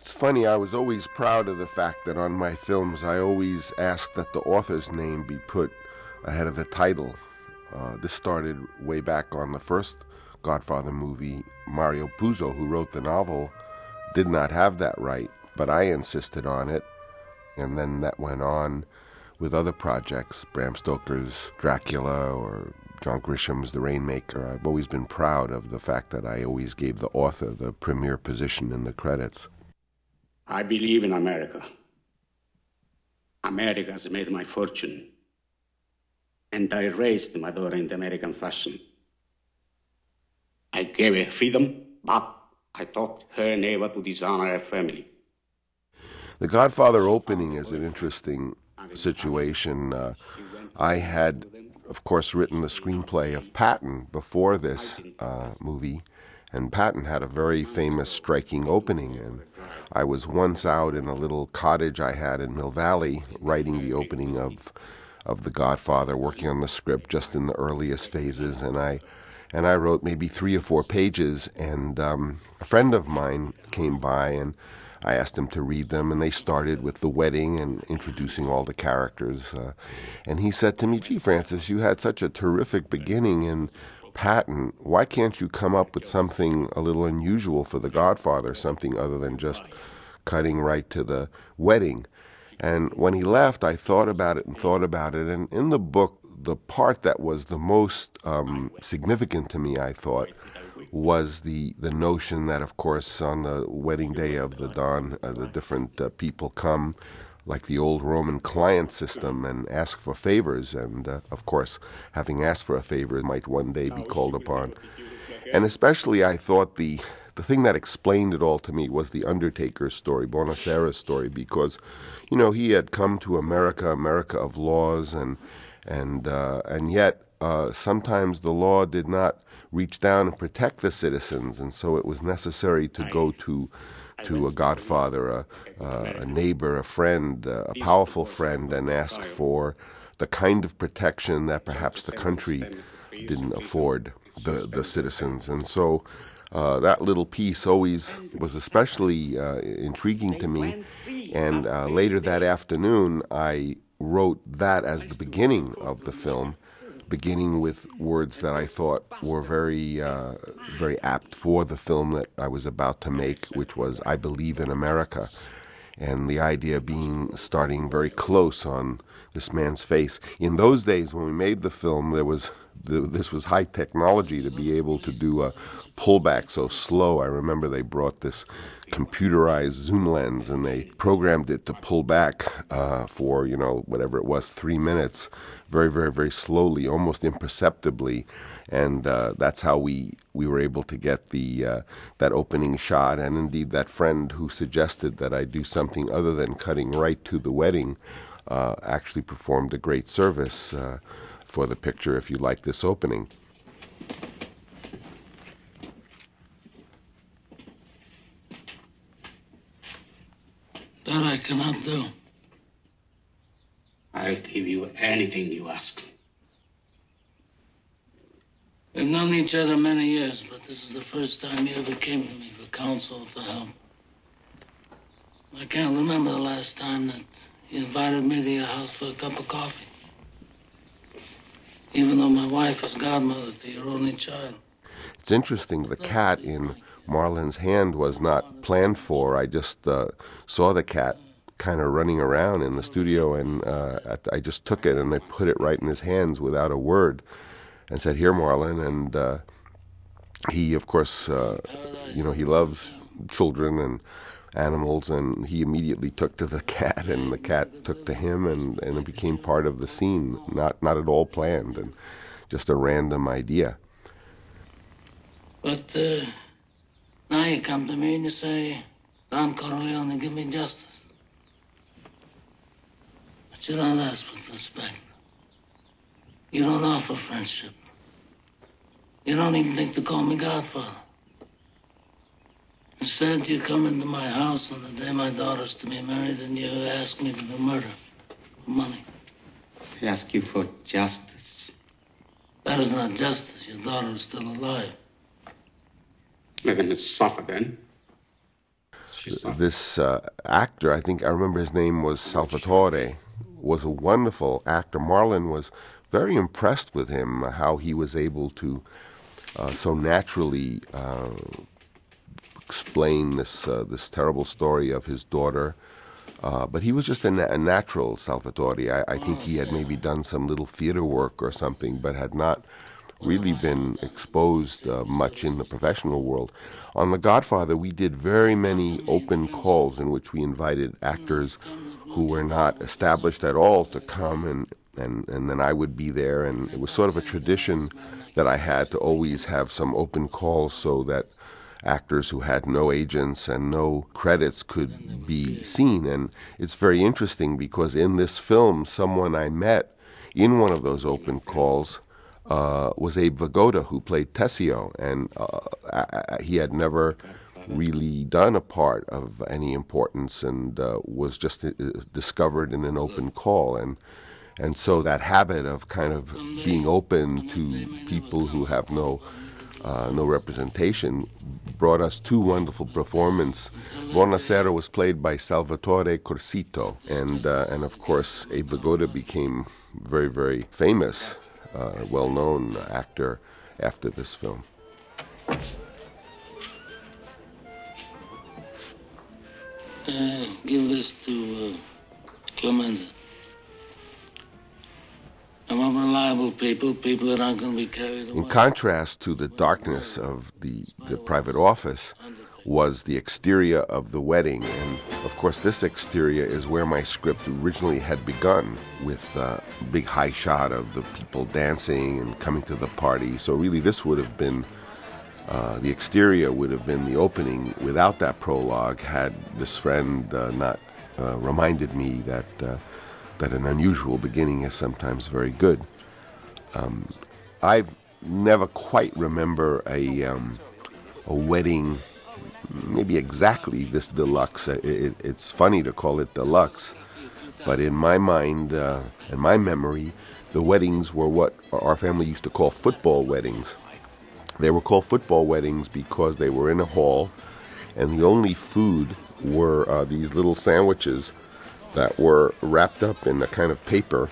It's funny, I was always proud of the fact that on my films I always asked that the author's name be put ahead of the title. Uh, this started way back on the first Godfather movie. Mario Puzo, who wrote the novel, did not have that right, but I insisted on it. And then that went on with other projects, Bram Stoker's Dracula or John Grisham's The Rainmaker. I've always been proud of the fact that I always gave the author the premier position in the credits. I believe in America. America has made my fortune. And I raised my daughter in the American fashion. I gave her freedom, but I taught her never to dishonor her family. The Godfather opening is an interesting situation. Uh, I had, of course, written the screenplay of Patton before this uh, movie, and Patton had a very famous, striking opening. And I was once out in a little cottage I had in Mill Valley writing the opening of of The Godfather, working on the script just in the earliest phases, and I and I wrote maybe three or four pages. And um, a friend of mine came by, and I asked him to read them, and they started with the wedding and introducing all the characters. Uh, and he said to me, "Gee, Francis, you had such a terrific beginning in Patton. Why can't you come up with something a little unusual for The Godfather, something other than just cutting right to the wedding?" And when he left, I thought about it and thought about it. And in the book, the part that was the most um, significant to me, I thought, was the, the notion that, of course, on the wedding day of the Don, uh, the different uh, people come, like the old Roman client system, and ask for favors. And, uh, of course, having asked for a favor might one day be called upon. And especially, I thought the the thing that explained it all to me was the Undertaker's story, Bonasera's story, because, you know, he had come to America, America of laws, and and uh, and yet uh, sometimes the law did not reach down and protect the citizens, and so it was necessary to go to to a godfather, a, a neighbor, a friend, a powerful friend, and ask for the kind of protection that perhaps the country didn't afford the, the citizens. And so uh, that little piece always was especially uh, intriguing to me. And uh, later that afternoon, I wrote that as the beginning of the film, beginning with words that I thought were very, uh, very apt for the film that I was about to make, which was "I Believe in America," and the idea being starting very close on this man's face. In those days, when we made the film, there was the, this was high technology to be able to do a pullback so slow. I remember they brought this computerized zoom lens and they programmed it to pull back uh, for you know whatever it was three minutes, very very very slowly, almost imperceptibly, and uh, that's how we we were able to get the uh, that opening shot. And indeed, that friend who suggested that I do something other than cutting right to the wedding uh, actually performed a great service uh, for the picture. If you like this opening. That I cannot do. I'll give you anything you ask. We've known each other many years, but this is the first time you ever came to me for counsel, for help. I can't remember the last time that you invited me to your house for a cup of coffee. Even though my wife is godmother to your only child. It's interesting, the cat in Marlon's hand was not planned for. I just uh, saw the cat kind of running around in the studio, and uh, I just took it and I put it right in his hands without a word, and said, "Here, Marlon." And uh, he, of course, uh, you know, he loves children and animals, and he immediately took to the cat, and the cat took to him, and, and it became part of the scene, not not at all planned, and just a random idea. But uh, now you come to me and you say, Don Corleone, give me justice. But you don't ask with respect. You don't offer friendship. You don't even think to call me Godfather. Instead, you come into my house on the day my daughter's to be married and you ask me to do murder for money. I ask you for justice. That is not justice. Your daughter is still alive. Let him suffer then. this uh, actor, I think I remember his name was Salvatore, was a wonderful actor. Marlon was very impressed with him, how he was able to uh, so naturally uh, explain this uh, this terrible story of his daughter. Uh, but he was just a, na- a natural Salvatore. I, I, think he had maybe done some little theater work or something, but had not really been exposed uh, much in the professional world. On The Godfather, we did very many open calls in which we invited actors who were not established at all to come, and, and, and then I would be there. And it was sort of a tradition that I had to always have some open calls so that actors who had no agents and no credits could be seen. And it's very interesting because in this film, someone I met in one of those open calls uh, was Abe Vigoda, who played Tessio, and uh, he had never really done a part of any importance and uh, was just uh, discovered in an open call. And and so that habit of kind of being open to people who have no uh, no representation brought us two wonderful performances. Buonasera was played by Salvatore Corsitto, and uh, and of course Abe Vigoda became very very famous, uh, well known actor after this film. Uh, give this to uh, Clemenza. reliable people, people that aren't going to be carried away. In contrast to the darkness of the, the private office, was the exterior of the wedding. And of course, this exterior is where my script originally had begun, with a big high shot of the people dancing and coming to the party. So, really, this would have been uh, the exterior would have been the opening without that prologue had this friend uh, not uh, reminded me that uh, that an unusual beginning is sometimes very good. Um, I never quite remember a um, a wedding, maybe exactly this deluxe. It, it, it's funny to call it deluxe, but in my mind, uh, in my memory, the weddings were what our family used to call football weddings. They were called football weddings because they were in a hall, and the only food were uh, these little sandwiches that were wrapped up in a kind of paper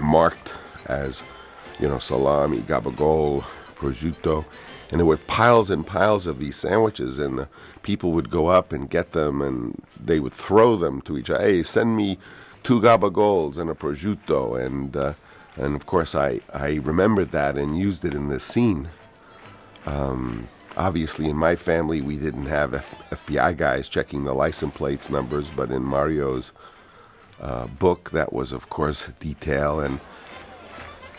marked as, you know, salami, gabagol, prosciutto. And there were piles and piles of these sandwiches, and the people would go up and get them, and they would throw them to each other. Hey, send me two gabagols and a prosciutto. And, uh, and of course, I, I remembered that and used it in this scene. Um, obviously, in my family, we didn't have F- FBI guys checking the license plates numbers, but in Mario's uh, book, that was, of course, detail. And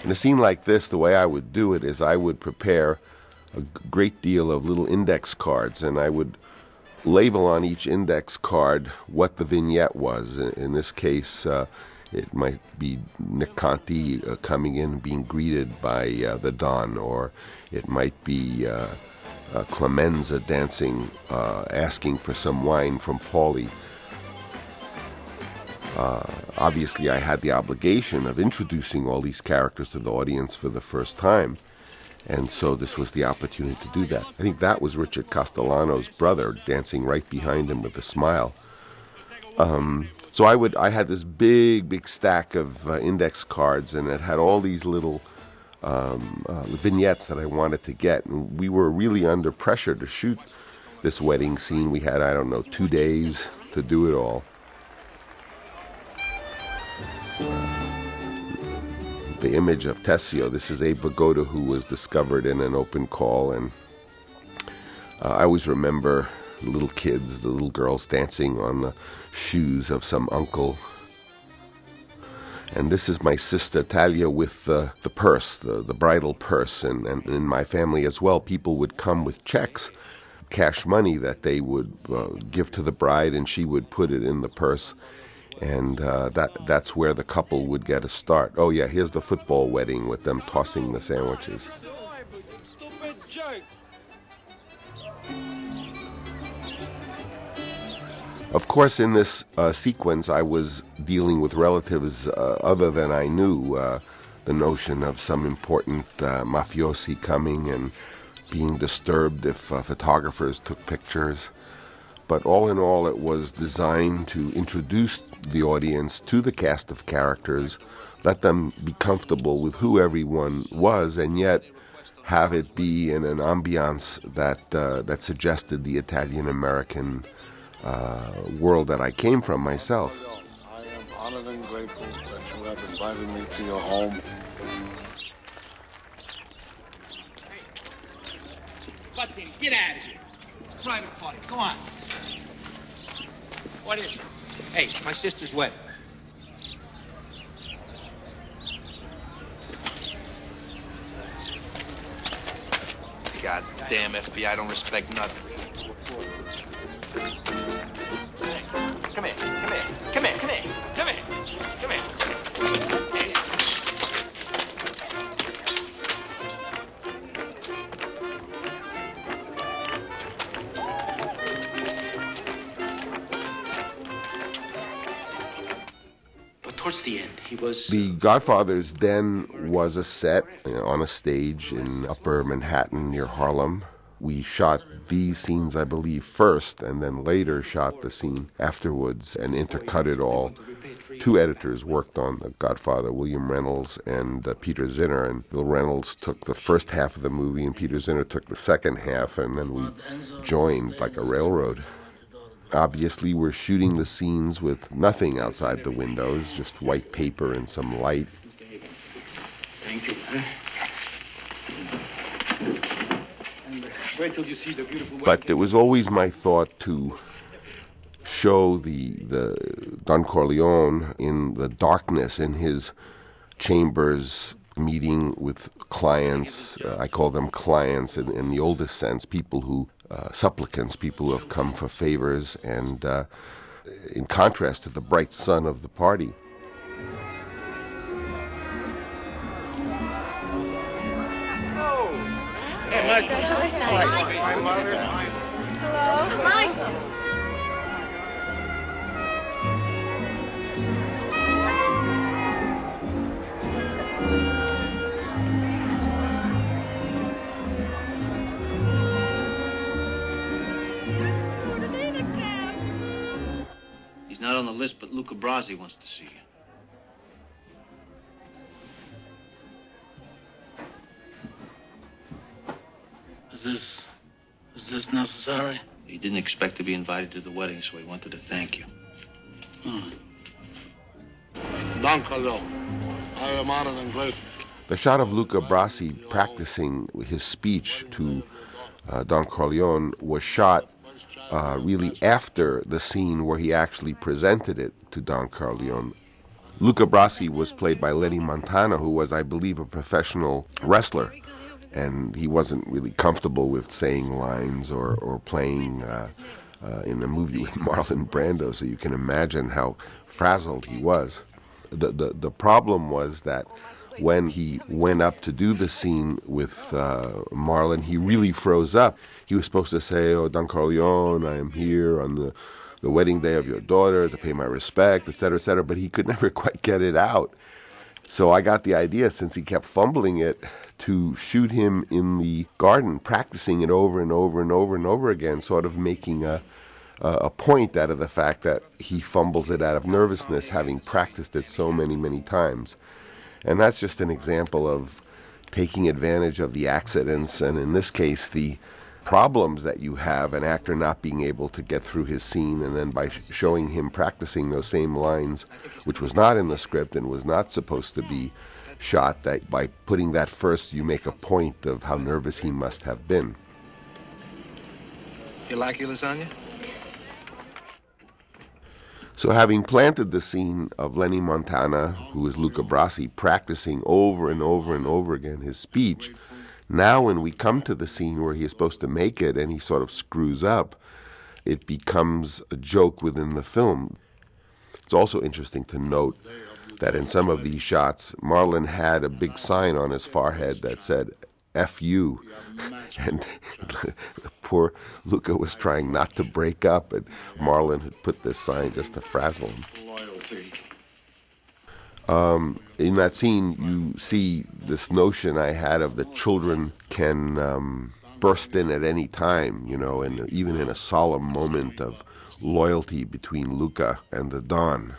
in a scene like this, the way I would do it is I would prepare a great deal of little index cards, and I would label on each index card what the vignette was. In this case, uh, it might be Nick Conti uh, coming in being greeted by uh, the Don, or it might be uh, Clemenza dancing, uh, asking for some wine from Paulie. Uh, obviously, I had the obligation of introducing all these characters to the audience for the first time. And so this was the opportunity to do that. I think that was Richard Castellano's brother dancing right behind him with a smile. Um, so I would I had this big big stack of uh, index cards, and it had all these little um, uh, vignettes that I wanted to get. And we were really under pressure to shoot this wedding scene. We had I don't know two days to do it all. The image of Tessio. This is Abe Vigoda who was discovered in an open call, and uh, I always remember little kids, the little girls dancing on the shoes of some uncle. And this is my sister Talia with the, the purse, the, the bridal purse. And, and in my family as well, people would come with checks, cash money that they would uh, give to the bride, and she would put it in the purse. And uh, that, that's where the couple would get a start. Oh, yeah, here's the football wedding with them tossing the sandwiches. Of course, in this uh, sequence, I was dealing with relatives uh, other than I knew. Uh, the notion of some important uh, mafiosi coming and being disturbed if uh, photographers took pictures. but all in all, it was designed to introduce the audience to the cast of characters, let them be comfortable with who everyone was, and yet have it be in an ambiance that uh, that suggested the Italian American uh, world that I came from myself. I am honored and grateful that you have invited me to your home. Get out of here. Private party. Go on. What is it? Hey, my sister's wedding. God damn FBI I don't respect nothing. The Godfather's Den was a set you know, on a stage in upper Manhattan near Harlem. We shot these scenes, I believe, first, and then later shot the scene afterwards and intercut it all. Two editors worked on The Godfather, William Reynolds and uh, Peter Zinner, and Bill Reynolds took the first half of the movie, and Peter Zinner took the second half, and then we joined like a railroad. Obviously, we're shooting the scenes with nothing outside the windows, just white paper and some light. Thank you. Huh? Wait till you see the beautiful But it was always my thought to show the the Don Corleone in the darkness in his chambers meeting with clients. Uh, I call them clients in, in the oldest sense, people who uh, supplicants, people who have come for favors, and uh, in contrast to the bright sun of the party. He's not on the list, but Luca Brasi wants to see you. Is this. is this necessary? He didn't expect to be invited to the wedding, so he wanted to thank you. Don Carlo, I am honored and grateful. The shot of Luca Brasi practicing his speech to uh, Don Corleone was shot uh, really after the scene where he actually presented it to Don Corleone. Luca Brasi was played by Lenny Montana, who was, I believe, a professional wrestler. And he wasn't really comfortable with saying lines or, or playing uh, uh, in a movie with Marlon Brando, so you can imagine how frazzled he was. The, the, the problem was that when he went up to do the scene with uh, Marlon, he really froze up. He was supposed to say, "Oh, Don Corleone, I am here on the, the wedding day of your daughter to pay my respect, etc., etc." But he could never quite get it out. So I got the idea, since he kept fumbling it, to shoot him in the garden, practicing it over and over and over and over again, sort of making a a point out of the fact that he fumbles it out of nervousness, having practiced it so many, many times. And that's just an example of taking advantage of the accidents, and in this case, the problems that you have an actor not being able to get through his scene, and then by sh- showing him practicing those same lines, which was not in the script and was not supposed to be shot, that by putting that first, you make a point of how nervous he must have been. You like your lasagna? So, having planted the scene of Lenny Montana, who is Luca Brasi, practicing over and over and over again his speech, now when we come to the scene where he is supposed to make it and he sort of screws up, it becomes a joke within the film. It's also interesting to note that in some of these shots, Marlon had a big sign on his forehead that said, F you. And poor Luca was trying not to break up, and Marlon had put this sign just to frazzle him. Loyalty. in that scene, you see this notion I had of the children can um, burst in at any time, you know, and even in a solemn moment of loyalty between Luca and the Don.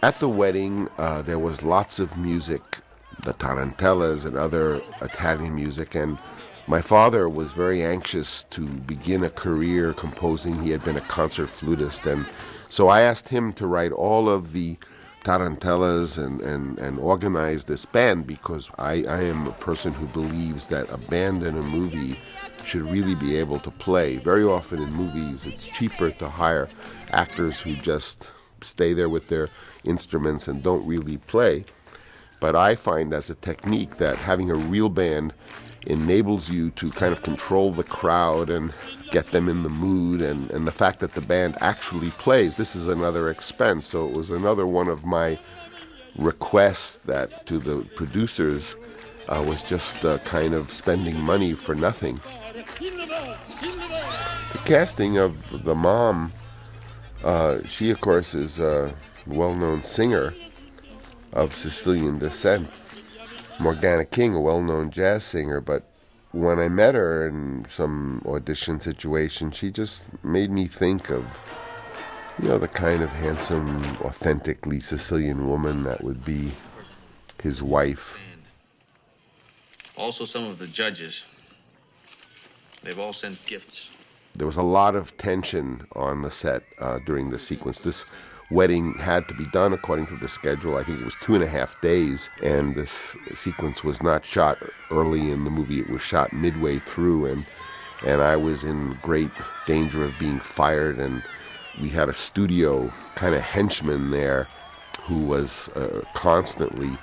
At the wedding, uh, there was lots of music, the tarantellas and other Italian music, and my father was very anxious to begin a career composing. He had been a concert flutist, and so I asked him to write all of the tarantellas and, and, and organize this band because I, I am a person who believes that a band in a movie should really be able to play. Very often in movies, it's cheaper to hire actors who just stay there with their instruments and don't really play. But I find as a technique that having a real band enables you to kind of control the crowd and get them in the mood and, and the fact that the band actually plays this is another expense so it was another one of my requests that to the producers uh, was just uh, kind of spending money for nothing the casting of the mom uh, she, of course, is a well known singer of Sicilian descent. Morgana King, a well known jazz singer, but when I met her in some audition situation, she just made me think of, you know, the kind of handsome, authentically Sicilian woman that would be his wife. Also, some of the judges. They've all sent gifts there was a lot of tension on the set uh, during the sequence. This wedding had to be done according to the schedule. I think it was two and a half days, and this sequence was not shot early in the movie. It was shot midway through, and and I was in great danger of being fired. And we had a studio kind of henchman there who was uh, constantly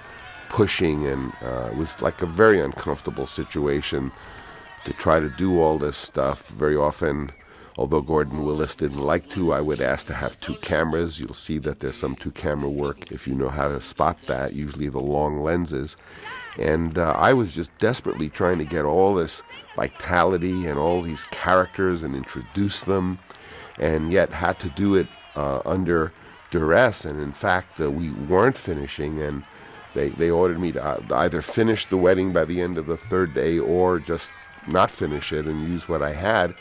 pushing, and uh, it was like a very uncomfortable situation to try to do all this stuff. Very often, although Gordon Willis didn't like to, I would ask to have two cameras. You'll see that there's some two camera work if you know how to spot that, usually the long lenses. And uh, I was just desperately trying to get all this vitality and all these characters and introduce them, and yet had to do it uh, under duress. And in fact, uh, we weren't finishing, and they, they ordered me to uh, either finish the wedding by the end of the third day or just not finish it and use what I had.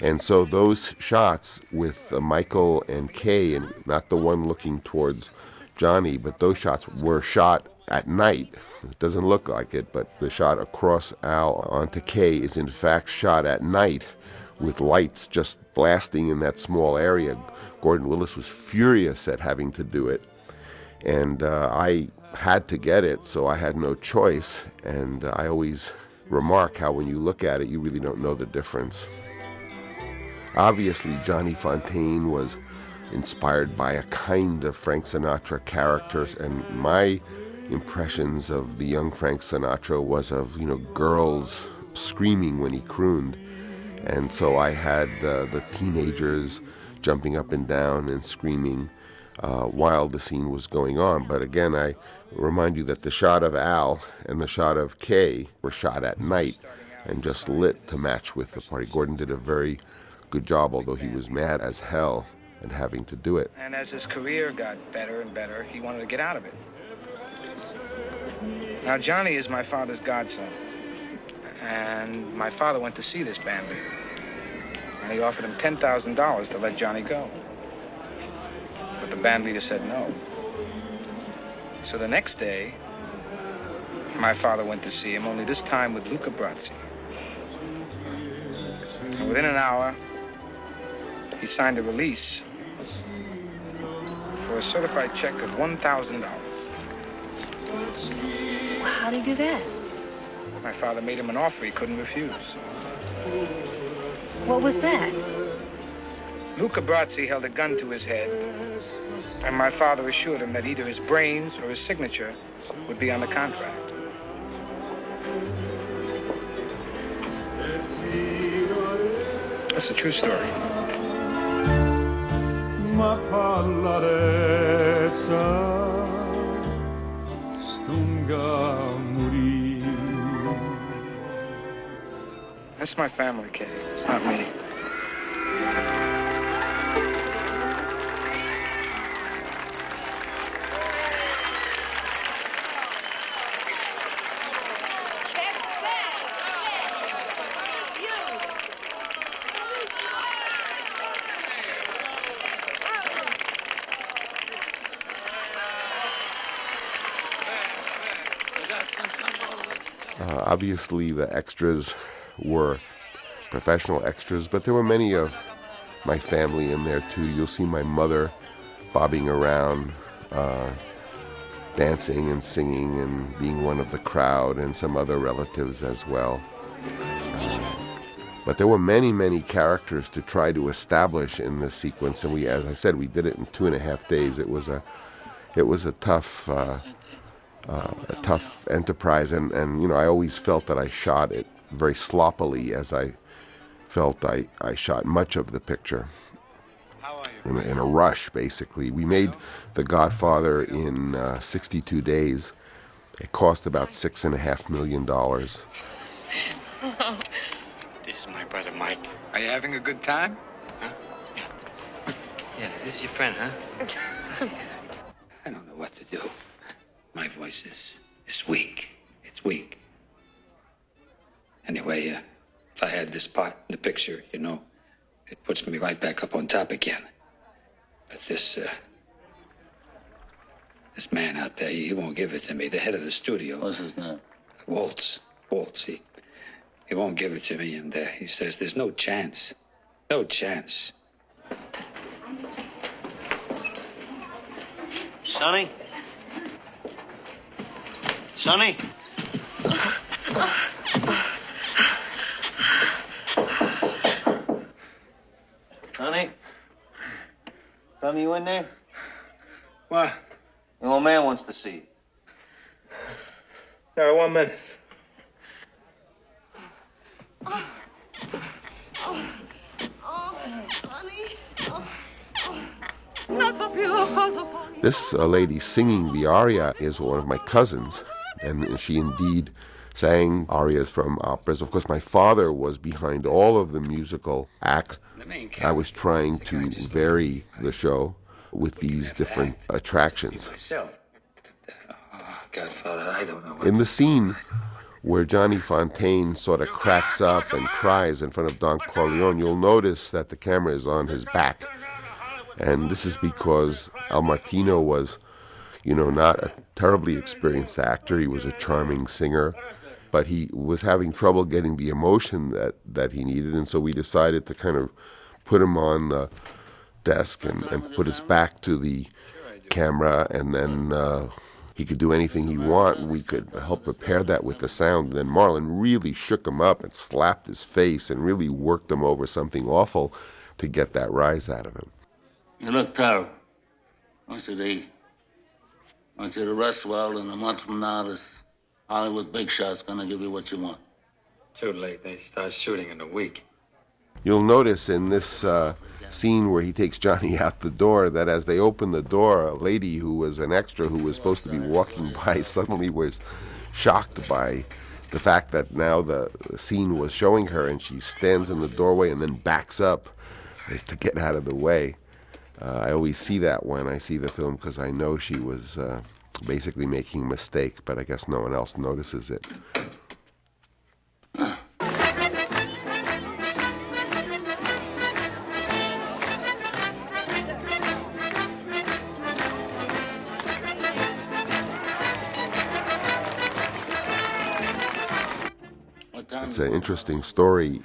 And so those shots with uh, Michael and Kay, and not the one looking towards Johnny, but those shots were shot at night. It doesn't look like it, but the shot across Al onto Kay is in fact shot at night with lights just blasting in that small area. Gordon Willis was furious at having to do it. And uh, I had to get it, so I had no choice. And uh, I always remark how when you look at it, you really don't know the difference. Obviously, Johnny Fontane was inspired by a kind of Frank Sinatra characters, and my impressions of the young Frank Sinatra was of, you know, girls screaming when he crooned. And so I had uh, the teenagers jumping up and down and screaming uh, while the scene was going on. But again, I remind you that the shot of Al and the shot of Kay were shot at night and just lit to match with the party. Gordon did a very good job, although he was mad as hell and having to do it. And as his career got better and better, he wanted to get out of it. Now, Johnny is my father's godson. And my father went to see this band leader. And he offered him $10,000 to let Johnny go. But the band leader said no. So the next day, my father went to see him, only this time with Luca Brasi. And within an hour, he signed a release for a certified check of $1,000. How'd he do that? My father made him an offer he couldn't refuse. What was that? Luca Brasi held a gun to his head, and my father assured him that either his brains or his signature would be on the contract. That's a true story. Ma pallarezza stunga morì. That's my family, Kay. It's not me. Obviously, the extras were professional extras, but there were many of my family in there too. You'll see my mother bobbing around, uh, dancing and singing and being one of the crowd, and some other relatives as well. But there were many, many characters to try to establish in this sequence, and we, as I said, we did it in two and a half days. It was a, it was a tough. Uh, uh, a tough enterprise, and, and you know I always felt that I shot it very sloppily, as I felt I, I shot much of the picture in a, in a rush. Basically, we made The Godfather in uh, 62 days. It cost about six and a half million dollars. This is my brother Mike. Are you having a good time? yeah Yeah, this is your friend, huh? I don't know what to do. My voice is is weak. It's weak. Anyway, uh, if I had this part in the picture, you know, it puts me right back up on top again. But this uh, this man out there, he won't give it to me. The head of the studio. What's his name? Woltz. Woltz. He, he won't give it to me, and uh, he says there's no chance. No chance. Sonny? Sonny? Sonny? Sonny, you in there? What? The old man wants to see you. Yeah, one minute. This uh, lady singing the aria is one of my cousins, and she indeed sang arias from operas. Of course, my father was behind all of the musical acts. I was trying to vary the show with these different attractions. Oh, Godfather, I don't know. What In the scene where Johnny Fontane sort of cracks up and cries in front of Don Corleone, you'll notice that the camera is on his back. And this is because Al Martino was, you know, not a terribly experienced actor. He was a charming singer, but he was having trouble getting the emotion that, that he needed. And so we decided to kind of put him on the desk and, and put his back to the camera, and then uh, he could do anything he want. We could help prepare that with the sound. And then Marlon really shook him up and slapped his face and really worked him over something awful to get that rise out of him. You look terrible. Want you eat. I want you to rest well, and a month from now, this Hollywood big shot's gonna give you what you want. Too late. They start shooting in a week. You'll notice in this uh, scene where he takes Johnny out the door that as they open the door, a lady who was an extra who was supposed to be walking by suddenly was shocked by the fact that now the, the scene was showing her and she stands in the doorway and then backs up as to get out of the way. Uh, I always see that when I see the film because I know she was uh, basically making a mistake, but I guess no one else notices it. It's an interesting story.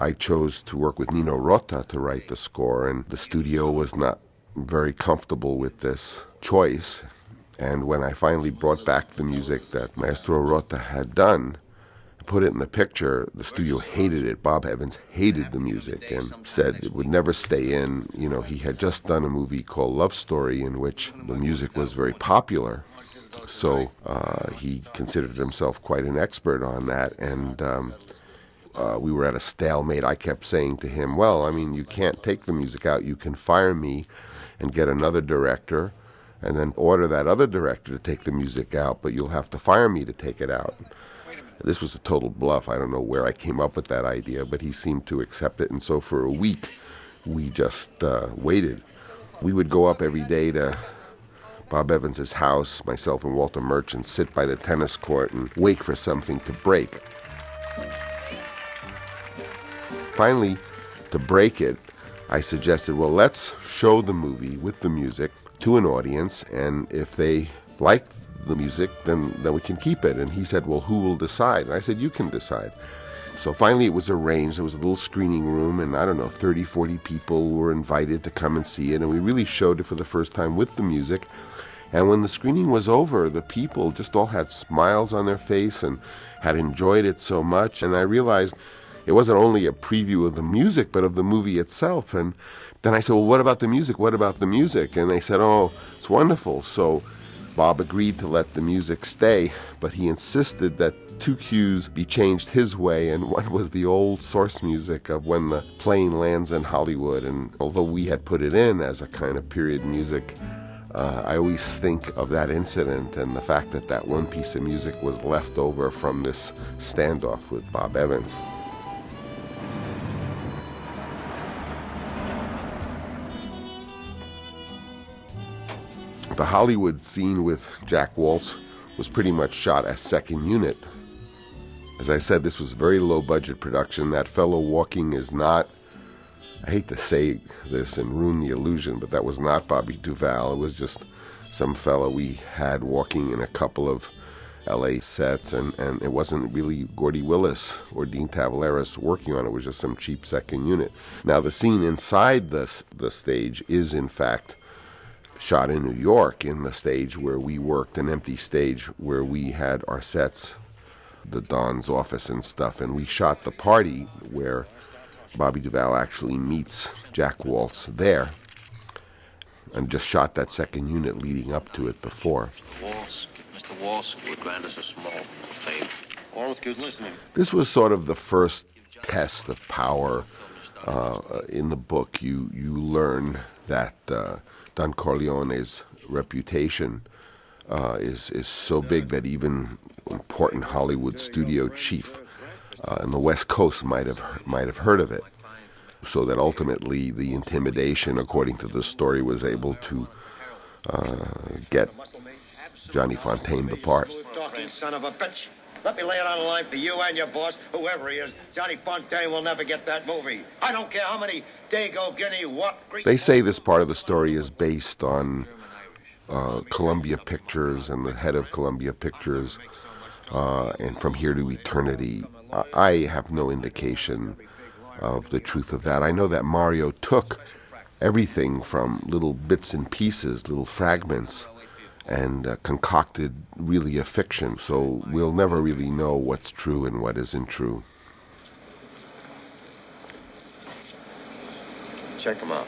I chose to work with Nino Rota to write the score, and the studio was not very comfortable with this choice. And when I finally brought back the music that Maestro Rota had done, put it in the picture, the studio hated it. Bob Evans hated the music and said it would never stay in. You know, he had just done a movie called Love Story in which the music was very popular. So uh, he considered himself quite an expert on that. And um, uh, we were at a stalemate. I kept saying to him, Well, I mean, you can't take the music out. You can fire me and get another director and then order that other director to take the music out, but you'll have to fire me to take it out. This was a total bluff. I don't know where I came up with that idea, but he seemed to accept it. And so for a week, we just uh, waited. We would go up every day to Bob Evans's house, myself and Walter Murch, and sit by the tennis court and wait for something to break. Finally, to break it, I suggested, well, let's show the movie with the music to an audience, and if they like the music, then, then we can keep it. And he said, Well, who will decide? And I said, You can decide. So finally it was arranged. There was a little screening room, and I don't know, 30, 40 people were invited to come and see it. And we really showed it for the first time with the music. And when the screening was over, the people just all had smiles on their face and had enjoyed it so much. And I realized it wasn't only a preview of the music, but of the movie itself. And then I said, Well, what about the music? What about the music? And they said, Oh, it's wonderful. So Bob agreed to let the music stay, but he insisted that two cues be changed his way, and one was the old source music of when the plane lands in Hollywood. And although we had put it in as a kind of period music, uh, I always think of that incident and the fact that that one piece of music was left over from this standoff with Bob Evans. The Hollywood scene with Jack Woltz was pretty much shot as second unit. As I said, this was very low budget production. That fellow walking is not, I hate to say this and ruin the illusion, but that was not Bobby Duvall. It was just some fellow we had walking in a couple of LA sets, and, and it wasn't really Gordy Willis or Dean Tavoularis working on it. It was just some cheap second unit. Now, the scene inside the, the stage is, in fact, shot in New York in the stage where we worked, an empty stage where we had our sets, the Don's office and stuff, and we shot the party where Bobby Duvall actually meets Jack Woltz there, and just shot that second unit leading up to it before. Woltz, Mr. Woltz would grant us a small favor. Woltz, who's listening? This was sort of the first test of power. Uh, in the book, you you learn that uh, Don Corleone's reputation uh, is is so big that even important Hollywood studio chief uh, in the West Coast might have might have heard of it. So that ultimately the intimidation, according to the story, was able to uh, get Johnny Fontane the part. Talking son of a bitch. Let me lay it on the line for you and your boss, whoever he is. Johnny Fontane will never get that movie. I don't care how many Dago, Guinea, what. They say this part of the story is based on uh, Columbia Pictures and the head of Columbia Pictures, uh, and From Here to Eternity. I have no indication of the truth of that. I know that Mario took everything from little bits and pieces, little fragments, and uh, concocted really a fiction. So we'll never really know what's true and what isn't true. Check them out.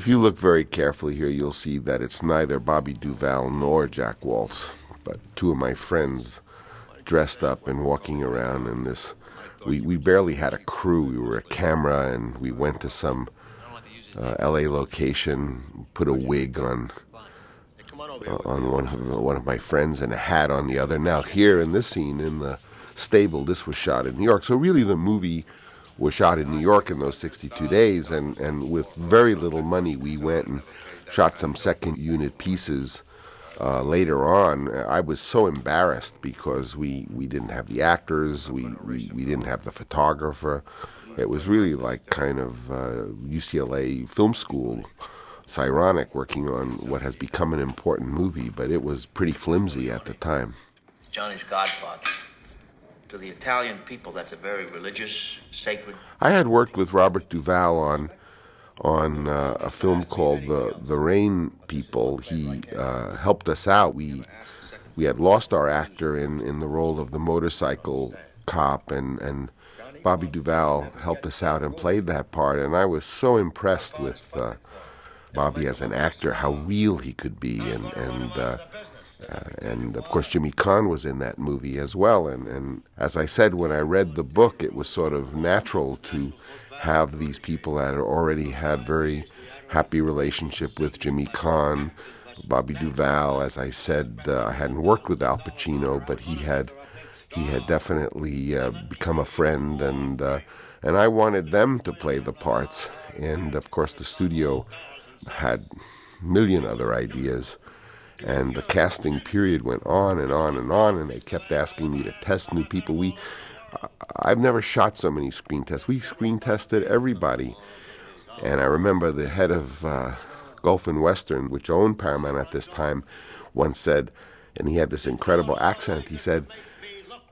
If you look very carefully here, you'll see that it's neither Bobby Duvall nor Jack Woltz, but two of my friends dressed up and walking around in this. We, we barely had a crew. We were a camera, and we went to some uh, LA location, put a wig on uh, on one of one of my friends and a hat on the other. Now here in this scene in the stable, this was shot in New York. So really, the movie was shot in New York in those 62 days, and, and with very little money, we went and shot some second unit pieces uh, later on, I was so embarrassed because we, we didn't have the actors, we, we, we didn't have the photographer. It was really like kind of uh, UCLA film school. It's ironic working on what has become an important movie, but it was pretty flimsy at the time. Johnny's godfather. To the Italian people, that's a very religious, sacred. I had worked with Robert Duvall on on uh, a film called the the Rain People. He uh, helped us out. We we had lost our actor in, in the role of the motorcycle cop, and and Bobby Duvall helped us out and played that part. And I was so impressed with uh, Bobby as an actor, how real he could be, and and. Uh, and of course, Jimmy Caan was in that movie as well. And, and as I said, when I read the book, it was sort of natural to have these people that already had very happy relationship with Jimmy Caan, Bobby Duvall. As I said, uh, I hadn't worked with Al Pacino, but he had he had definitely uh, become a friend, and uh, and I wanted them to play the parts. And of course, the studio had million other ideas. And the casting period went on and on and on, and they kept asking me to test new people. We I've never shot so many screen tests. We screen tested everybody. And I remember the head of uh, Gulf and Western, which owned Paramount at this time, once said, and he had this incredible accent, he said,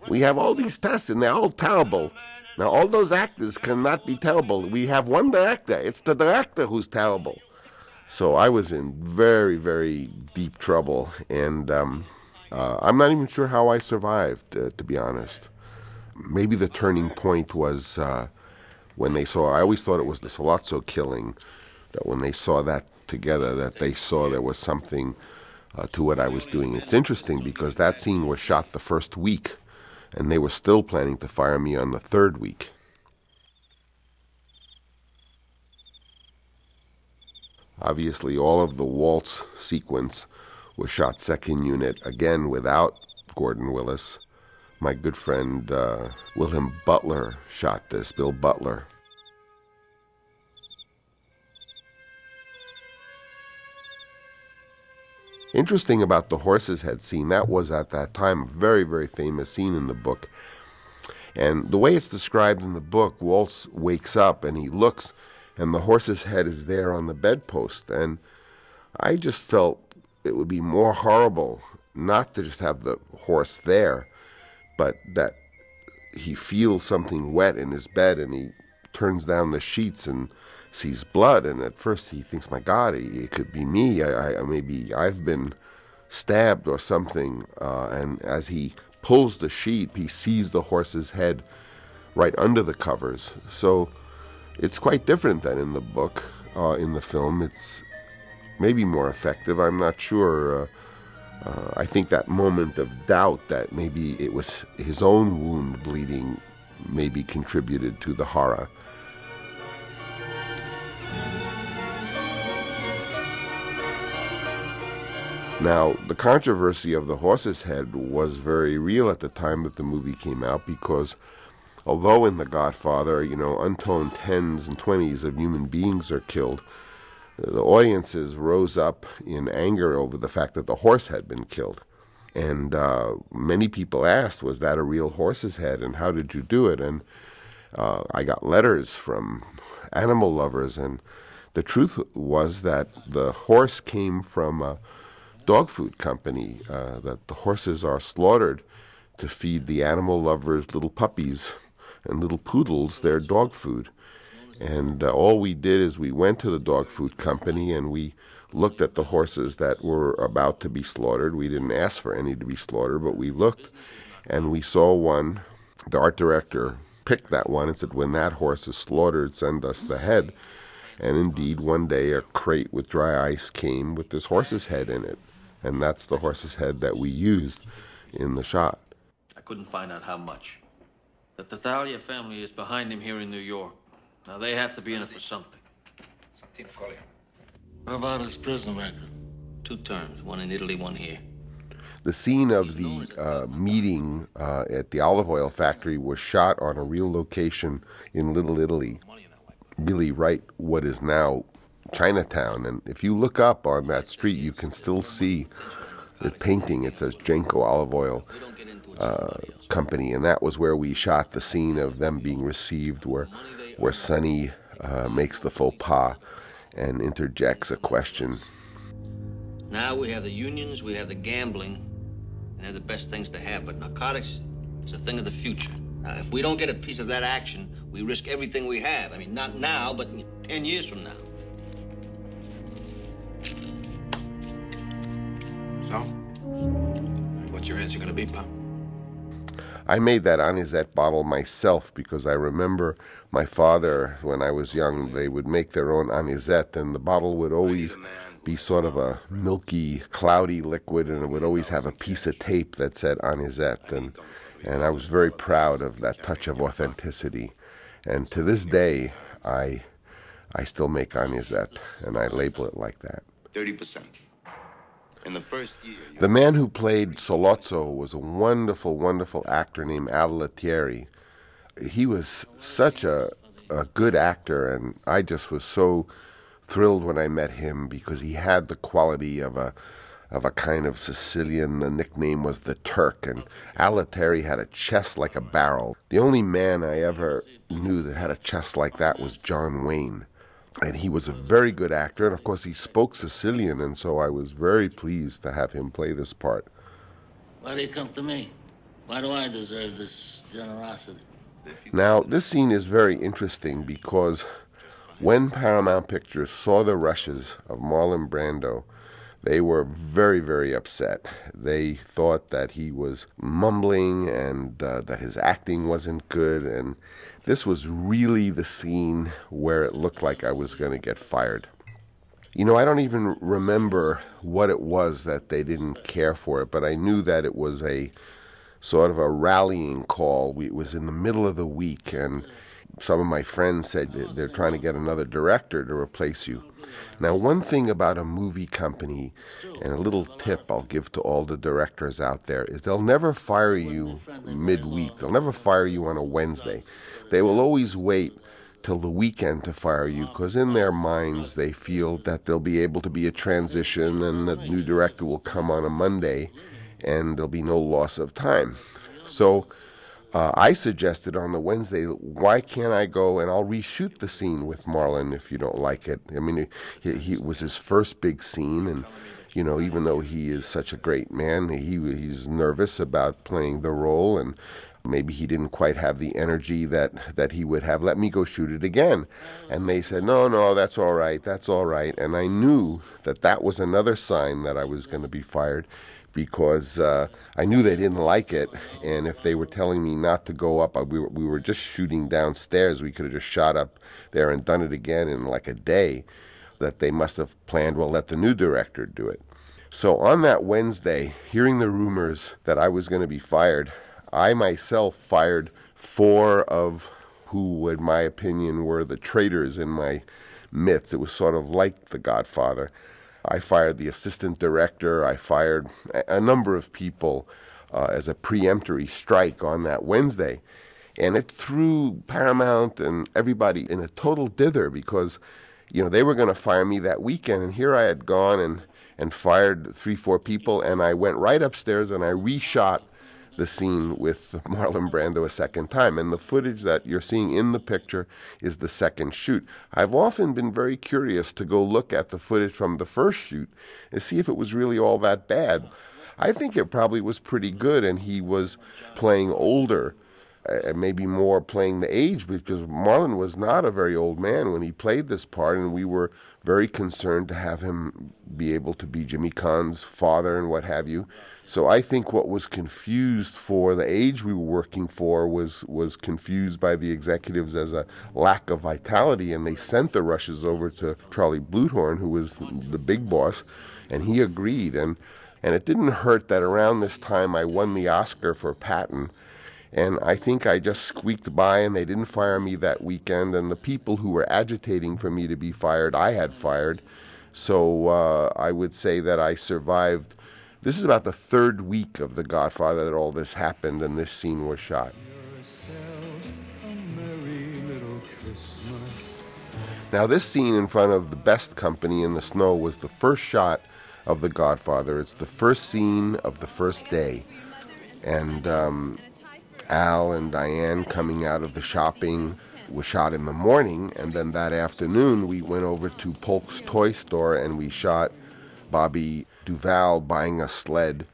We have all these tests and they're all terrible. Now, all those actors cannot be terrible. We have one director. It's the director who's terrible. So I was in very, very deep trouble. And um, uh, I'm not even sure how I survived, uh, to be honest maybe the turning point was uh, when they saw. I always thought it was the Sollozzo killing. That when they saw that together, that they saw there was something uh, to what I was doing. It's interesting because that scene was shot the first week, and they were still planning to fire me on the third week. Obviously, all of the Woltz sequence was shot second unit, again without Gordon Willis my good friend uh, William Butler shot this, Bill Butler. Interesting about the horse's head scene, that was at that time a very, very famous scene in the book. And the way it's described in the book, Woltz wakes up and he looks, and the horse's head is there on the bedpost. And I just felt it would be more horrible not to just have the horse there, but that he feels something wet in his bed and he turns down the sheets and sees blood. And at first he thinks, my God, it could be me. I, I maybe I've been stabbed or something. Uh, and as he pulls the sheet, he sees the horse's head right under the covers. So it's quite different than in the book. Uh, in the film, it's maybe more effective. I'm not sure. Uh, uh, I think that moment of doubt that maybe it was his own wound bleeding maybe contributed to the horror. Now, the controversy of the horse's head was very real at the time that the movie came out because although in The Godfather, you know, untold tens and twenties of human beings are killed, the audiences rose up in anger over the fact that the horse had been killed. And uh, many people asked, was that a real horse's head and how did you do it? And uh, I got letters from animal lovers, and the truth was that the horse came from a dog food company, uh, that the horses are slaughtered to feed the animal lovers little puppies and little poodles their dog food. And uh, all we did is we went to the dog food company and we looked at the horses that were about to be slaughtered. We didn't ask for any to be slaughtered, but we looked and we saw one. The art director picked that one and said, When that horse is slaughtered, send us the head. And indeed, one day a crate with dry ice came with this horse's head in it. And that's the horse's head that we used in the shot. I couldn't find out how much. The Tattaglia family is behind him here in New York. Now they have to be in it for something. What about his prison record? Two terms, one in Italy, one here. The scene of the uh, meeting uh, at the olive oil factory was shot on a real location in Little Italy, really right what is now Chinatown. And if you look up on that street, you can still see the painting. It says Genco Olive Oil uh, Company, and that was where we shot the scene of them being received, where where Sonny uh, makes the faux pas and interjects a question. Now we have the unions, we have the gambling, and they're the best things to have. But narcotics, it's a thing of the future. Now, if we don't get a piece of that action, we risk everything we have. I mean, not now, but 10 years from now. So, what's your answer going to be, Pop? I made that anisette bottle myself because I remember my father, when I was young, they would make their own anisette, and the bottle would always be sort of a milky, cloudy liquid, and it would always have a piece of tape that said anisette. And, and I was very proud of that touch of authenticity. And to this day, I, I still make anisette, and I label it like that. 30%. The man who played Sollozzo was a wonderful, wonderful actor named Al Lettieri. He was such a, a good actor, and I just was so thrilled when I met him because he had the quality of a of a kind of Sicilian. The nickname was the Turk, and Al Lettieri had a chest like a barrel. The only man I ever knew that had a chest like that was John Wayne and he was a very good actor and of course he spoke sicilian and so i was very pleased to have him play this part Why do you come to me? Why do I deserve this generosity? now this scene is very interesting because when paramount pictures saw the rushes of marlon brando they were very very upset they thought that he was mumbling and uh, that his acting wasn't good and this was really the scene where it looked like I was going to get fired. You know, I don't even remember what it was that they didn't care for it, but I knew that it was a sort of a rallying call. It was in the middle of the week, and some of my friends said they're trying to get another director to replace you. Now, one thing about a movie company, and a little tip I'll give to all the directors out there, is they'll never fire you midweek. They'll never fire you on a Wednesday. They will always wait till the weekend to fire you because in their minds they feel that there'll be able to be a transition and the new director will come on a Monday and there'll be no loss of time. So uh, I suggested on the Wednesday, why can't I go and I'll reshoot the scene with Marlon if you don't like it? I mean, he, he was his first big scene, and you know, even though he is such a great man, he he's nervous about playing the role, and maybe he didn't quite have the energy that that he would have. Let me go shoot it again, and they said, no, no, that's all right, that's all right, and I knew that that was another sign that I was going to be fired because uh, I knew they didn't like it. And if they were telling me not to go up, we, were, we were just shooting downstairs. We could have just shot up there and done it again in like a day. That they must have planned, well, let the new director do it. So on that Wednesday, hearing the rumors that I was going to be fired, I myself fired four of who, in my opinion, were the traitors in my midst. It was sort of like The Godfather. I fired the assistant director. I fired a number of people uh, as a preemptory strike on that Wednesday. And it threw Paramount and everybody in a total dither because, you know, they were going to fire me that weekend. And here I had gone and, and fired three, four people. And I went right upstairs and I reshot the scene with Marlon Brando a second time. And the footage that you're seeing in the picture is the second shoot. I've often been very curious to go look at the footage from the first shoot and see if it was really all that bad. I think it probably was pretty good, and he was playing older. Uh, maybe more playing the age because Marlon was not a very old man when he played this part, and we were very concerned to have him be able to be Jimmy Caan's father and what have you. So I think what was confused for the age we were working for was was confused by the executives as a lack of vitality, and they sent the rushes over to Charlie Bluhdorn, who was the big boss, and he agreed. and And it didn't hurt that around this time I won the Oscar for Patton. And I think I just squeaked by, and they didn't fire me that weekend. And the people who were agitating for me to be fired, I had fired. So uh, I would say that I survived. This is about the third week of The Godfather that all this happened, and this scene was shot. Now, this scene in front of the best company in the snow was the first shot of The Godfather. It's the first scene of the first day. And um, Al and Diane coming out of the shopping was shot in the morning. And then that afternoon, we went over to Polk's toy store and we shot Bobby Duvall buying a sled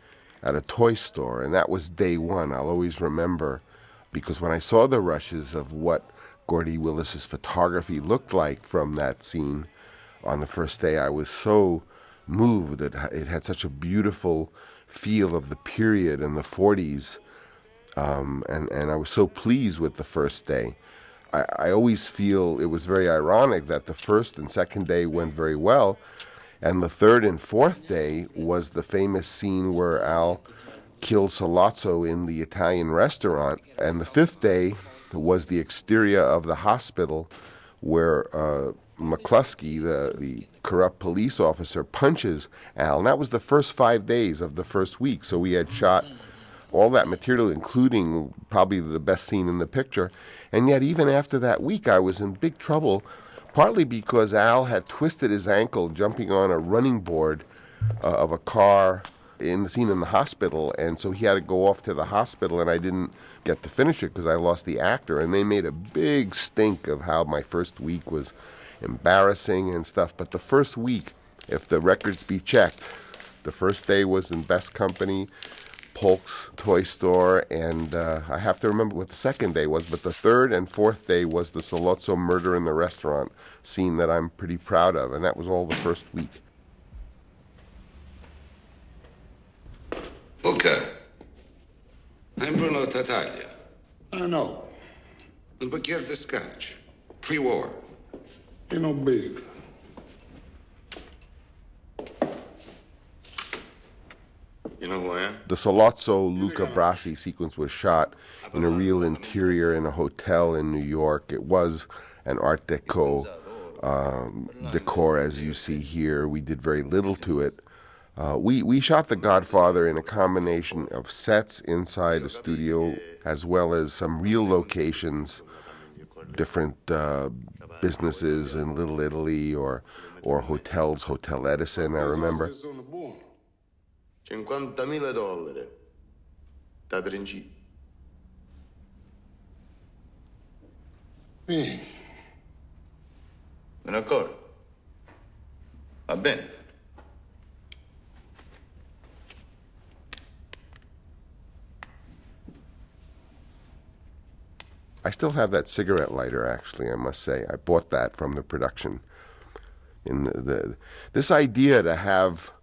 at a toy store. And that was day one. I'll always remember because when I saw the rushes of what Gordy Willis's photography looked like from that scene on the first day, I was so moved. that it had such a beautiful feel of the period in the 40s. Um, and, and I was so pleased with the first day. I, I always feel it was very ironic that the first and second day went very well, and the third and fourth day was the famous scene where Al killed Sollozzo in the Italian restaurant, and the fifth day was the exterior of the hospital where uh, McCluskey, the, the corrupt police officer, punches Al. And that was the first five days of the first week. So we had shot all that material, including probably the best scene in the picture. And yet, even after that week, I was in big trouble, partly because Al had twisted his ankle jumping on a running board uh, of a car in the scene in the hospital, and so he had to go off to the hospital, and I didn't get to finish it because I lost the actor. And they made a big stink of how my first week was embarrassing and stuff. But the first week, if the records be checked, the first day was in Best Company, Polk's Toy Store, and uh, I have to remember what the second day was, but the third and fourth day was the Sollozzo murder in the restaurant scene that I'm pretty proud of, and that was all the first week. Booker, I'm Bruno Tattaglia. I know. Il bicchiere di scotch. Pre-war. You know big. You know who I am? The Sollozzo Luca Brasi sequence was shot in a real interior in a hotel in New York. It was an Art Deco um, decor, as you see here. We did very little to it. Uh, we, we shot The Godfather in a combination of sets inside the studio as well as some real locations, different uh, businesses in Little Italy or, or hotels, Hotel Edison, I remember. 50.000 dollari da principio. Me ne accorgo. Va bene. I still have that cigarette lighter, actually, I must say. I bought that from the production. In the, the this idea to have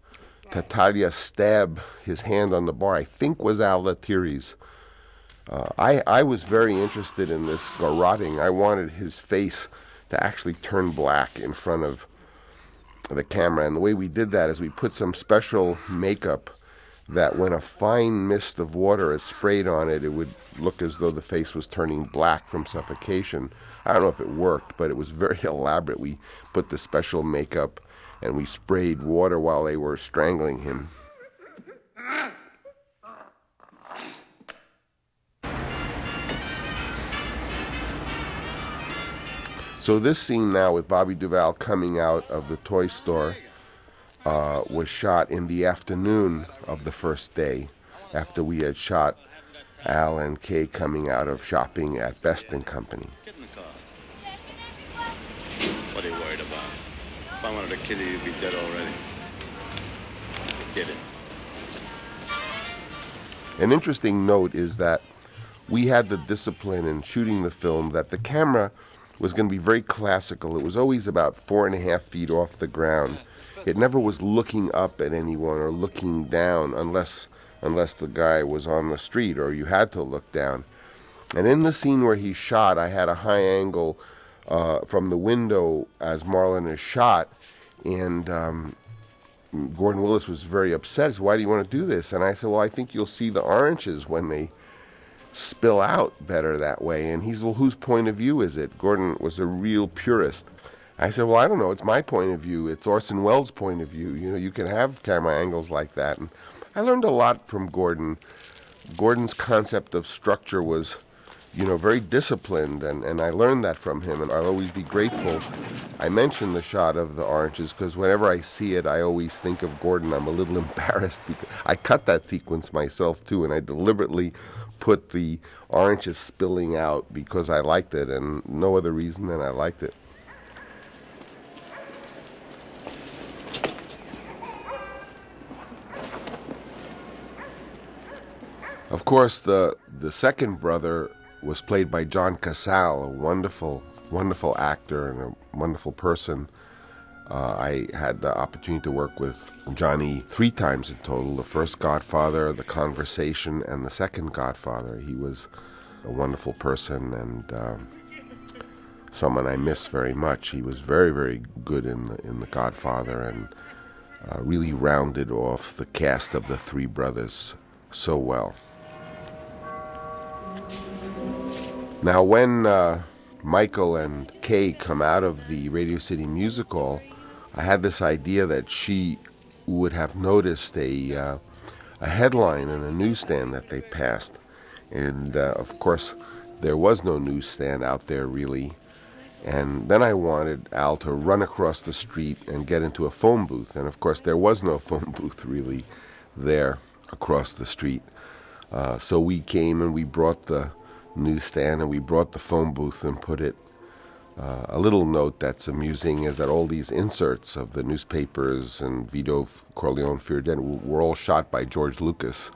Tattaglia stab his hand on the bar, I think was Al Lettieri's. Uh, I, I was very interested in this garroting. I wanted his face to actually turn black in front of the camera. And the way we did that is we put some special makeup that when a fine mist of water is sprayed on it, it would look as though the face was turning black from suffocation. I don't know if it worked, but it was very elaborate. We put the special makeup and we sprayed water while they were strangling him. So this scene now with Bobby Duvall coming out of the toy store uh, was shot in the afternoon of the first day, after we had shot Al and Kay coming out of shopping at Best and Company. What are you worried about? If I wanted to kill you, you'd be dead already. Get it. An interesting note is that we had the discipline in shooting the film that the camera was going to be very classical. It was always about four and a half feet off the ground. It never was looking up at anyone or looking down unless unless the guy was on the street or you had to look down. And in the scene where he shot, I had a high angle uh, from the window as Marlon is shot, and um, Gordon Willis was very upset. He said, Why do you want to do this? And I said, Well, I think you'll see the oranges when they spill out better that way. And he said, Well, whose point of view is it? Gordon was a real purist. I said, Well, I don't know. It's my point of view. It's Orson Welles' point of view. You know, you can have camera angles like that. And I learned a lot from Gordon. Gordon's concept of structure was you know, very disciplined, and, and I learned that from him, and I'll always be grateful. I mentioned the shot of the oranges because whenever I see it, I always think of Gordon. I'm a little embarrassed because I cut that sequence myself too, and I deliberately put the oranges spilling out because I liked it, and no other reason than I liked it. Of course, the the second brother was played by John Cazale, a wonderful, wonderful actor and a wonderful person. Uh, I had the opportunity to work with Johnny three times in total the first Godfather, The Conversation, and the second Godfather. He was a wonderful person and um, someone I miss very much. He was very, very good in the, in the Godfather and uh, really rounded off the cast of the three brothers so well. Now, when uh, Michael and Kay come out of the Radio City musical, I had this idea that she would have noticed a uh, a headline in a newsstand that they passed, and uh, of course, there was no newsstand out there really. And then I wanted Al to run across the street and get into a phone booth, and of course, there was no phone booth really there across the street. Uh, so we came and we brought the newsstand and we brought the phone booth and put it. Uh, a little note that's amusing is that all these inserts of the newspapers and Vito Corleone Fear were all shot by George Lucas,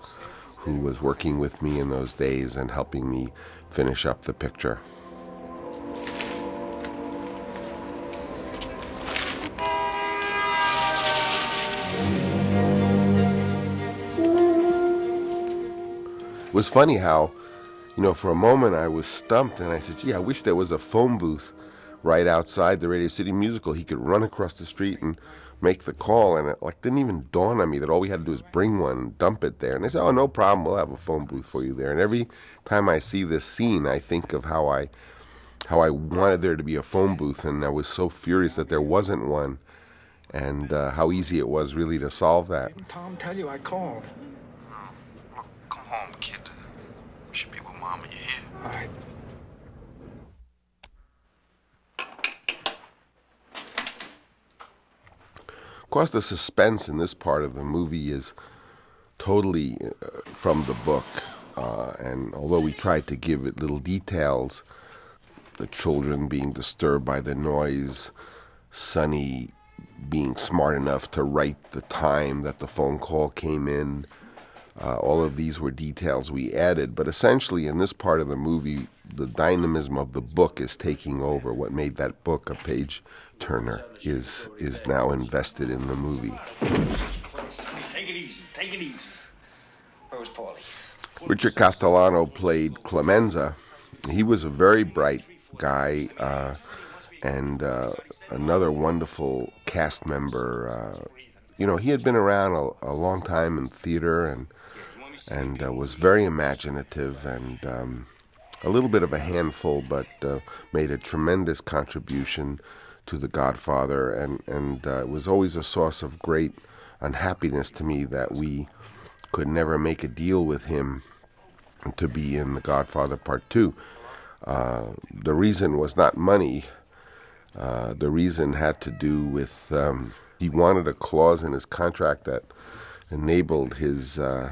who was working with me in those days and helping me finish up the picture. It was funny how you know, for a moment I was stumped and I said, gee, I wish there was a phone booth right outside the Radio City Musical. He could run across the street and make the call. And it like didn't even dawn on me that all we had to do is bring one and dump it there. And they said, oh, no problem. We'll have a phone booth for you there. And every time I see this scene, I think of how I how I wanted there to be a phone booth, and I was so furious that there wasn't one, and uh, how easy it was really to solve that. Didn't Tom tell you I called. Come home, kid. We should be with Mama. You hear? All right. Of course, the suspense in this part of the movie is totally uh, from the book. Uh, and although we tried to give it little details, the children being disturbed by the noise, Sonny being smart enough to write the time that the phone call came in, uh, all of these were details we added. But essentially, in this part of the movie, the dynamism of the book is taking over. What made that book a page turner is is now invested in the movie. Take it easy. Take it easy. Paulie? Richard Castellano played Clemenza. He was a very bright guy uh, and uh, another wonderful cast member. Uh, you know, he had been around a, a, long time in theater and and uh, was very imaginative and um, a little bit of a handful, but uh, made a tremendous contribution to The Godfather, and and uh, it was always a source of great unhappiness to me that we could never make a deal with him to be in The Godfather Part Two. Uh, the reason was not money. Uh, the reason had to do with um, he wanted a clause in his contract that enabled his uh,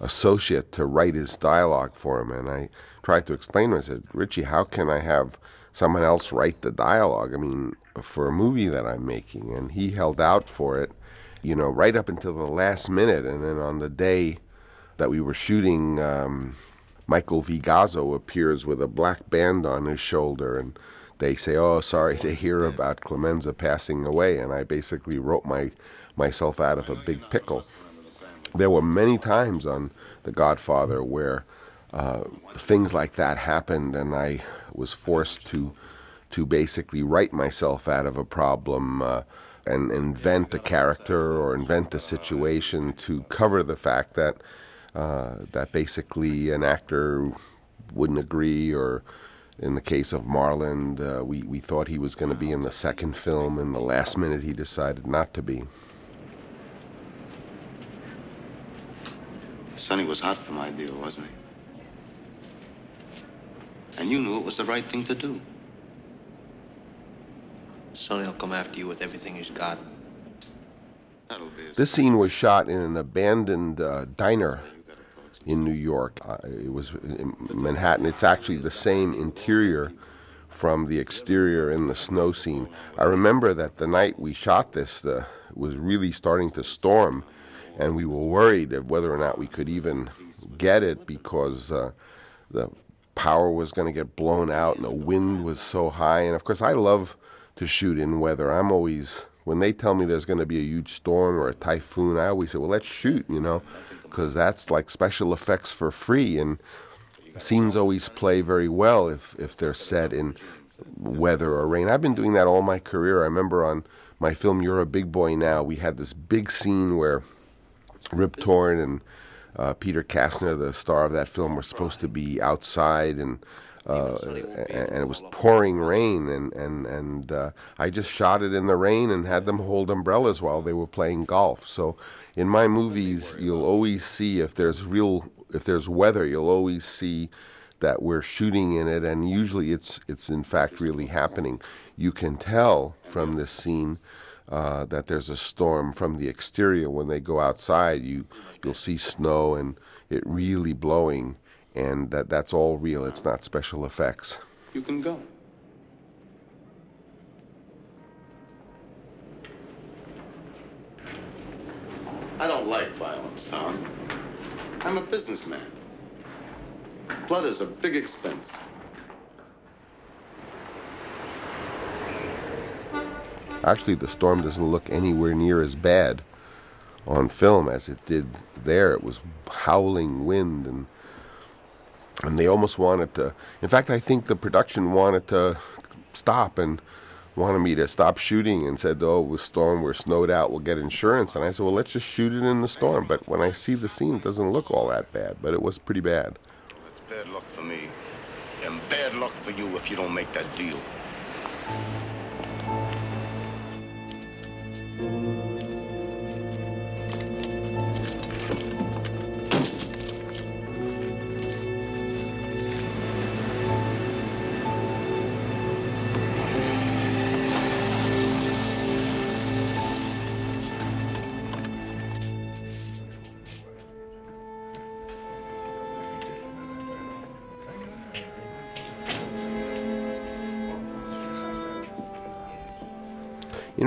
associate to write his dialogue for him. And I tried to explain to him, I said, Richie, how can I have someone else write the dialogue? I mean, for a movie that I'm making. And he held out for it, you know, right up until the last minute. And then on the day that we were shooting, um, Michael V. Gazzo appears with a black band on his shoulder. And they say, "Oh, sorry to hear about Clemenza passing away," and I basically wrote my myself out of a big pickle there were many times on The Godfather where uh, things like that happened, and I was forced to to basically write myself out of a problem uh, and invent a character or invent a situation to cover the fact that uh, that basically an actor wouldn't agree or in the case of Marlon, uh, we, we thought he was going to be in the second film, and the last minute he decided not to be. Sonny was hot for my deal, wasn't he? And you knew it was the right thing to do. Sonny will come after you with everything he's got. This scene was shot in an abandoned uh, diner in New York. Uh, it was in Manhattan. It's actually the same interior from the exterior in the snow scene. I remember that the night we shot this, the, it was really starting to storm, and we were worried of whether or not we could even get it because uh, the power was going to get blown out and the wind was so high. And of course, I love to shoot in weather. I'm always when they tell me there's going to be a huge storm or a typhoon, I always say, well, let's shoot, you know, because that's like special effects for free. And scenes always play very well if, if they're set in weather or rain. I've been doing that all my career. I remember on my film You're a Big Boy Now, we had this big scene where Rip Torn and uh, Peter Kastner, the star of that film, were supposed to be outside and uh, and it was pouring rain, and and and uh, I just shot it in the rain and had them hold umbrellas while they were playing golf. So, in my movies, you'll always see if there's real if there's weather, you'll always see that we're shooting in it, and usually it's it's in fact really happening. You can tell from this scene. Uh, that there's a storm from the exterior. When they go outside, you you'll see snow and it really blowing, and that that's all real. It's not special effects. You can go. I don't like violence, Tom. I'm a businessman. Blood is a big expense. Actually, the storm doesn't look anywhere near as bad on film as it did there. It was howling wind and and they almost wanted to. In fact, I think the production wanted to stop and wanted me to stop shooting and said, "Oh, it was storm. We're snowed out. We'll get insurance." And I said, "Well, let's just shoot it in the storm." But when I see the scene, it doesn't look all that bad, but it was pretty bad. It's bad luck for me. And bad luck for you if you don't make that deal. Thank you.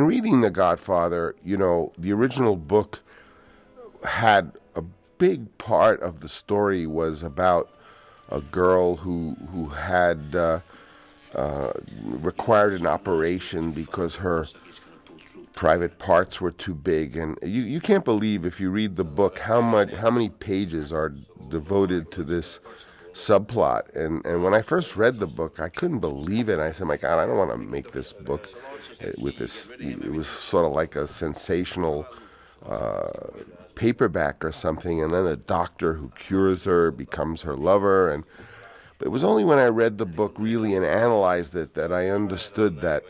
In reading The Godfather, you know, the original book had a big part of the story was about a girl who who had uh, uh, required an operation because her private parts were too big, and you, you can't believe if you read the book how much how many pages are devoted to this subplot. And and when I first read the book, I couldn't believe it. I said, "My God, I don't want to make this book with this." It was sort of like a sensational. Uh, paperback or something, and then a doctor who cures her becomes her lover. And but it was only when I read the book really and analyzed it that I understood that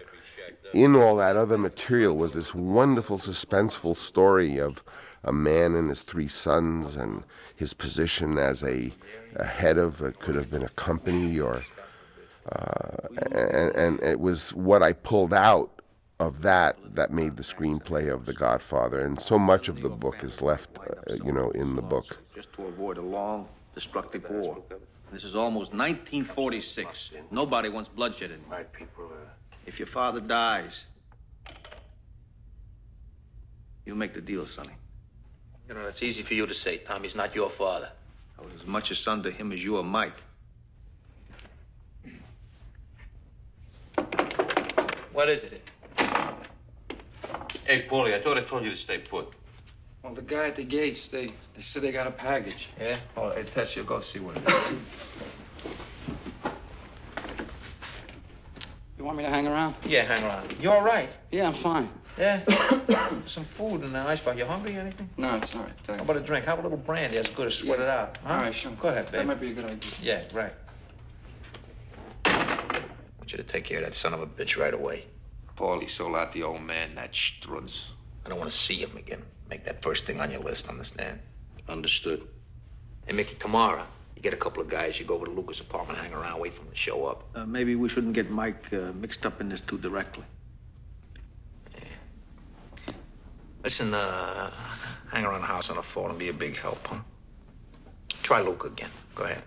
in all that other material was this wonderful, suspenseful story of a man and his three sons and his position as a, a head of it could have been a company or uh, and, and it was what I pulled out of that that made the screenplay of The Godfather, and so much of the book is left, uh, you know, in the book. Just to avoid a long, destructive war. This is almost 1946. Nobody wants bloodshed anymore. If your father dies, you make the deal, Sonny. You know, that's easy for you to say, Tommy's not your father. I was as much a son to him as you are Mike. What is it? Hey, Paulie, I thought I told you to stay put. Well, the guy at the gates, they, they said they got a package. Yeah? Oh, hey, Tess, you go see what it is. You want me to hang around? yeah, hang around. You all right? Yeah, I'm fine. Yeah? Some food in the icebox. You hungry or anything? No, it's all right. How Thanks. about a drink? How about a little brandy? That's good to sweat Yeah. it out. Huh? All right, sure. Go ahead, babe. That might be a good idea. Yeah, right. I want you to take care of that son of a bitch right away. Paulie sold out the old man, that Strutz. I don't want to see him again. Make that first thing on your list, understand? Understood. Hey, Mickey, tomorrow, You get a couple of guys, you go over to Luca's apartment, hang around, wait for him to show up. Uh, maybe we shouldn't get Mike uh, mixed up in this too directly. Yeah. Listen, uh, hang around the house on the phone and be a big help, huh? Try Luke again. Go ahead.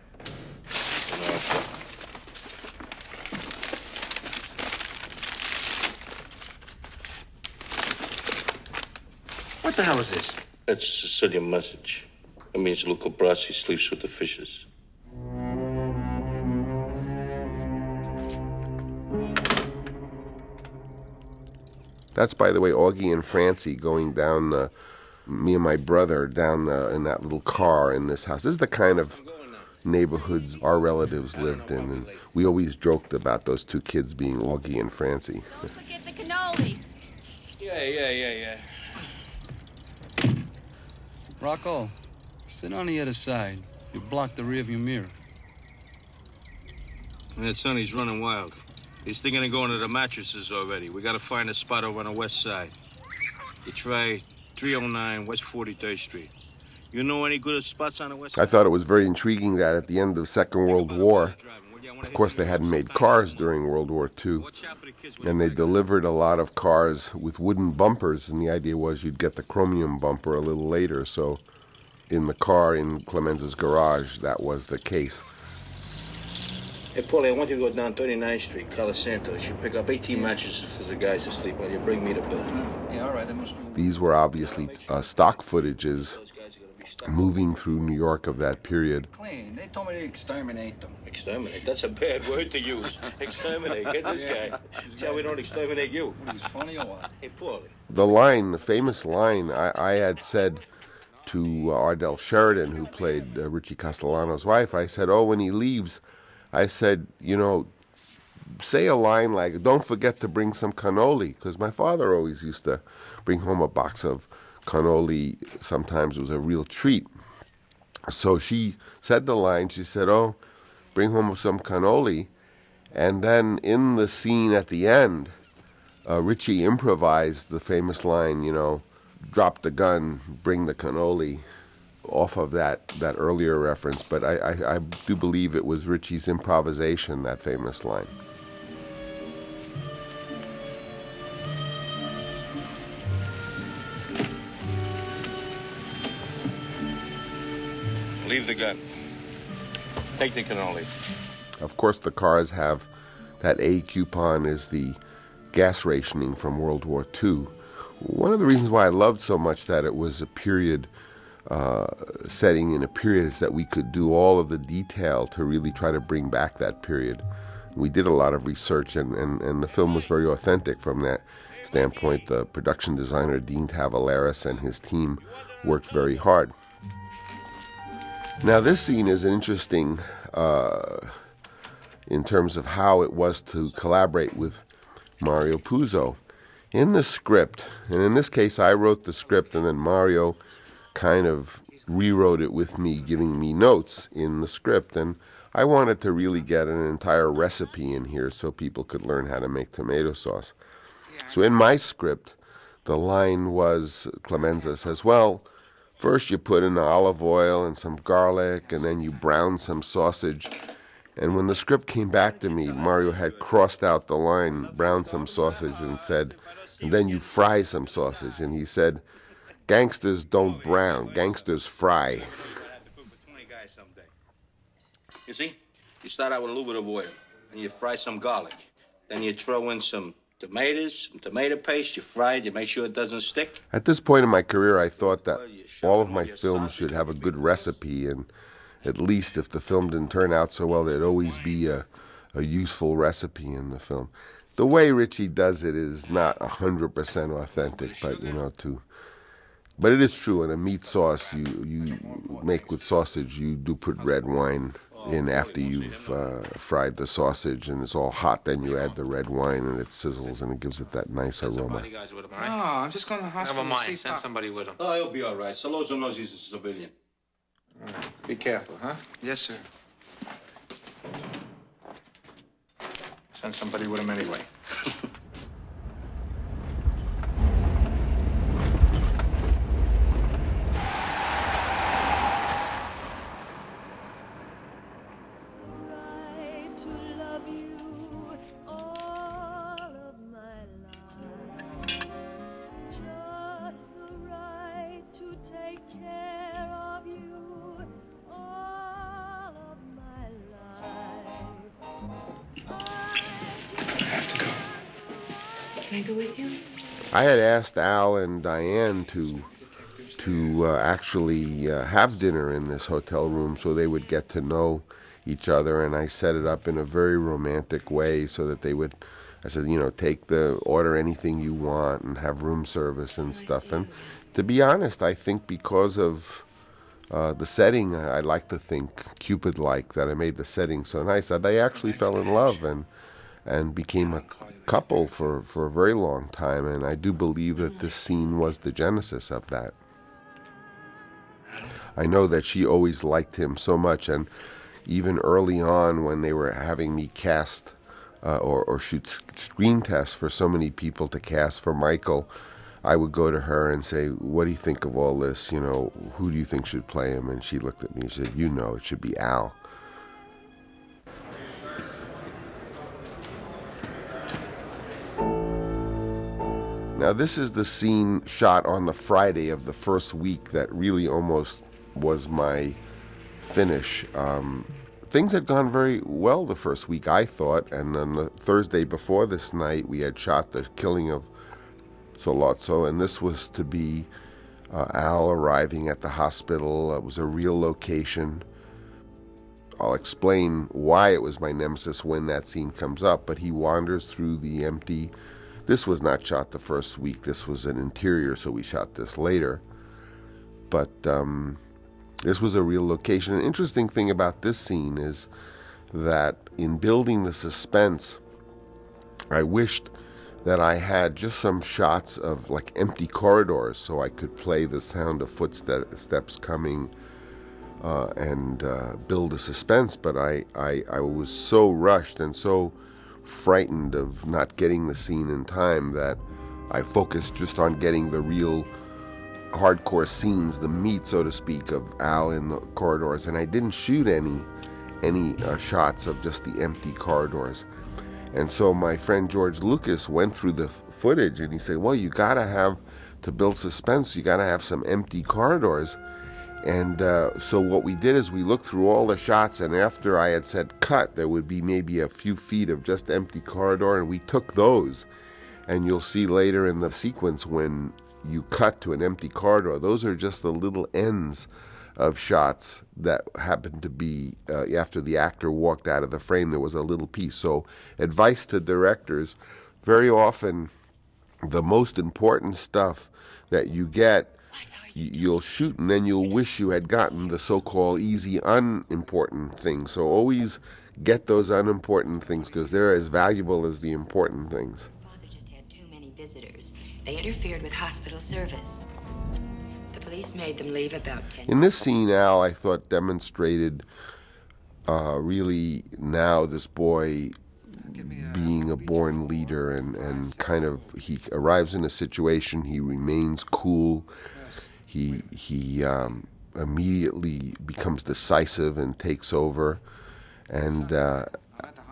What the hell is this? That's a Sicilian message. It means Luca Brasi sleeps with the fishes. That's, by the way, Augie and Francie going down the, me and my brother down the, in that little car in this house. This is the kind of neighborhoods our relatives lived in, and we always joked about those two kids being Augie and Francie. Don't Forget the cannoli. Yeah, yeah, yeah, yeah. Rocco, sit on the other side. You blocked the rear rearview mirror. That Sonny's running wild. He's thinking of going to the mattresses already. We gotta find a spot over on the west side. You try 309 West 43rd Street. You know any good spots on the west I thought it was very intriguing that at the end of the Second World War, of course, they hadn't made cars during World War II, and they delivered a lot of cars with wooden bumpers, and the idea was you'd get the chromium bumper a little later. So, in the car in Clemenza's garage, that was the case. Hey, Paulie, I want you to go down 39th Street, Cala Santos. You pick up 18 mattresses for the guys to sleep while you bring me the bill. Yeah, all right. Must These were obviously uh, stock footages moving through New York of that period. clean. They told me to exterminate them. Exterminate? That's a bad word to use. Exterminate. Get this guy. See how we don't exterminate you. He's funny or what? Hey, Paulie. The line, the famous line, I, I had said to uh, Ardell Sheridan, who played uh, Richie Castellano's wife, I said, Oh, when he leaves, I said, you know, say a line like, don't forget to bring some cannoli, because my father always used to bring home a box of cannoli. Sometimes was a real treat. So she said the line, she said, oh, bring home some cannoli. And then in the scene at the end, uh, Richie improvised the famous line, you know, drop the gun, bring the cannoli, off of that, that earlier reference. But I, I, I do believe it was Richie's improvisation, that famous line. Leave the gun. Take the cannoli. Of course, the cars have that A coupon is the gas rationing from World War II. One of the reasons why I loved so much that it was a period uh, setting in a period is that we could do all of the detail to really try to bring back that period. We did a lot of research, and, and, and the film was very authentic from that standpoint. The production designer, Dean Tavoularis, and his team worked very hard. Now, this scene is interesting uh, in terms of how it was to collaborate with Mario Puzo. In the script, and in this case, I wrote the script, and then Mario kind of rewrote it with me, giving me notes in the script. And I wanted to really get an entire recipe in here so people could learn how to make tomato sauce. So in my script, the line was Clemenza says, Well, first you put in olive oil and some garlic, and then you brown some sausage. And when the script came back to me, Mario had crossed out the line, brown some sausage, and said, and then you fry some sausage. And he said, Gangsters don't brown, gangsters fry. You see? You start out with a little bit of oil, and you fry some garlic. Then you throw in some tomatoes, some tomato paste, you fry it, you make sure it doesn't stick. At this point in my career, I thought that all of my films should have a good recipe, and at least if the film didn't turn out so well, there'd always be a, a useful recipe in the film. The way Richie does it is not 100% authentic, but you know, to but it is true in a meat sauce you you make with sausage, you do put red wine in after you've uh, fried the sausage and it's all hot. Then you add the red wine and it sizzles and it gives it that nice aroma. No, I'm just going to the hospital Never see mind. Send somebody with him. Oh, he'll be all right. Sollozzo knows he's a civilian. Be careful, huh? Yes, sir. Send somebody with him anyway. asked Al and Diane to to uh, actually uh, have dinner in this hotel room so they would get to know each other, and I set it up in a very romantic way so that they would. I said, you know, take the order anything you want and have room service and stuff. And to be honest, I think because of uh, the setting, I like to think Cupid like that I made the setting so nice that they actually fell in love and and became a couple for, for a very long time. And I do believe that this scene was the genesis of that. I know that she always liked him so much, and even early on when they were having me cast uh, or, or shoot screen tests for so many people to cast for Michael, I would go to her and say, What do you think of all this? You know, who do you think should play him? And she looked at me and said, You know, it should be Al. Now, this is the scene shot on the Friday of the first week that really almost was my finish. Um, things had gone very well the first week, I thought, and on the Thursday before this night, we had shot the killing of Sollozzo, and this was to be uh, Al arriving at the hospital. It was a real location. I'll explain why it was my nemesis when that scene comes up, but he wanders through the empty. This was not shot the first week, this was an interior, so we shot this later. But um, this was a real location. An interesting thing about this scene is that in building the suspense, I wished that I had just some shots of like empty corridors so I could play the sound of footsteps coming uh, and uh, build a suspense. But I, I, I was so rushed and so frightened of not getting the scene in time that I focused just on getting the real hardcore scenes, the meat, so to speak, of Al in the corridors, and I didn't shoot any any uh, shots of just the empty corridors. And so my friend George Lucas went through the f- footage and he said, "Well, you gotta have to build suspense. You gotta have some empty corridors." And uh, so what we did is we looked through all the shots, and after I had said cut, there would be maybe a few feet of just empty corridor, and we took those. And you'll see later in the sequence when you cut to an empty corridor. Those are just the little ends of shots that happened to be uh, after the actor walked out of the frame. There was a little piece. So, advice to directors very often, the most important stuff that you get, you'll shoot and then you'll wish you had gotten the so called easy, unimportant things. So, always get those unimportant things because they're as valuable as the important things. Father just had too many visitors. They interfered with hospital service. The police made them leave about 10 In this scene, Al, I thought demonstrated uh, really now this boy being a born leader and, and kind of he arrives in a situation, he remains cool, he, he um, immediately becomes decisive and takes over. And uh,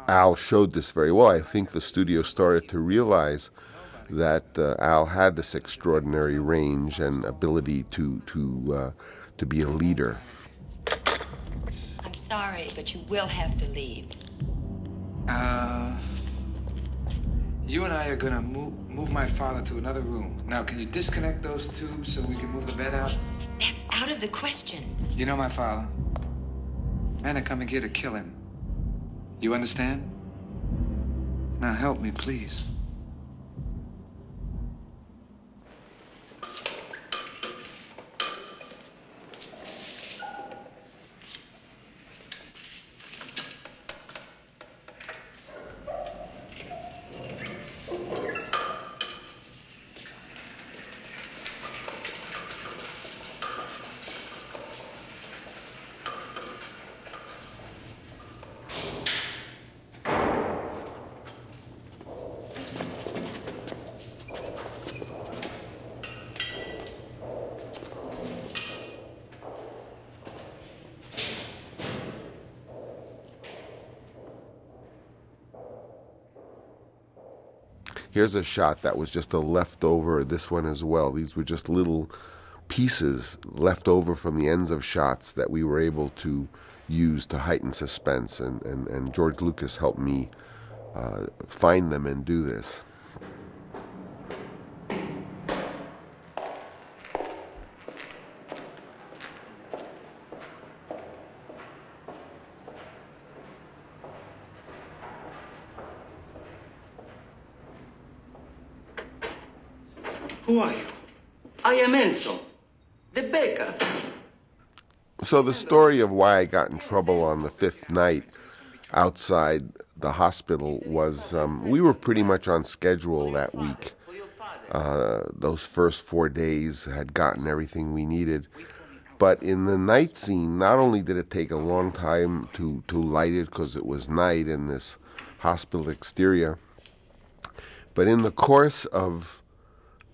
Al showed this very well. I think the studio started to realize that uh, Al had this extraordinary range and ability to to uh, to be a leader. I'm sorry, but you will have to leave. Uh, you and I are gonna move move my father to another room. Now, can you disconnect those tubes so we can move the bed out? That's out of the question. You know my father. Men are coming here to kill him. You understand? Now help me, please. Here's a shot that was just a leftover. This one as well. These were just little pieces left over from the ends of shots that we were able to use to heighten suspense. And, and, and George Lucas helped me uh, find them and do this. Who are you? I am Enzo, the baker. So the story of why I got in trouble on the fifth night outside the hospital was um, we were pretty much on schedule that week. Uh, those first four days had gotten everything we needed. But in the night scene, not only did it take a long time to, to light it because it was night in this hospital exterior, but in the course of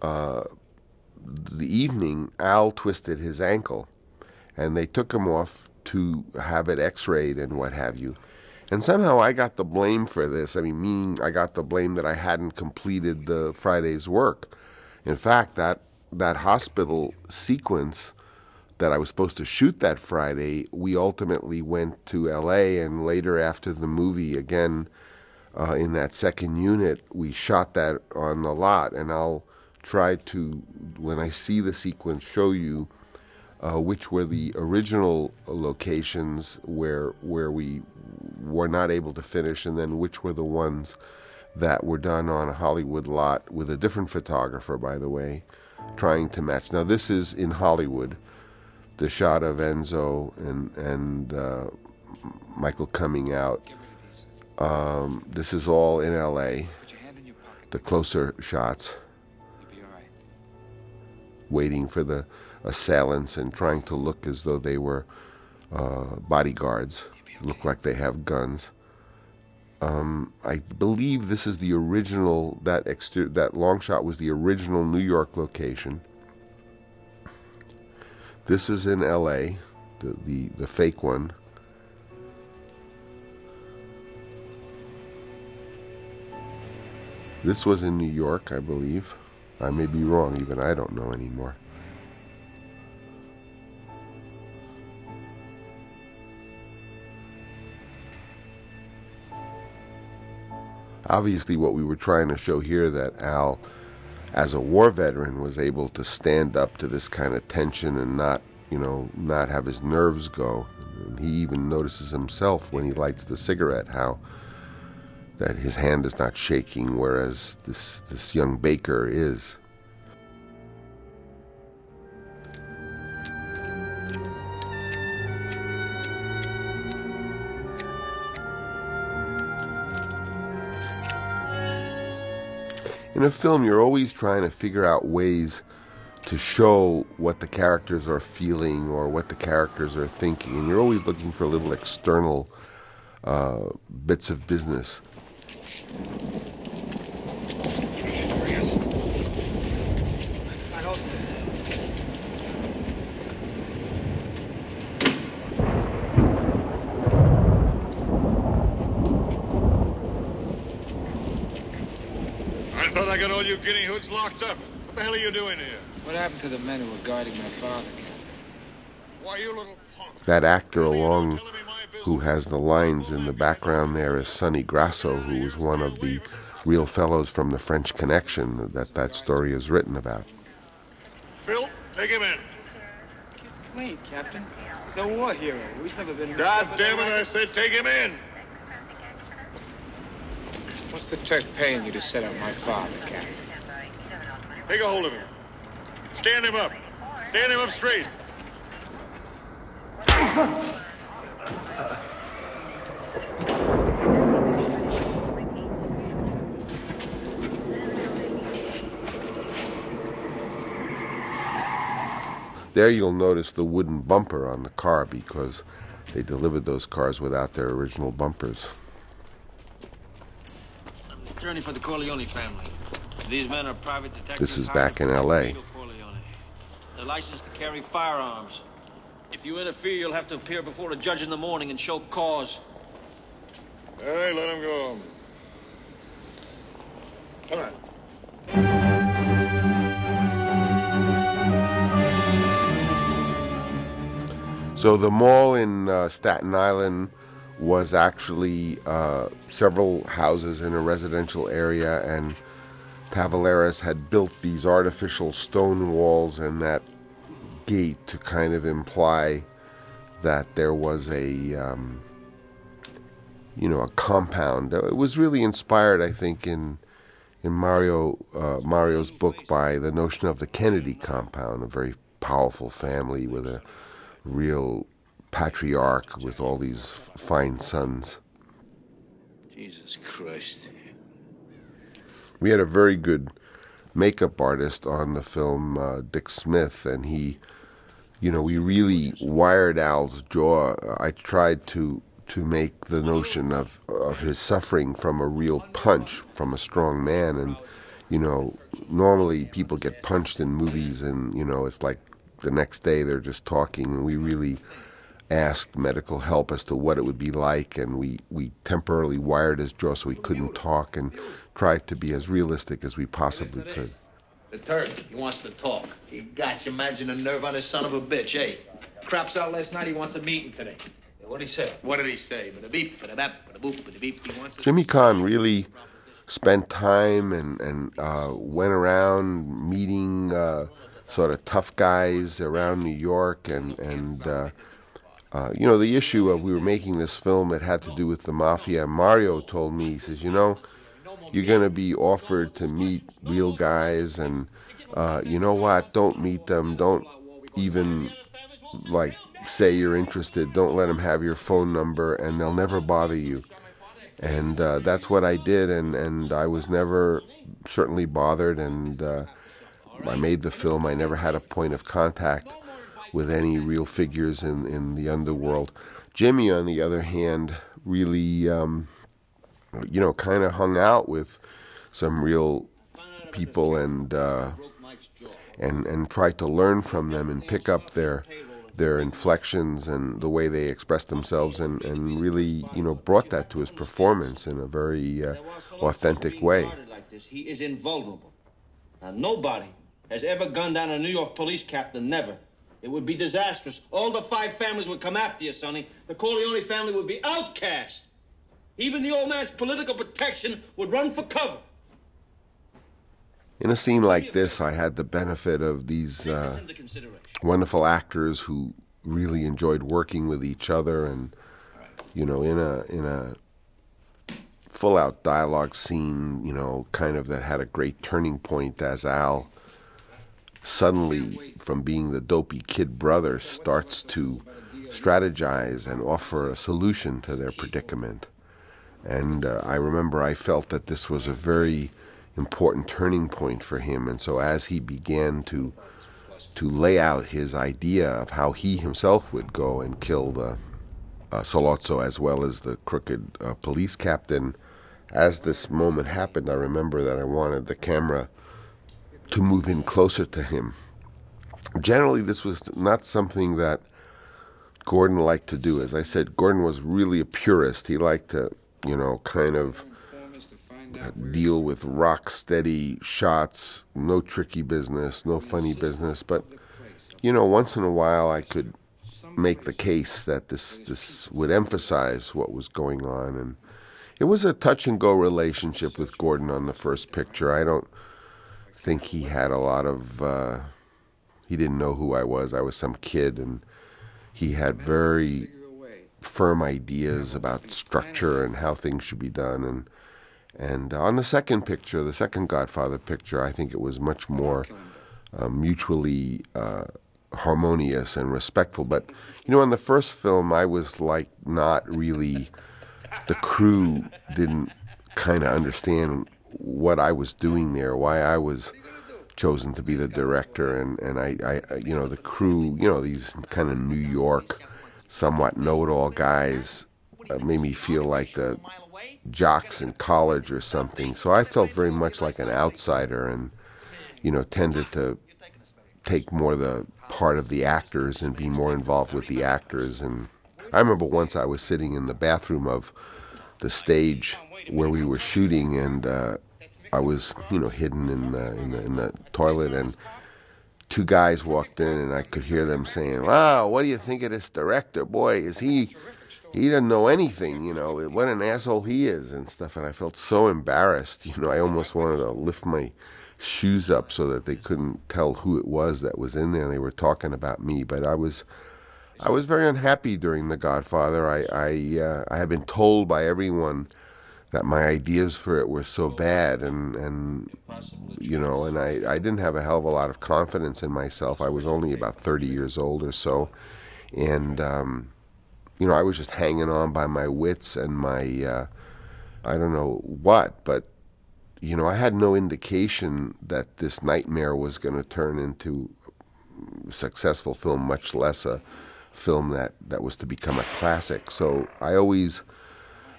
uh, the evening, Al twisted his ankle and they took him off to have it x rayed and what have you. And somehow I got the blame for this. I mean, meaning I got the blame that I hadn't completed the Friday's work. In fact, that that hospital sequence that I was supposed to shoot that Friday, we ultimately went to L.A. and later after the movie again uh, in that second unit, we shot that on the lot. And I'll try to, when I see the sequence, show you uh, which were the original locations where where we were not able to finish, and then which were the ones that were done on a Hollywood lot with a different photographer, by the way, trying to match. Now this is in Hollywood, the shot of Enzo and and uh, Michael coming out. Um, this is all in L.A. The closer shots, waiting for the assailants and trying to look as though they were uh, bodyguards, look like they have guns. Um, I believe this is the original that exter- that long shot was the original New York location. This is in L.A. the the, the fake one. This was in New York, I believe. I may be wrong, even I don't know anymore. Obviously what we were trying to show here that Al, as a war veteran, was able to stand up to this kind of tension and not, you know, not have his nerves go. And he even notices himself when he lights the cigarette how that his hand is not shaking, whereas this this young baker is. In a film, you're always trying to figure out ways to show what the characters are feeling or what the characters are thinking, and you're always looking for little external uh, bits of business. I got all you guinea hoods locked up. What the hell are you doing here? What happened to the men who were guarding my father, Captain? Why, you little punk. That actor along who has the lines in the background there is Sonny Grasso, who was one of the real fellows from the French Connection that that story is written about. Bill, take him in. Kid's clean, Captain. He's a war hero. He's never been... God damn it, I said take him in. What's the Turk paying you to set up my father, Captain? Take a hold of him. Stand him up. Stand him up straight. There you'll notice the wooden bumper on the car because they delivered those cars without their original bumpers. Attorney for the Corleone family. These men are private detectives. This is back in L.A. They're licensed to carry firearms. If you interfere, you'll have to appear before a judge in the morning and show cause. All right, let him go. Come on. So the mall in uh, Staten Island was actually uh, several houses in a residential area, and Tavoularis had built these artificial stone walls and that gate to kind of imply that there was a, um, you know, a compound. It was really inspired, I think, in in Mario uh, Mario's book by the notion of the Kennedy compound, a very powerful family with a real patriarch with all these fine sons. Jesus Christ. We had a very good makeup artist on the film, uh, Dick Smith, and he, you know, we really wired Al's jaw. I tried to to make the notion of of his suffering from a real punch from a strong man, and you know, normally people get punched in movies, and you know, it's like the next day they're just talking, and we really asked medical help as to what it would be like, and we, we temporarily wired his jaw so he couldn't talk and tried to be as realistic as we possibly could. The Turk, he wants to talk. He got you imagine the nerve on this son of a bitch, eh? Craps out last night. He wants a meeting today. What did he say? What did he say? But a beep, but a bap, but a boop, but a beep. He wants to... Jimmy Caan really spent time and, and uh, went around meeting uh, sort of tough guys around New York and, and uh, uh, you know, the issue of we were making this film it had to do with the mafia. Mario told me, he says, you know, you're going to be offered to meet real guys, and uh, you know what? Don't meet them. Don't even like say you're interested. Don't let them have your phone number, and they'll never bother you. And uh, that's what I did, and, and I was never certainly bothered, and uh, I made the film. I never had a point of contact with any real figures in, in the underworld. Jimmy, on the other hand, really, um, you know, kind of hung out with some real people and uh, and and tried to learn from them and pick up their their inflections and the way they express themselves and, and really, you know, brought that to his performance in a very uh, authentic way. He is invulnerable. Now, nobody has ever gunned down a New York police captain, never. It would be disastrous. All the five families would come after you, Sonny. The Corleone family would be outcast. Even the old man's political protection would run for cover. In a scene like this, I had the benefit of these uh, wonderful actors who really enjoyed working with each other, and you know, in a in a full-out dialogue scene, you know, kind of that had a great turning point as Al suddenly, from being the dopey kid brother, starts to strategize and offer a solution to their predicament. And uh, I remember I felt that this was a very important turning point for him. And so as he began to to lay out his idea of how he himself would go and kill the uh, Sollozzo as well as the crooked uh, police captain, as this moment happened, I remember that I wanted the camera to move in closer to him. Generally, this was not something that Gordon liked to do. As I said, Gordon was really a purist. He liked to, you know, kind of deal with rock steady shots, no tricky business, no funny business. But, you know, once in a while I could make the case that this, this would emphasize what was going on. And it was a touch and go relationship with Gordon on the first picture. I don't think he had a lot of. Uh, he didn't know who I was. I was some kid, and he had very firm ideas about structure and how things should be done. And and on the second picture, the second Godfather picture, I think it was much more uh, mutually uh, harmonious and respectful. But you know, in the first film, I was like not really. The crew didn't kind of understand what I was doing there, why I was chosen to be the director, and and I, I you know the crew, you know these kind of New York, somewhat know-it-all guys, uh, made me feel like the jocks in college or something. So I felt very much like an outsider, and you know tended to take more the part of the actors and be more involved with the actors. And I remember once I was sitting in the bathroom of the stage where we were shooting, and uh, I was, you know, hidden in the, in the, in the toilet, and two guys walked in, and I could hear them saying, "Wow, what do you think of this director? Boy, is he." He doesn't know anything, you know. What an asshole he is and stuff. And I felt so embarrassed, you know. I almost wanted to lift my shoes up so that they couldn't tell who it was that was in there. And they were talking about me, but I was, I was very unhappy during The Godfather. I, I, uh, I had been told by everyone that my ideas for it were so bad and and you know and I, I didn't have a hell of a lot of confidence in myself. I was only about 30 years old or so. And um, you know i was just hanging on by my wits and my uh, i don't know what but you know i had no indication that this nightmare was going to turn into a successful film much less a film that that was to become a classic. So i always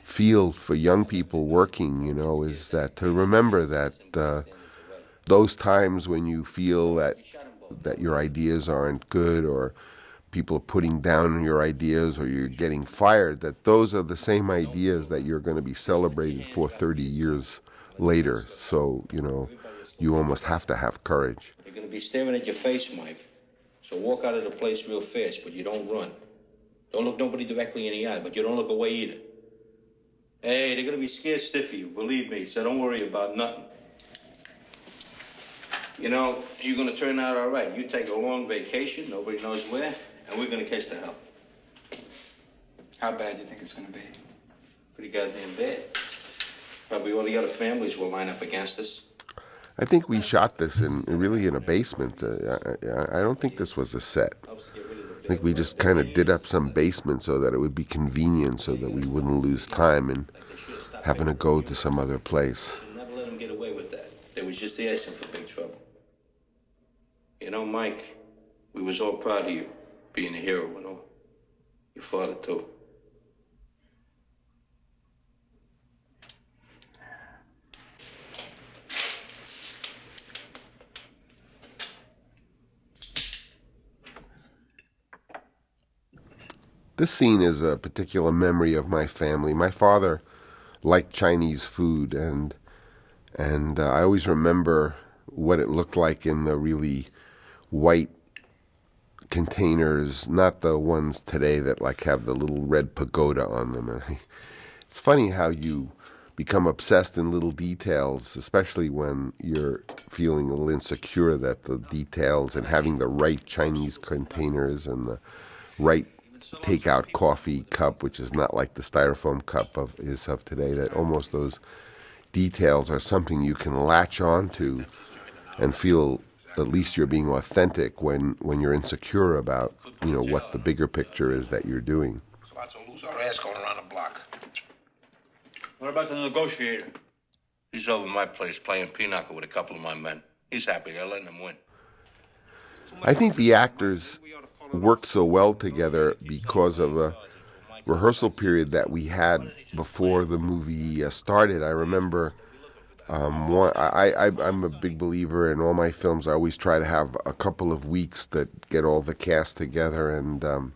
feel for young people working, you know, is that to remember that uh, those times when you feel that that your ideas aren't good or people are putting down your ideas or you're getting fired, that those are the same ideas that you're going to be celebrated for 30 years later. So, you know, you almost have to have courage. They're going to be staring at your face, Mike. So walk out of the place real fast, but you don't run. Don't look nobody directly in the eye, but you don't look away either. Hey, they're gonna be scared stiff of you, believe me, so don't worry about nothing. You know, you're gonna turn out all right. You take a long vacation, nobody knows where, and we're gonna catch the hell. How bad do you think it's to be? Pretty goddamn bad. Probably all the other families will line up against us. I think we shot this in really in a basement. Uh, I, I don't think this was a set. I think we just kind of did up some basement so that it would be convenient, so that we wouldn't lose time in having to go to some other place. Never let them get away with that. They was just the asking for big trouble. You know, Mike, we was all proud of you being a hero and all. Your father too. This scene is a particular memory of my family. My father liked Chinese food, and and uh, I always remember what it looked like in the really white containers, not the ones today that like have the little red pagoda on them. And it's funny how you become obsessed in little details, especially when you're feeling a little insecure that the details and having the right Chinese containers and the right takeout coffee cup, which is not like the styrofoam cup of is of today. That almost those details are something you can latch on to and feel at least you're being authentic when when you're insecure about you know what the bigger picture is that you're doing. Lots of loser ass going around the block. What about the negotiator? He's over at my place playing pinochle with a couple of my men. He's happy. They're letting him win. I think the actors worked so well together because of a rehearsal period that we had before the movie uh, started. I remember um, one, I, I, I'm a big believer in all my films. I always try to have a couple of weeks that get all the cast together. And um,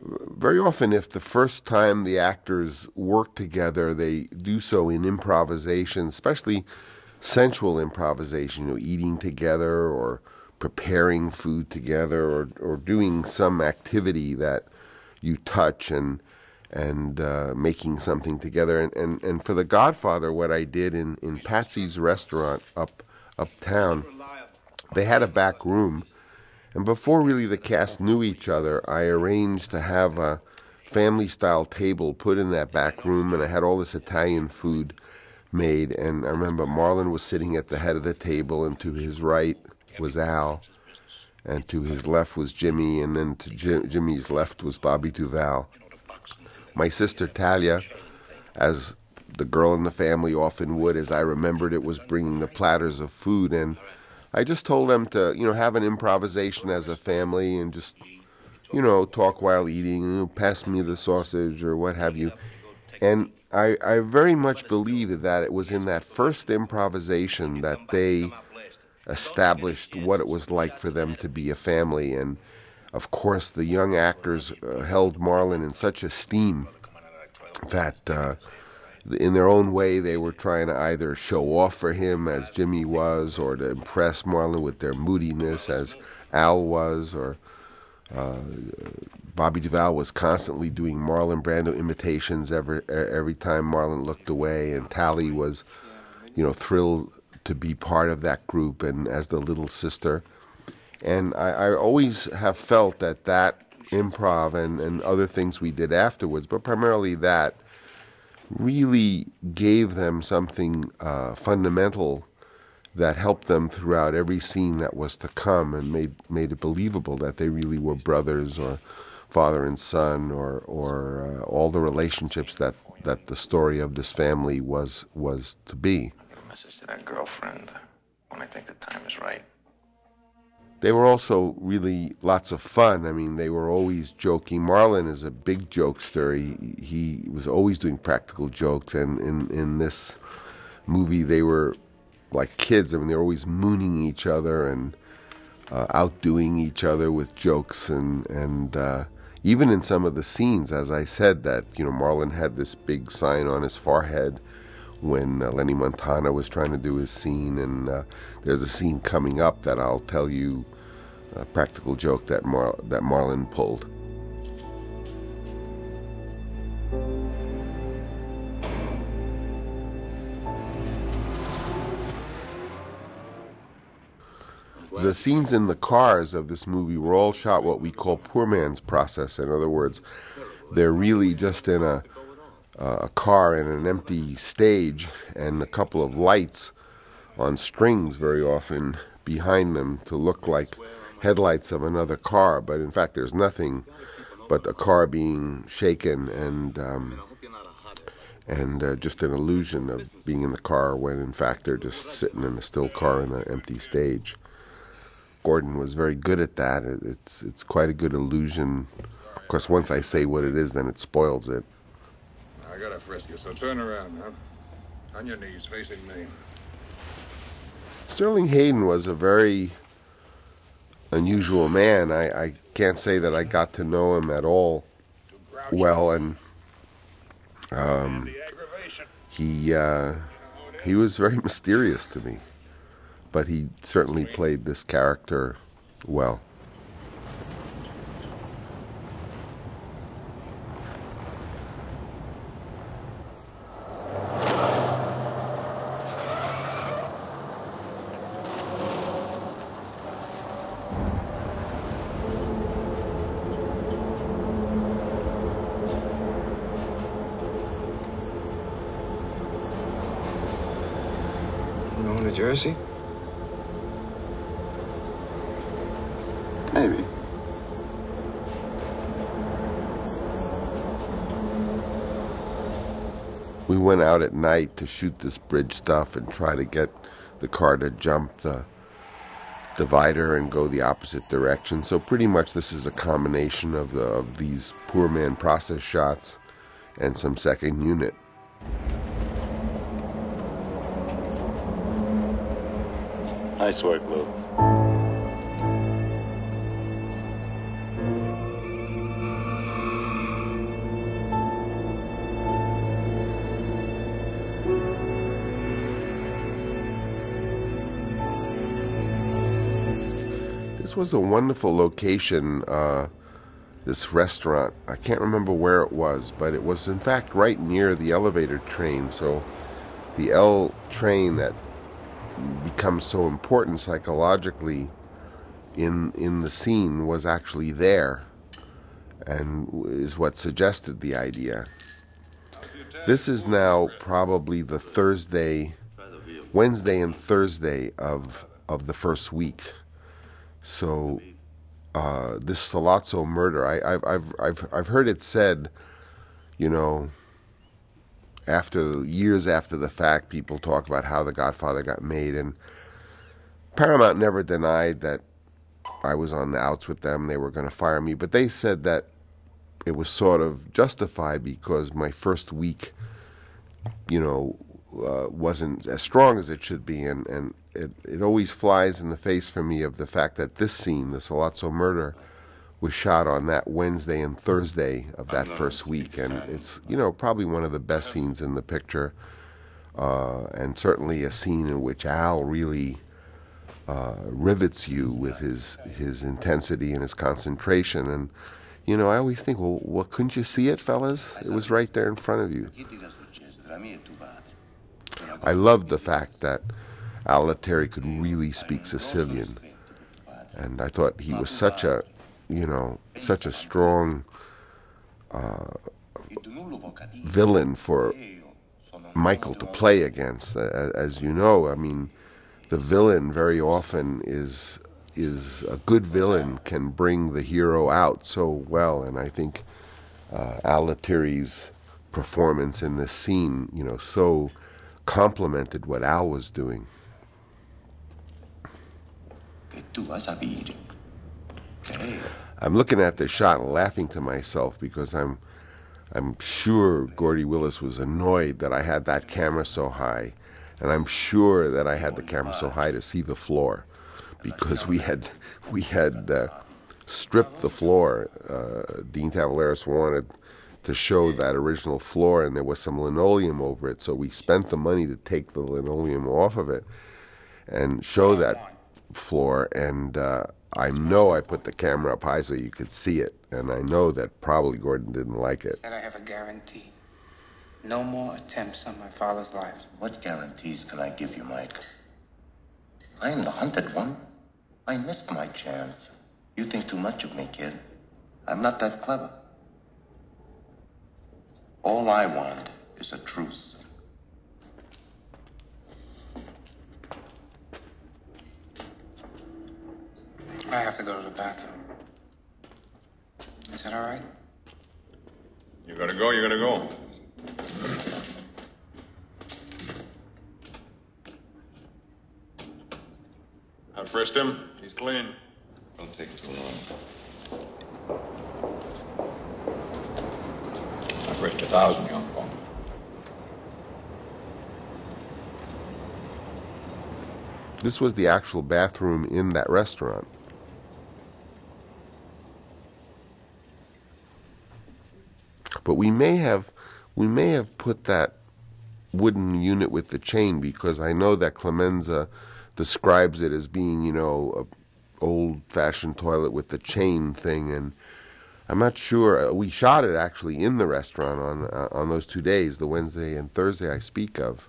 very often, if the first time the actors work together, they do so in improvisation, especially sensual improvisation, you know, eating together or preparing food together or, or doing some activity that you touch and and uh, making something together. And, and, and for The Godfather, what I did in, in Patsy's restaurant up uptown, they had a back room. And before really the cast knew each other, I arranged to have a family style table put in that back room, and I had all this Italian food made. And I remember Marlon was sitting at the head of the table, and to his right was Al, and to his left was Jimmy, and then to Jim, Jimmy's left was Bobby Duvall. My sister Talia, as the girl in the family often would, as I remembered it, was bringing the platters of food, and I just told them to, you know, have an improvisation as a family and just, you know, talk while eating, you know, pass me the sausage or what have you. And I, I very much believe that it was in that first improvisation that they established what it was like for them to be a family. And of course, the young actors uh, held Marlon in such esteem that uh, in their own way they were trying to either show off for him as Jimmy was or to impress Marlon with their moodiness as Al was or uh, Bobby Duvall was constantly doing Marlon Brando imitations every every time Marlon looked away, and Tally was, you know, thrilled to be part of that group and as the little sister. And I, I always have felt that that improv and, and other things we did afterwards, but primarily that, really gave them something uh, fundamental that helped them throughout every scene that was to come and made made it believable that they really were brothers or father and son or or uh, all the relationships that that the story of this family was was to be. That girlfriend when I think the time is right. They were also really lots of fun. I mean, they were always joking. Marlon is a big jokester. He, he was always doing practical jokes, and in, in this movie, they were like kids. I mean, they were always mooning each other and uh, outdoing each other with jokes, and and uh, even in some of the scenes, as I said, that you know, Marlon had this big sign on his forehead when uh, Lenny Montana was trying to do his scene, and uh, there's a scene coming up that I'll tell you a practical joke that Mar- that Marlon pulled. The scenes in the cars of this movie were all shot what we call poor man's process. In other words, they're really just in a uh, a car in an empty stage and a couple of lights on strings very often behind them to look like headlights of another car, but in fact there's nothing but a car being shaken and um, and uh, just an illusion of being in the car when in fact they're just sitting in a still car in an empty stage. Gordon was very good at that. It's it's quite a good illusion. Of course, once I say what it is, then it spoils it. I gotta frisk you, so turn around now. On your knees, facing me. Sterling Hayden was a very unusual man. I, I can't say that I got to know him at all well, and um, he uh, he was very mysterious to me, but he certainly played this character well. Jersey? Maybe. We went out at night to shoot this bridge stuff and try to get the car to jump the divider and go the opposite direction. So pretty much this is a combination of the of these poor man process shots and some second unit. Nice work, Lou. This was a wonderful location, uh, this restaurant. I can't remember where it was, but it was in fact right near the elevator train. So the L train that becomes so important psychologically in in the scene was actually there and is what suggested the idea. This is now probably the Thursday, Wednesday and Thursday of of the first week. So uh, this Sollozzo murder, I, I've I've I've I've heard it said, you know, after years after the fact, people talk about how The Godfather got made, and Paramount never denied that I was on the outs with them. They were going to fire me, but they said that it was sort of justified because my first week, you know, uh, wasn't as strong as it should be, and and it it always flies in the face for me of the fact that this scene, the Sollozzo murder, was shot on that Wednesday and Thursday of that first week, and it's you know probably one of the best scenes in the picture, uh, and certainly a scene in which Al really uh, rivets you with his his intensity and his concentration. And you know, I always think, well, well, couldn't you see it, fellas? It was right there in front of you. I loved the fact that Al Lettieri could really speak Sicilian, and I thought he was such a you know, such a strong uh, villain for Michael to play against. As you know, I mean, the villain very often is is a good villain can bring the hero out so well, and I think uh, Al Lettieri's performance in this scene, you know, so complemented what Al was doing. I'm looking at the shot and laughing to myself because I'm I'm sure Gordy Willis was annoyed that I had that camera so high, and I'm sure that I had the camera so high to see the floor, because we had we had uh, stripped the floor. Uh, Dean Tavoularis wanted to show that original floor, and there was some linoleum over it, so we spent the money to take the linoleum off of it and show that floor. And uh, I know I put the camera up high so you could see it, and I know that probably Gordon didn't like it. Said I have a guarantee. No more attempts on my father's life. What guarantees can I give you, Mike? I am the hunted one. I missed my chance. You think too much of me, kid. I'm not that clever. All I want is a truce. I have to go to the bathroom. Is that all right? You gotta go, you gotta go. I frisked him. He's clean. Don't take too long. I frisked a thousand young folks. This was the actual bathroom in that restaurant. But we may have we may have put that wooden unit with the chain because I know that Clemenza describes it as being, you know, a old fashioned toilet with the chain thing and I'm not sure. Uh, we shot it actually in the restaurant on uh, on those two days, the Wednesday and Thursday I speak of.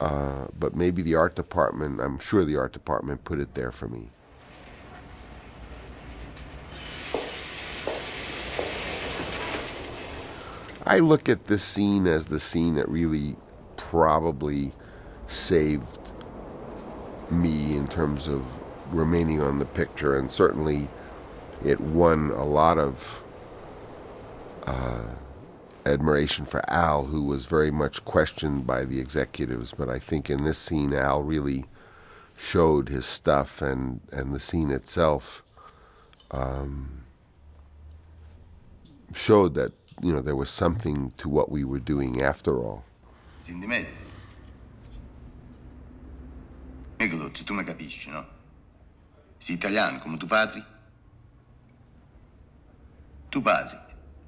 Uh, but maybe the art department, I'm sure the art department put it there for me. I look at this scene as the scene that really probably saved me in terms of remaining on the picture, and certainly it won a lot of uh, admiration for Al, who was very much questioned by the executives. But I think in this scene, Al really showed his stuff, and, and the scene itself um, showed that you know there was something to what we were doing after all. Senti me. Nicolozzi, tu mi capisci, no? Sei italiano come tuo padre? Tuo padre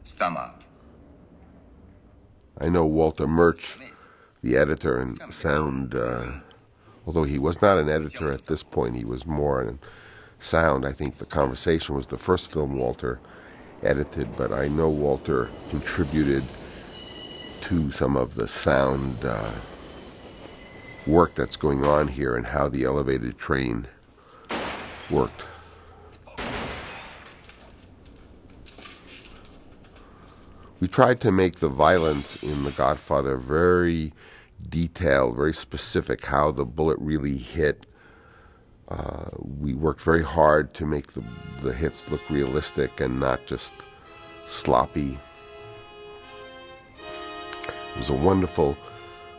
sta male. I know Walter Murch, the editor and sound, uh, although he was not an editor at this point, he was more in sound. I think the conversation was the first film Walter edited, but I know Walter contributed to some of the sound uh, work that's going on here and how the elevated train worked. We tried to make the violence in The Godfather very detailed, very specific, how the bullet really hit. Uh, we worked very hard to make the, the hits look realistic and not just sloppy. It was a wonderful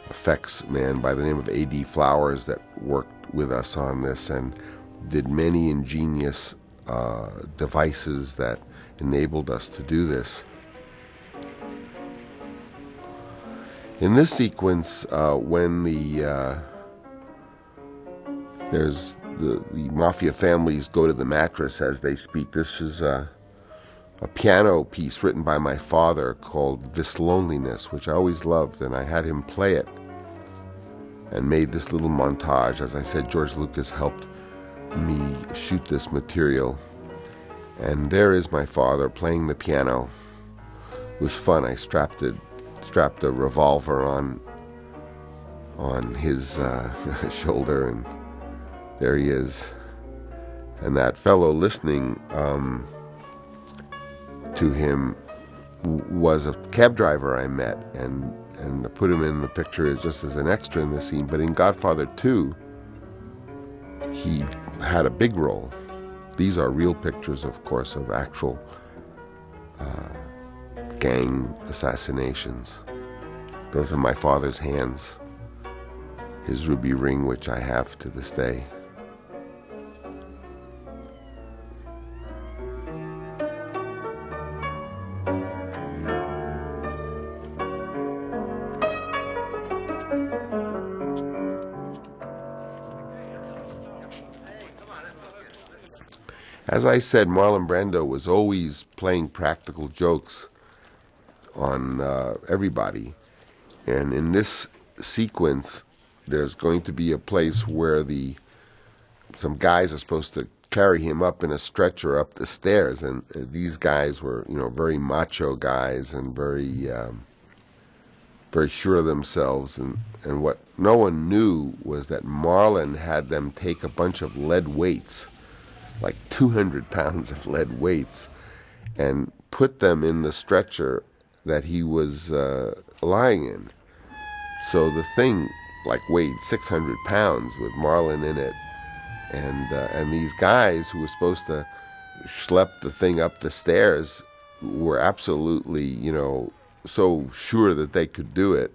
effects man by the name of A.D. Flowers that worked with us on this and did many ingenious uh, devices that enabled us to do this. In this sequence, uh, when the uh, there's the, the mafia families go to the mattress as they speak. This is a, a piano piece written by my father called This Loneliness, which I always loved, and I had him play it and made this little montage. As I said, George Lucas helped me shoot this material. And there is my father playing the piano. It was fun. I strapped it strapped a revolver on on his uh, shoulder, and there he is. And that fellow listening um, to him was a cab driver I met and and I put him in the picture just as an extra in the scene. But in Godfather 2, he had a big role. These are real pictures, of course, of actual uh, gang assassinations. Those are my father's hands, his ruby ring, which I have to this day. As I said, Marlon Brando was always playing practical jokes on uh, everybody. And in this sequence, there's going to be a place where the some guys are supposed to carry him up in a stretcher up the stairs, and uh, these guys were, you know, very macho guys and very, um, very sure of themselves. And and what no one knew was that Marlon had them take a bunch of lead weights, like 200 pounds of lead weights, and put them in the stretcher that he was uh, lying in. So the thing like weighed 600 pounds with Marlon in it, and uh, and these guys who were supposed to schlep the thing up the stairs were absolutely you know so sure that they could do it.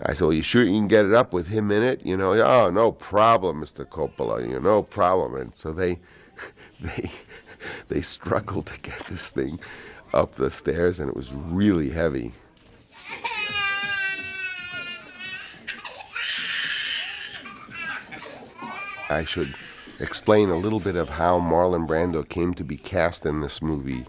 I said, "Well, you sure you can get it up with him in it?" You know, oh, no problem, Mr. Coppola. You know, no problem. And so they they they struggled to get this thing up the stairs, and it was really heavy. I should explain a little bit of how Marlon Brando came to be cast in this movie.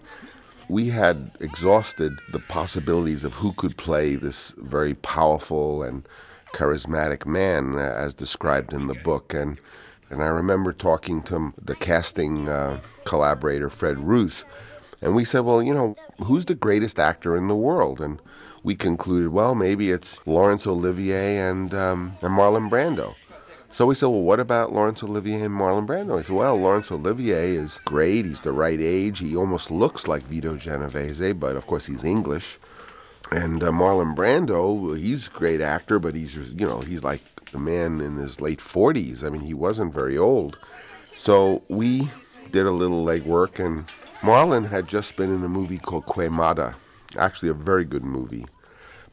We had exhausted the possibilities of who could play this very powerful and charismatic man, uh, as described in the book. And, and I remember talking to the casting uh, collaborator, Fred Roos, and we said, well, you know, who's the greatest actor in the world? And we concluded, well, maybe it's Laurence Olivier and, um, and Marlon Brando. So we said, well, what about Laurence Olivier and Marlon Brando? I said, well, Laurence Olivier is great. He's the right age. He almost looks like Vito Genovese, but of course he's English. And uh, Marlon Brando, he's a great actor, but he's, you know, he's like a man in his late 40s. I mean, he wasn't very old. So we did a little legwork, and Marlon had just been in a movie called Quemada, actually a very good movie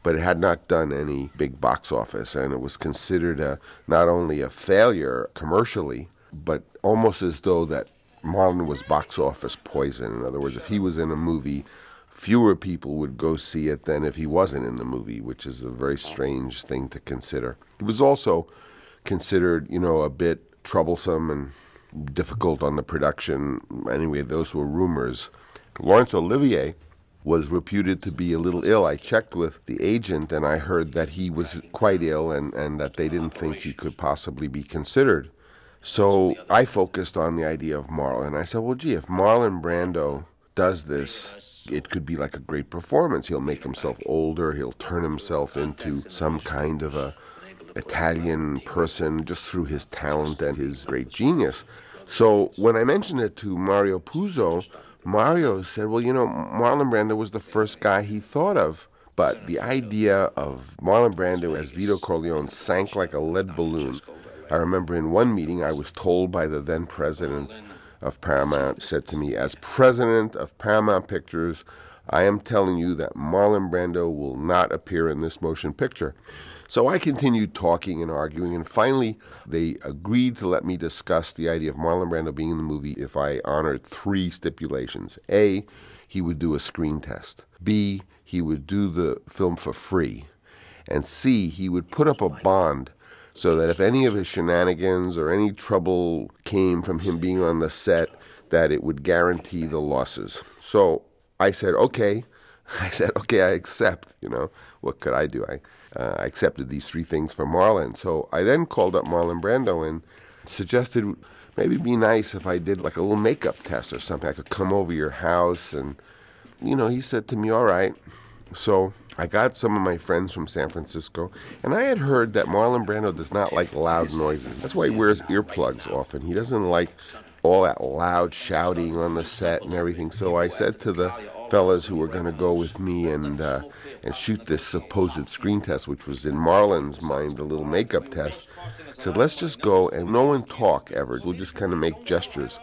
but it had not done any big box office, and it was considered a, not only a failure commercially, but almost as though that Marlon was box office poison. In other words, if he was in a movie, fewer people would go see it than if he wasn't in the movie, which is a very strange thing to consider. It was also considered, you know, a bit troublesome and difficult on the production. Anyway, those were rumors. Laurence Olivier was reputed to be a little ill. I checked with the agent and I heard that he was quite ill and, and that they didn't think he could possibly be considered. So I focused on the idea of Marlon. I said, well, gee, if Marlon Brando does this, it could be like a great performance. He'll make himself older, he'll turn himself into some kind of a Italian person just through his talent and his great genius. So when I mentioned it to Mario Puzo, Mario said, well, you know, Marlon Brando was the first guy he thought of. But the idea of Marlon Brando as Vito Corleone sank like a lead balloon. I remember in one meeting I was told by the then president of Paramount, said to me, as president of Paramount Pictures, I am telling you that Marlon Brando will not appear in this motion picture. So I continued talking and arguing, and finally they agreed to let me discuss the idea of Marlon Brando being in the movie if I honored three stipulations. A, he would do a screen test. B, he would do the film for free. And C, he would put up a bond so that if any of his shenanigans or any trouble came from him being on the set, that it would guarantee the losses. So I said, okay. I said, okay, I accept. You know, what could I do? I uh, I accepted these three things from Marlon. So I then called up Marlon Brando and suggested maybe it'd be nice if I did like a little makeup test or something. I could come over your house and, you know, he said to me, all right. So I got some of my friends from San Francisco, and I had heard that Marlon Brando does not like loud noises. That's why he wears earplugs often. He doesn't like all that loud shouting on the set and everything. So I said to the fellas who were going to go with me and uh, and shoot this supposed screen test, which was in Marlon's mind a little makeup test, said, "Let's just go and no one talk ever. We'll just kind of make gestures."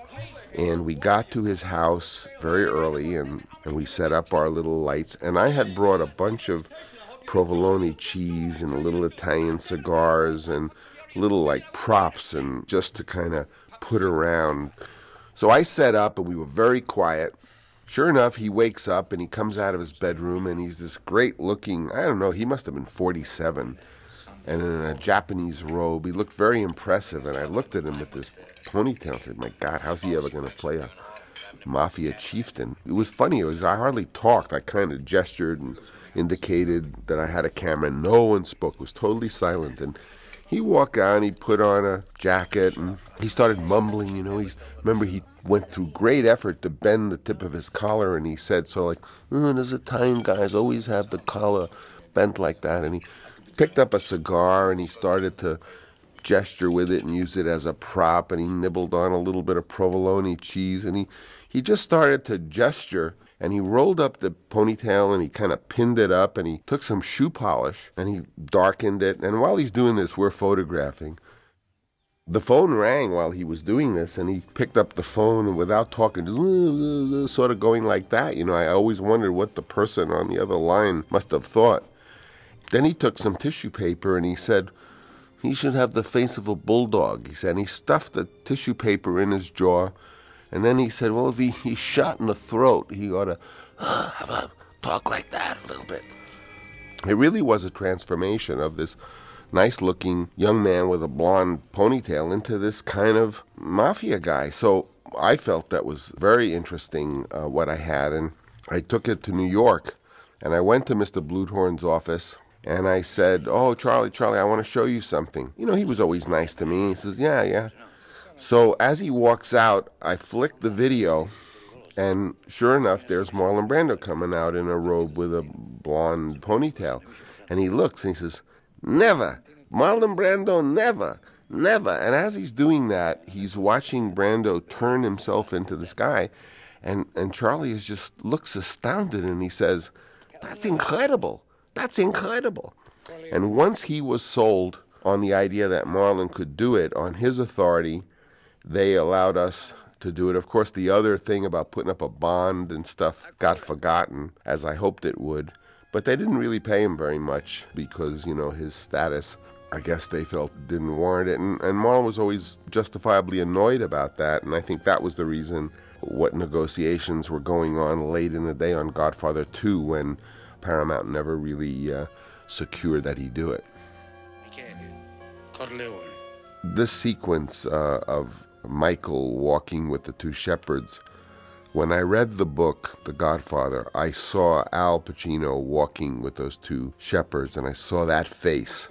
And we got to his house very early, and, and we set up our little lights. And I had brought a bunch of provolone cheese and little Italian cigars and little like props and just to kind of put around. So I set up and we were very quiet. Sure enough, he wakes up and he comes out of his bedroom and he's this great looking, I don't know, he must have been 47 and in a Japanese robe. He looked very impressive and I looked at him with this ponytail and said, My God, how's he ever going to play a mafia chieftain? It was funny. It was I hardly talked. I kind of gestured and indicated that I had a camera. No one spoke. It was totally silent. And he walked out and he put on a jacket and he started mumbling, you know. He's remember he went through great effort to bend the tip of his collar and he said so like, oh, there's Italian guys always have the collar bent like that and he picked up a cigar and he started to gesture with it and use it as a prop and he nibbled on a little bit of provolone cheese and he he just started to gesture and he rolled up the ponytail and he kind of pinned it up and he took some shoe polish and he darkened it. And while he's doing this, we're photographing. The phone rang while he was doing this, and he picked up the phone and without talking, just sort of going like that. You know, I always wondered what the person on the other line must have thought. Then he took some tissue paper and he said, he should have the face of a bulldog. He said, and he stuffed the tissue paper in his jaw and then he said, well, if he, he's shot in the throat, he ought to have a talk like that a little bit. It really was a transformation of this nice looking young man with a blonde ponytail into this kind of mafia guy. So I felt that was very interesting uh, what I had. And I took it to New York and I went to Mr. Bluhdorn's office and I said, Oh, Charlie, Charlie, I want to show you something. You know, he was always nice to me. He says, Yeah, yeah. So as he walks out, I flick the video, and sure enough, there's Marlon Brando coming out in a robe with a blonde ponytail. And he looks and he says, Never! Marlon Brando, never! Never! And as he's doing that, he's watching Brando turn himself into this guy. And, and Charlie is just looks astounded and he says, That's incredible! That's incredible! And once he was sold on the idea that Marlon could do it on his authority, they allowed us to do it. Of course, the other thing about putting up a bond and stuff got forgotten, as I hoped it would. But they didn't really pay him very much because, you know, his status, I guess they felt didn't warrant it. And, and Marlon was always justifiably annoyed about that. And I think that was the reason what negotiations were going on late in the day on Godfather 2 when Paramount never really uh, secured that he do it. This sequence uh, of Michael walking with the two shepherds. When I read the book, The Godfather, I saw Al Pacino walking with those two shepherds, and I saw that face,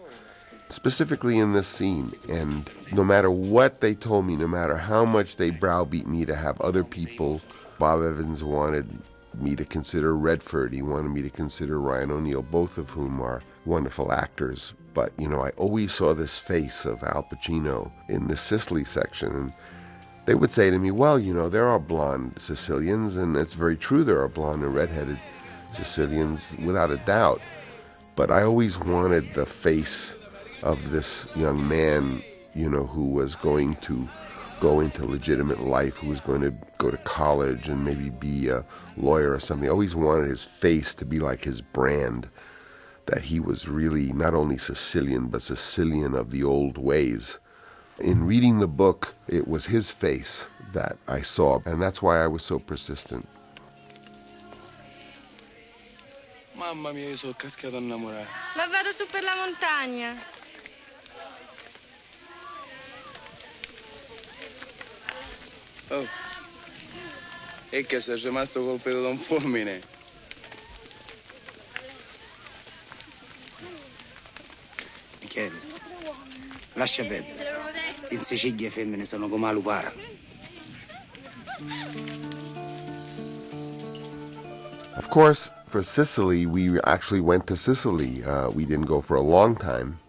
specifically in this scene. And no matter what they told me, no matter how much they browbeat me to have other people, Bob Evans wanted me to consider Redford, he wanted me to consider Ryan O'Neal, both of whom are wonderful actors. But, you know, I always saw this face of Al Pacino in the Sicily section. And they would say to me, well, you know, there are blonde Sicilians, and it's very true there are blonde and redheaded Sicilians, without a doubt. But I always wanted the face of this young man, you know, who was going to go into legitimate life, who was going to go to college and maybe be a lawyer or something. I always wanted his face to be like his brand that he was really not only Sicilian, but Sicilian of the old ways. In reading the book, it was his face that I saw, and that's why I was so persistent. Mamma mia, io sono cascato innamorato. Ma vado su per la montagna. Oh. E che sei rimasto colpito da un fulmine? Michele, lascia perdere. Femmine sono come lupara. Of course, for Sicily, we actually went to Sicily. Uh, we didn't go for a long time,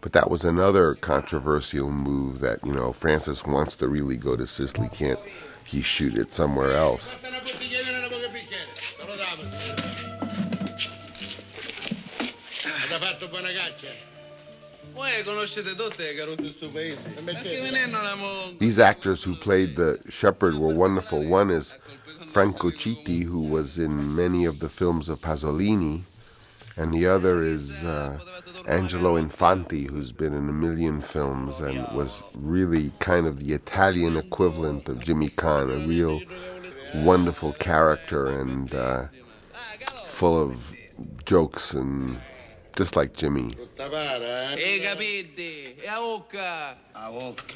but that was another controversial move that, you know, Francis wants to really go to Sicily. Can't he shoot it somewhere else? These actors who played the shepherd were wonderful. One is Franco Citti, who was in many of the films of Pasolini, and the other is uh, Angelo Infanti, who's been in a million films and was really kind of the Italian equivalent of Jimmy Caan, a real wonderful character and uh, full of jokes and just like Jimmy. E capite? E a bocca? A bocca.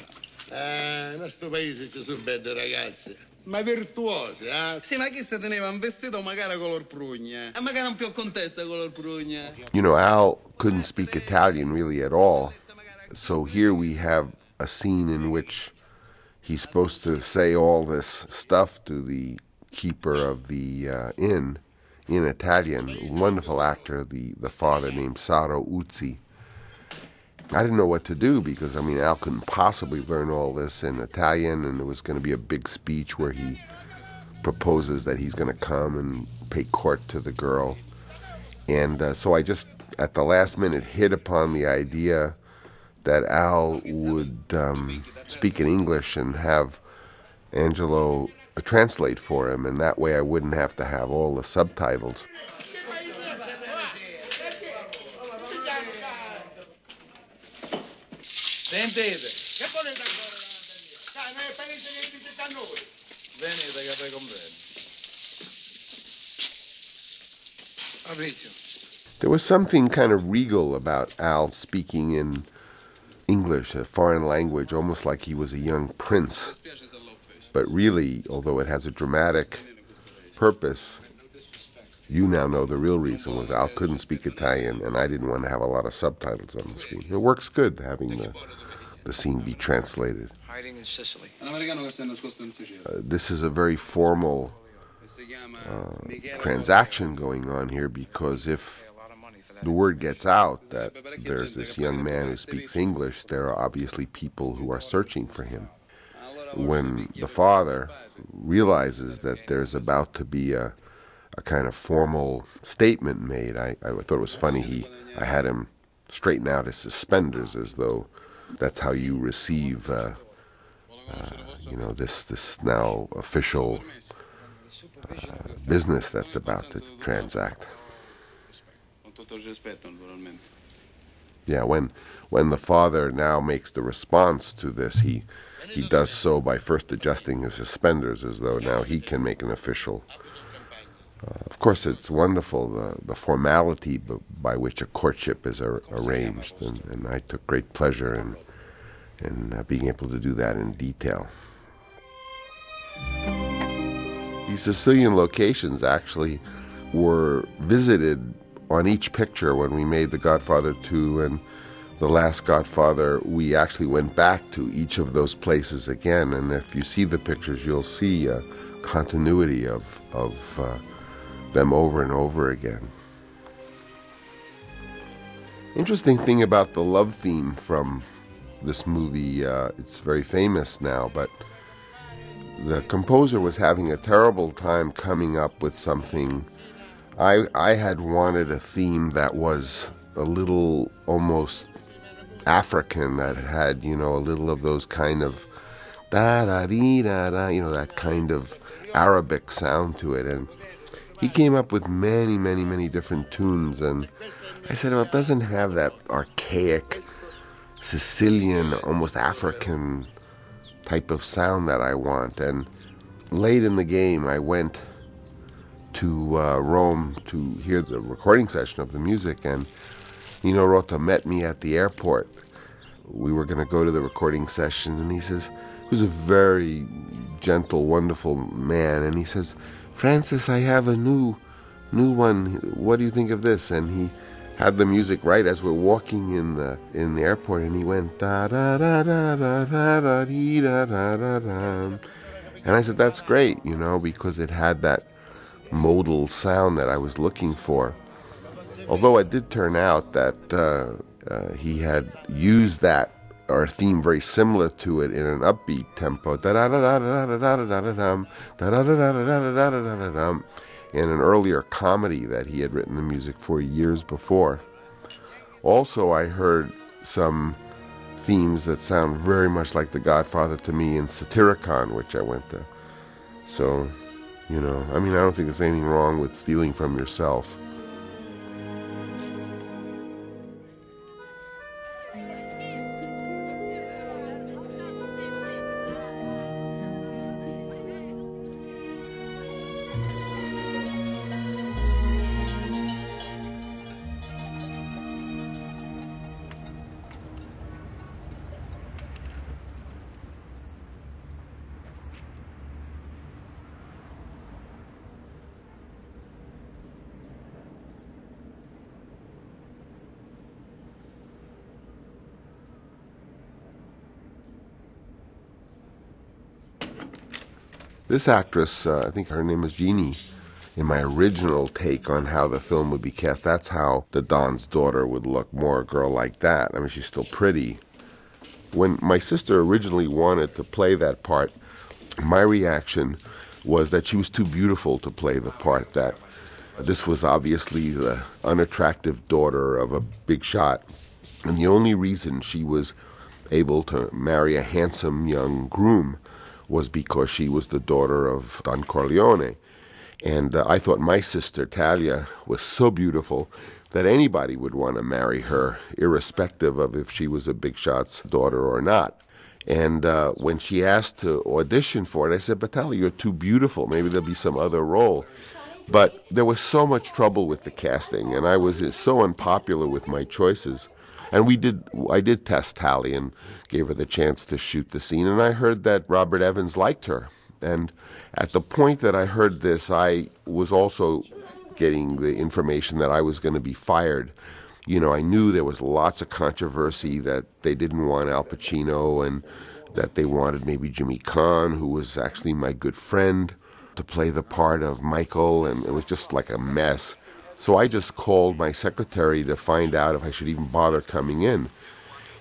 Eh, in questo paese ci sono belle ragazze. Ma virtuose, eh? Sì, ma chi sta teneva un vestito magari color prugna? E magari un più contesta color prugna. You know, Al couldn't speak Italian really at all. So here we have a scene in which he's supposed to say all this stuff to the keeper of the uh, inn in Italian. Wonderful actor, the, the father named Saro Urzì. I didn't know what to do because, I mean, Al couldn't possibly learn all this in Italian, and there was going to be a big speech where he proposes that he's going to come and pay court to the girl. And uh, so I just, at the last minute, hit upon the idea that Al would um, speak in English and have Angelo translate for him, and that way I wouldn't have to have all the subtitles. There was something kind of regal about Al speaking in English, a foreign language, almost like he was a young prince. But really, although it has a dramatic purpose, you now know the real reason was Al couldn't speak Italian, and I didn't want to have a lot of subtitles on the screen. It works good having the, the scene be translated. Hiding in Sicily. Uh, this is a very formal uh, transaction going on here because if the word gets out that there's this young man who speaks English, there are obviously people who are searching for him. When the father realizes that there's about to be a, a kind of formal statement made, I, I thought it was funny. He, I had him straighten out his suspenders as though that's how you receive, uh, uh, you know, this this now official uh, business that's about to transact. Yeah, when when the father now makes the response to this, he he does so by first adjusting his suspenders as though now he can make an official. Uh, of course, it's wonderful the, the formality b- by which a courtship is ar- arranged, and, and I took great pleasure in in uh, being able to do that in detail. These Sicilian locations actually were visited on each picture when we made The Godfather 2 and The Last Godfather. We actually went back to each of those places again, and if you see the pictures, you'll see a continuity of, of uh, them over and over again. Interesting thing about the love theme from this movie, uh, it's very famous now, but the composer was having a terrible time coming up with something. I I had wanted a theme that was a little almost African that had you know a little of those kind of da da dee da da you know that kind of Arabic sound to it, and he came up with many many many different tunes, and I said, well, it doesn't have that archaic Sicilian, almost African type of sound that I want. And late in the game, I went to uh, Rome to hear the recording session of the music, and Nino Rota met me at the airport. We were going to go to the recording session, and he says, was a very gentle, wonderful man, and he says, Francis, I have a new, new one. What do you think of this? And he had the music right as we're walking in the in the airport, and he went da da da da da da da dee, da da da da, and I said that's great, you know, because it had that modal sound that I was looking for. Although it did turn out that uh, uh, he had used that or a theme very similar to it in an upbeat tempo in an earlier comedy that he had written the music for years before. Also, I heard some themes that sound very much like The Godfather to me in Satyricon, which I went to. So, you know, I mean, I don't think there's anything wrong with stealing from yourself. This actress, uh, I think her name is Jeannie, in my original take on how the film would be cast, that's how the Don's daughter would look, more a girl like that. I mean, she's still pretty. When my sister originally wanted to play that part, my reaction was that she was too beautiful to play the part, that this was obviously the unattractive daughter of a big shot. And the only reason she was able to marry a handsome young groom was because she was the daughter of Don Corleone. And uh, I thought my sister Talia was so beautiful that anybody would want to marry her, irrespective of if she was a big shot's daughter or not. And uh, when she asked to audition for it, I said, Talia, you're too beautiful. Maybe there'll be some other role. But there was so much trouble with the casting, and I was so unpopular with my choices and we did. I did test Tally and gave her the chance to shoot the scene, and I heard that Robert Evans liked her. And at the point that I heard this, I was also getting the information that I was going to be fired. You know, I knew there was lots of controversy that they didn't want Al Pacino and that they wanted maybe Jimmy Caan, who was actually my good friend, to play the part of Michael, and it was just like a mess. So I just called my secretary to find out if I should even bother coming in.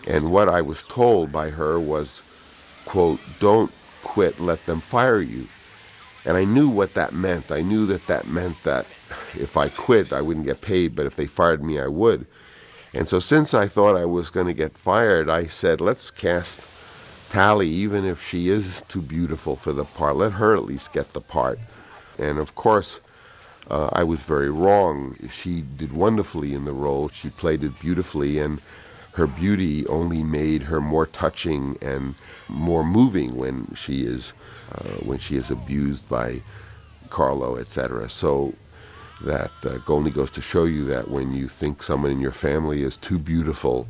And what I was told by her was, quote, don't quit, let them fire you. And I knew what that meant. I knew that that meant that if I quit, I wouldn't get paid, but if they fired me, I would. And so since I thought I was going to get fired, I said, let's cast Tally, even if she is too beautiful for the part. Let her at least get the part. And of course, uh, I was very wrong. She did wonderfully in the role. She played it beautifully, and her beauty only made her more touching and more moving when she is uh, when she is abused by Carlo, etc. So that uh, only goes to show you that when you think someone in your family is too beautiful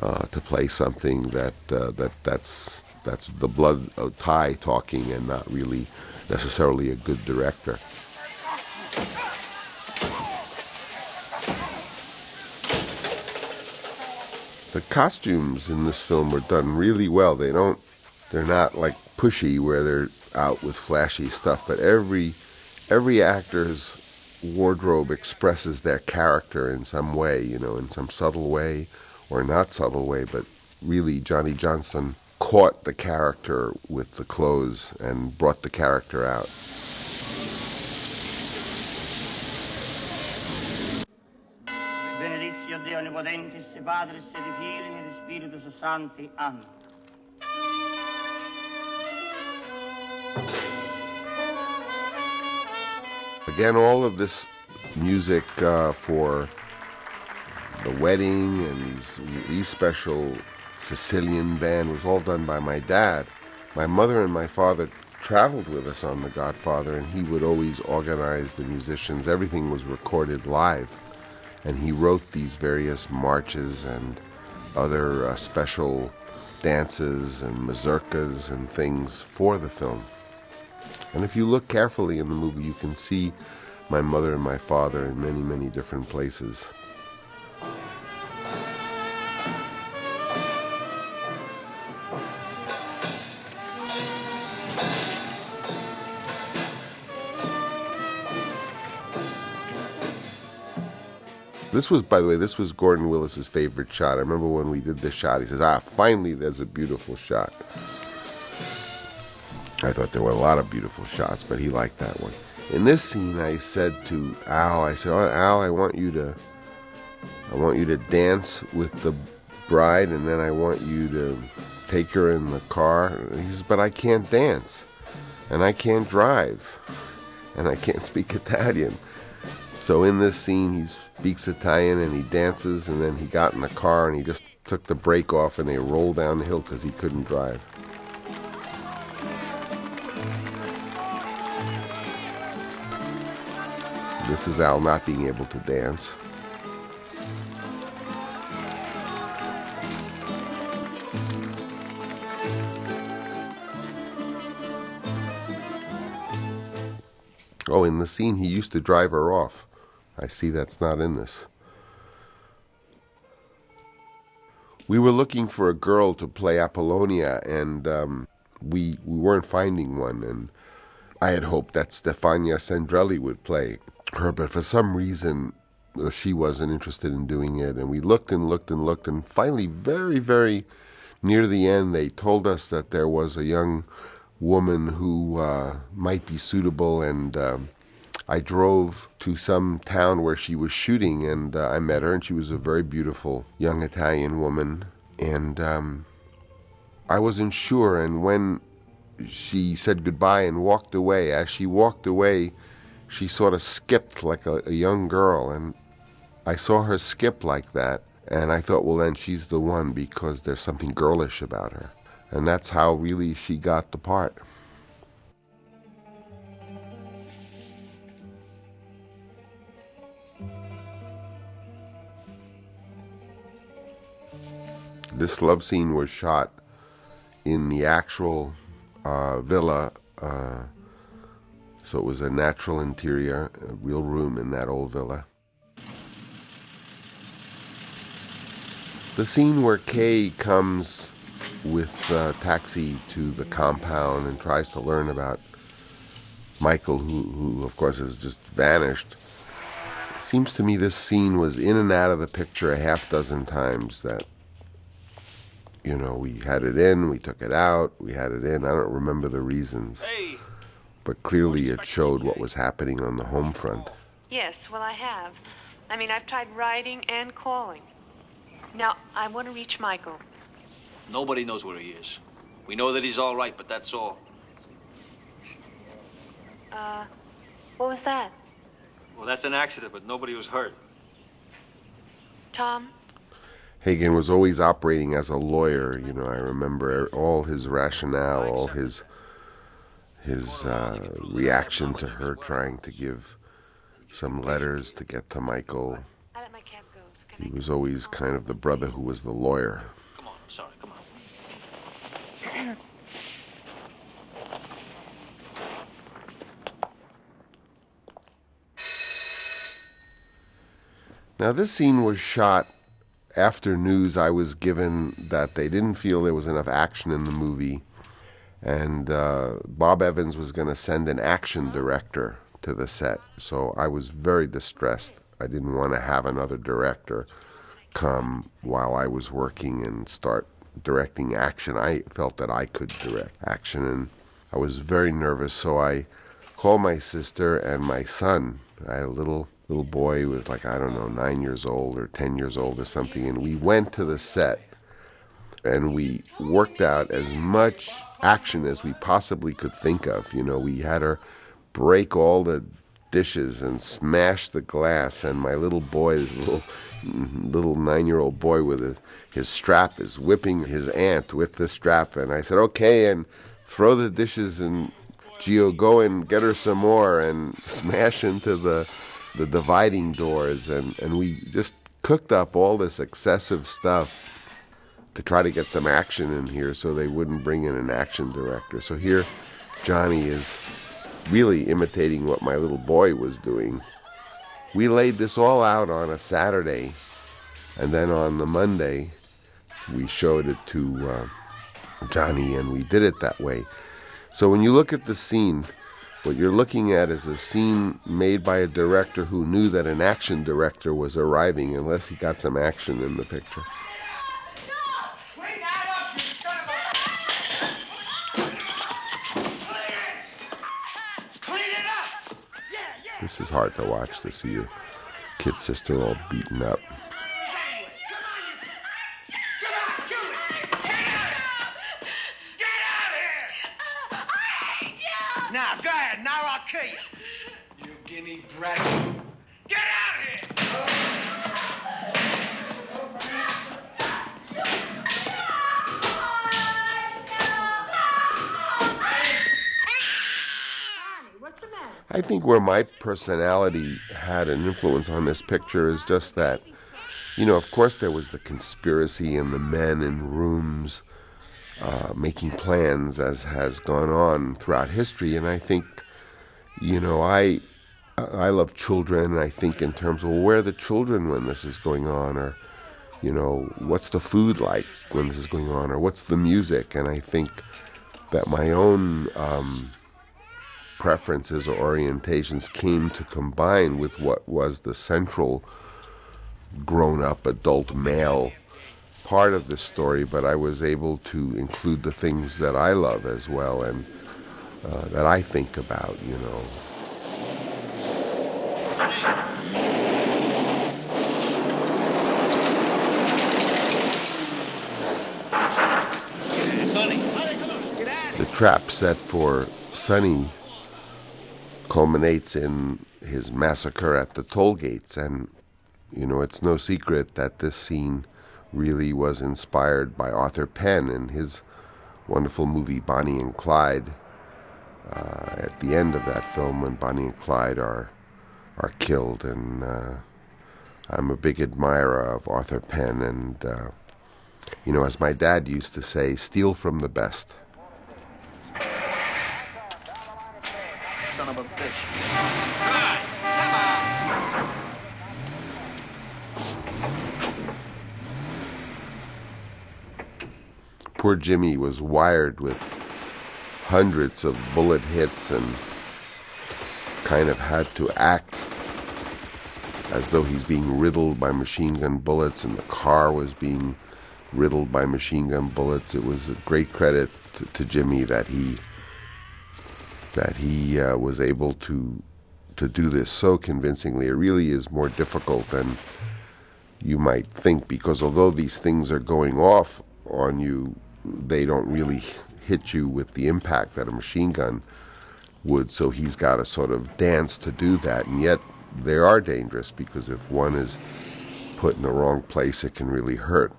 uh, to play something, that uh, that that's that's the blood tie talking, and not really necessarily a good director. The costumes in this film were done really well. They don't, they're not like pushy where they're out with flashy stuff, but every every actor's wardrobe expresses their character in some way, you know, in some subtle way or not subtle way, but really Johnny Johnson caught the character with the clothes and brought the character out. Et Filii et Spiritus Sancti. Amen. Again, all of this music uh, for the wedding and these these special Sicilian band was all done by my dad. My mother and my father traveled with us on The Godfather, and he would always organize the musicians. Everything was recorded live and he wrote these various marches and other uh, special dances and mazurkas and things for the film. And if you look carefully in the movie, you can see my mother and my father in many, many different places. This was, by the way, this was Gordon Willis's favorite shot. I remember when we did this shot, he says, "Ah, finally, there's a beautiful shot." I thought there were a lot of beautiful shots, but he liked that one. In this scene, I said to Al, I said, oh, "Al, I want you to I want you to dance with the bride, and then I want you to take her in the car. He says, But I can't dance, and I can't drive, and I can't speak Italian. So in this scene, he speaks Italian and he dances, and then he got in the car and he just took the brake off and they rolled down the hill because he couldn't drive. This is Al not being able to dance. Oh, in the scene, he used to drive her off. I see that's not in this. We were looking for a girl to play Apollonia, and um, we we weren't finding one. And I had hoped that Stefania Sandrelli would play her, but for some reason uh, she wasn't interested in doing it. And we looked and looked and looked, and finally, very very near the end, they told us that there was a young woman who uh, might be suitable, and um, I drove to some town where she was shooting, and uh, I met her, and she was a very beautiful young Italian woman, and um, I wasn't sure. And when she said goodbye and walked away, as she walked away, she sort of skipped like a, a young girl, and I saw her skip like that, and I thought, well, then she's the one because there's something girlish about her. And that's how really she got the part. This love scene was shot in the actual uh, villa, uh, so it was a natural interior, a real room in that old villa. The scene where Kay comes with a taxi to the compound and tries to learn about Michael, who, who of course has just vanished. Seems to me this scene was in and out of the picture a half dozen times. That you know we had it in, we took it out, we had it in. I don't remember the reasons, but clearly it showed what was happening on the home front. Yes, well, I have. I mean, I've tried writing and calling. Now, I want to reach Michael. Nobody knows where he is. We know that he's all right, but that's all. Uh, what was that? Well, that's an accident, but nobody was hurt. Tom? Hagen was always operating as a lawyer. You know, I remember all his rationale, all his his uh, reaction to her trying to give some letters to get to Michael. He was always kind of the brother who was the lawyer. Come on, sorry, come on. Now, this scene was shot after news I was given that they didn't feel there was enough action in the movie, and uh, Bob Evans was going to send an action director to the set. So I was very distressed. I didn't want to have another director come while I was working and start directing action. I felt that I could direct action, and I was very nervous. So I called my sister and my son. I had a little little boy who was like I don't know nine years old or ten years old or something, and we went to the set and we worked out as much action as we possibly could think of. You know, we had her break all the dishes and smash the glass, and my little boy, this little little nine-year-old boy with his, his strap, is whipping his aunt with the strap, and I said, "Okay," and throw the dishes and Gio, go and get her some more and smash into the the dividing doors and, and we just cooked up all this excessive stuff to try to get some action in here so they wouldn't bring in an action director. So here Johnny is really imitating what my little boy was doing. We laid this all out on a Saturday and then on the Monday we showed it to uh, Johnny and we did it that way. So when you look at the scene, what you're looking at is a scene made by a director who knew that an action director was arriving unless he got some action in the picture. This is hard to watch to see your kid sister all beaten up. Kill you. You guinea brat. Get out of here! What's the matter? I think where my personality had an influence on this picture is just that, you know, of course there was the conspiracy and the men in rooms uh, making plans as has gone on throughout history, and I think, you know, I I love children, and I think in terms of well, where are the children when this is going on, or you know, what's the food like when this is going on, or what's the music, and I think that my own um, preferences or orientations came to combine with what was the central grown up adult male part of the story, but I was able to include the things that I love as well and uh, that I think about, you know. The trap set for Sonny culminates in his massacre at the toll gates. And, you know, it's no secret that this scene really was inspired by Arthur Penn and his wonderful movie Bonnie and Clyde. Uh, at the end of that film, when Bonnie and Clyde are are killed, and uh, I'm a big admirer of Arthur Penn, and uh, you know, as my dad used to say, steal from the best. Son of a bitch. Poor Jimmy was wired with hundreds of bullet hits and kind of had to act as though he's being riddled by machine gun bullets and the car was being riddled by machine gun bullets. It was a great credit to, to Jimmy that he that he uh, was able to to do this so convincingly. It really is more difficult than you might think because although these things are going off on you, they don't really hit you with the impact that a machine gun would. So he's got to sort of dance to do that, and yet they are dangerous because if one is put in the wrong place, it can really hurt.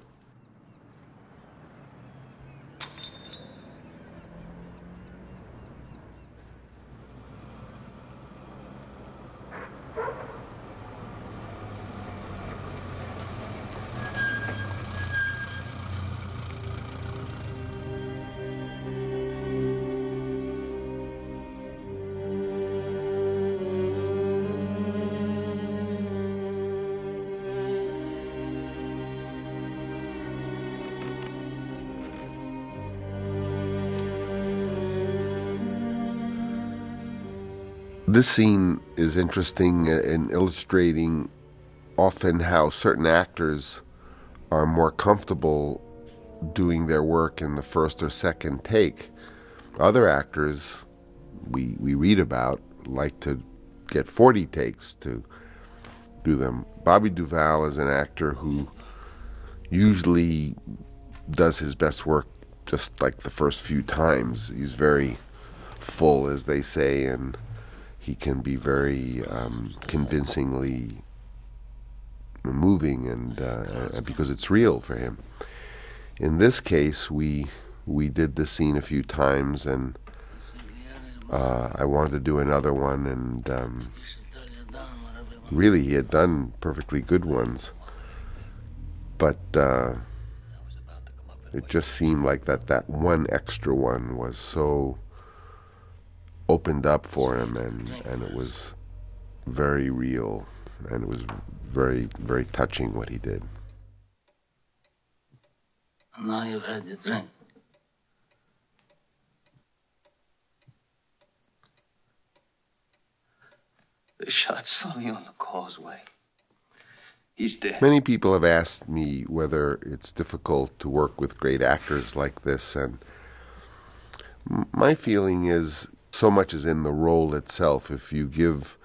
This scene is interesting in illustrating often how certain actors are more comfortable doing their work in the first or second take. Other actors we we read about like to get 40 takes to do them. Bobby Duvall is an actor who usually does his best work just like the first few times. He's very full, as they say, and he can be very um, convincingly moving, and uh, because it's real for him. In this case, we we did the scene a few times, and uh, I wanted to do another one, and um, really, he had done perfectly good ones, but. Uh, it just seemed like that that one extra one was so opened up for him and and it was very real and it was very very touching what he did Now you've had your drink. They shot Sonny on the causeway. He's dead. Many people have asked me whether it's difficult to work with great actors like this, and my feeling is so much is in the role itself. If you give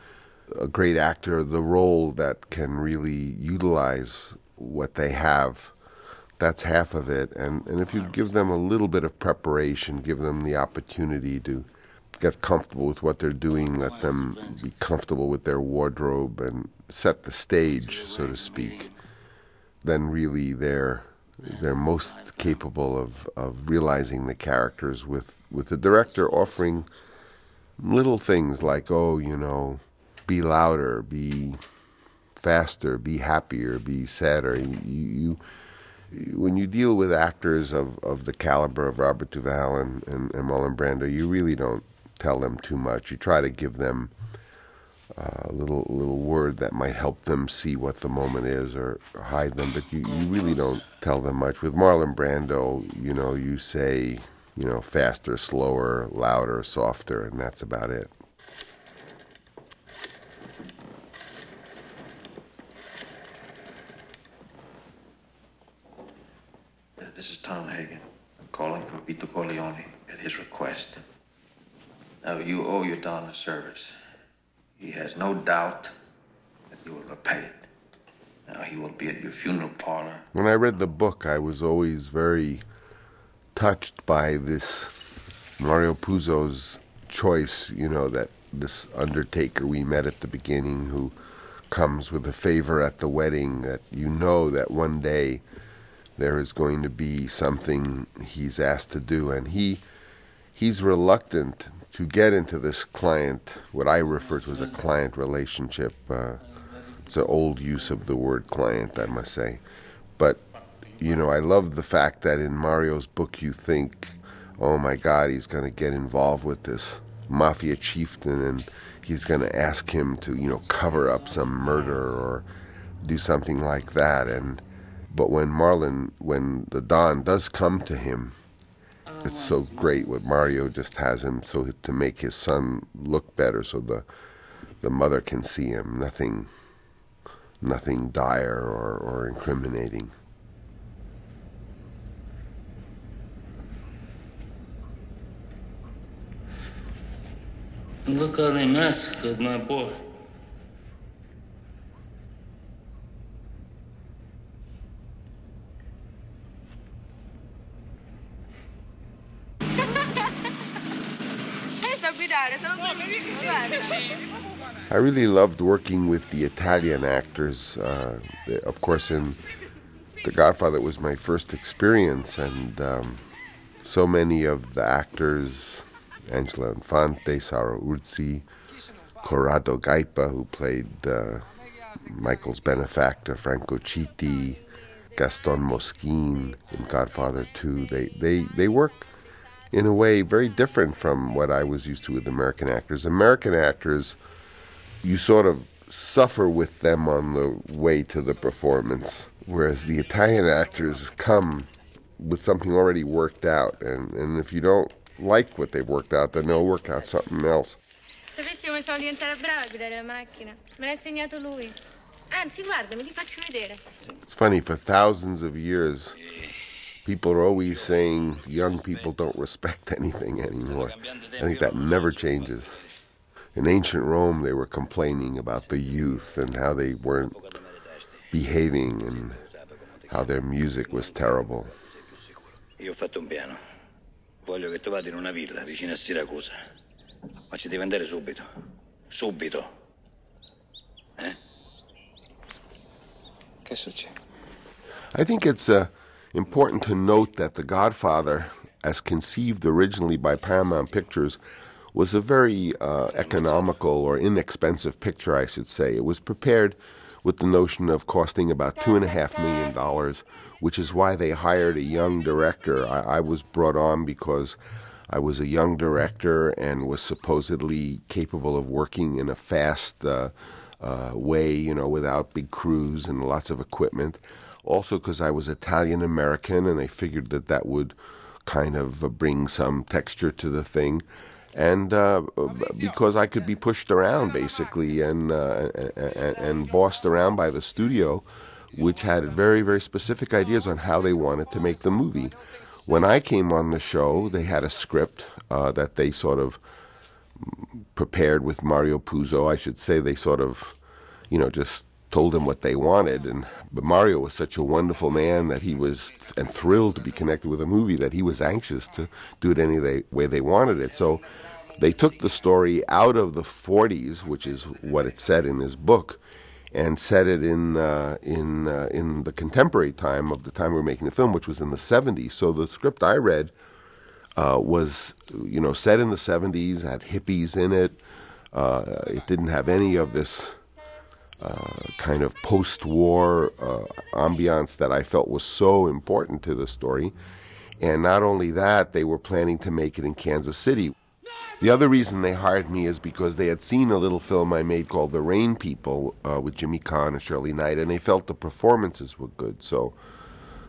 a great actor the role that can really utilize what they have, that's half of it. And, and if you give them a little bit of preparation, give them the opportunity to get comfortable with what they're doing, let them be comfortable with their wardrobe, and set the stage, so to speak, then really they're they're most capable of, of realizing the characters with, with the director offering little things like, oh, you know, be louder, be faster, be happier, be sadder. You, you when you deal with actors of, of the caliber of Robert Duvall and, and, and Marlon Brando, you really don't tell them too much. You try to give them uh, a little little word that might help them see what the moment is or hide them, but you, you really don't tell them much. With Marlon Brando, you know, you say, you know, faster, slower, louder, softer, and that's about it. This is Tom Hagen. I'm calling for Vito Corleone at his request. Now, you owe your Don a service. He has no doubt that you will repay it. Now, he will be at your funeral parlor. When I read the book, I was always very touched by this Mario Puzo's choice, you know, that this undertaker we met at the beginning who comes with a favor at the wedding that you know that one day there is going to be something he's asked to do. And he he's reluctant to get into this client what I refer to as a client relationship. Uh, it's an old use of the word client I must say. But you know I love the fact that in Mario's book you think oh my god he's going to get involved with this mafia chieftain and he's going to ask him to you know cover up some murder or do something like that and but when Marlon, when the Don does come to him, oh it's so great what Mario just has him so to make his son look better so the the mother can see him. Nothing nothing dire or, or incriminating. Look how they massacred my boy. I really loved working with the Italian actors. Uh, of course, in The Godfather it was my first experience, and um, so many of the actors, Angelo Infanti, Saro Urzì, Corrado Gaipa, who played uh, Michael's benefactor, Franco Citti, Gaston Moschin in Godfather 2, they, they, they work in a way very different from what I was used to with American actors. American actors, you sort of suffer with them on the way to the performance, whereas the Italian actors come with something already worked out, and, and if you don't like what they've worked out, then they'll work out something else. Sapessi come sono diventata brava a guidare la macchina? Me l'ha insegnato lui. Anzi, guarda, me li faccio vedere. It's funny, for thousands of years, people are always saying young people don't respect anything anymore. I think that never changes. In ancient Rome, they were complaining about the youth and how they weren't behaving and how their music was terrible. Io ho fatto un piano. Voglio che tu vada in una villa vicino a Siracusa. Ma ci devi andare subito. Subito. Eh? Che succede? I think it's uh, important to note that The Godfather, as conceived originally by Paramount Pictures, was a very uh, economical or inexpensive picture, I should say. It was prepared with the notion of costing about two and a half million dollars, which is why they hired a young director. I, I was brought on because I was a young director and was supposedly capable of working in a fast uh, uh, way, you know, without big crews and lots of equipment. Also, because I was Italian American, and they figured that that would kind of bring some texture to the thing and uh, because I could be pushed around basically and, uh, and, and bossed around by the studio, which had very very specific ideas on how they wanted to make the movie. When I came on the show, they had a script uh, that they sort of prepared with Mario Puzo. I should say they sort of, you know, just told him what they wanted. And but Mario was such a wonderful man that he was and thrilled to be connected with a movie that he was anxious to do it any way they wanted it. So they took the story out of the 40s, which is what it said in his book, and set it in uh, in uh, in the contemporary time of the time we were making the film, which was in the 70s. So the script I read uh, was, you know, set in the 70s, had hippies in it. Uh, it didn't have any of this uh, kind of post-war uh, ambiance that I felt was so important to the story. And not only that, they were planning to make it in Kansas City. The other reason they hired me is because they had seen a little film I made called The Rain People uh, with Jimmy Caan and Shirley Knight, and they felt the performances were good. So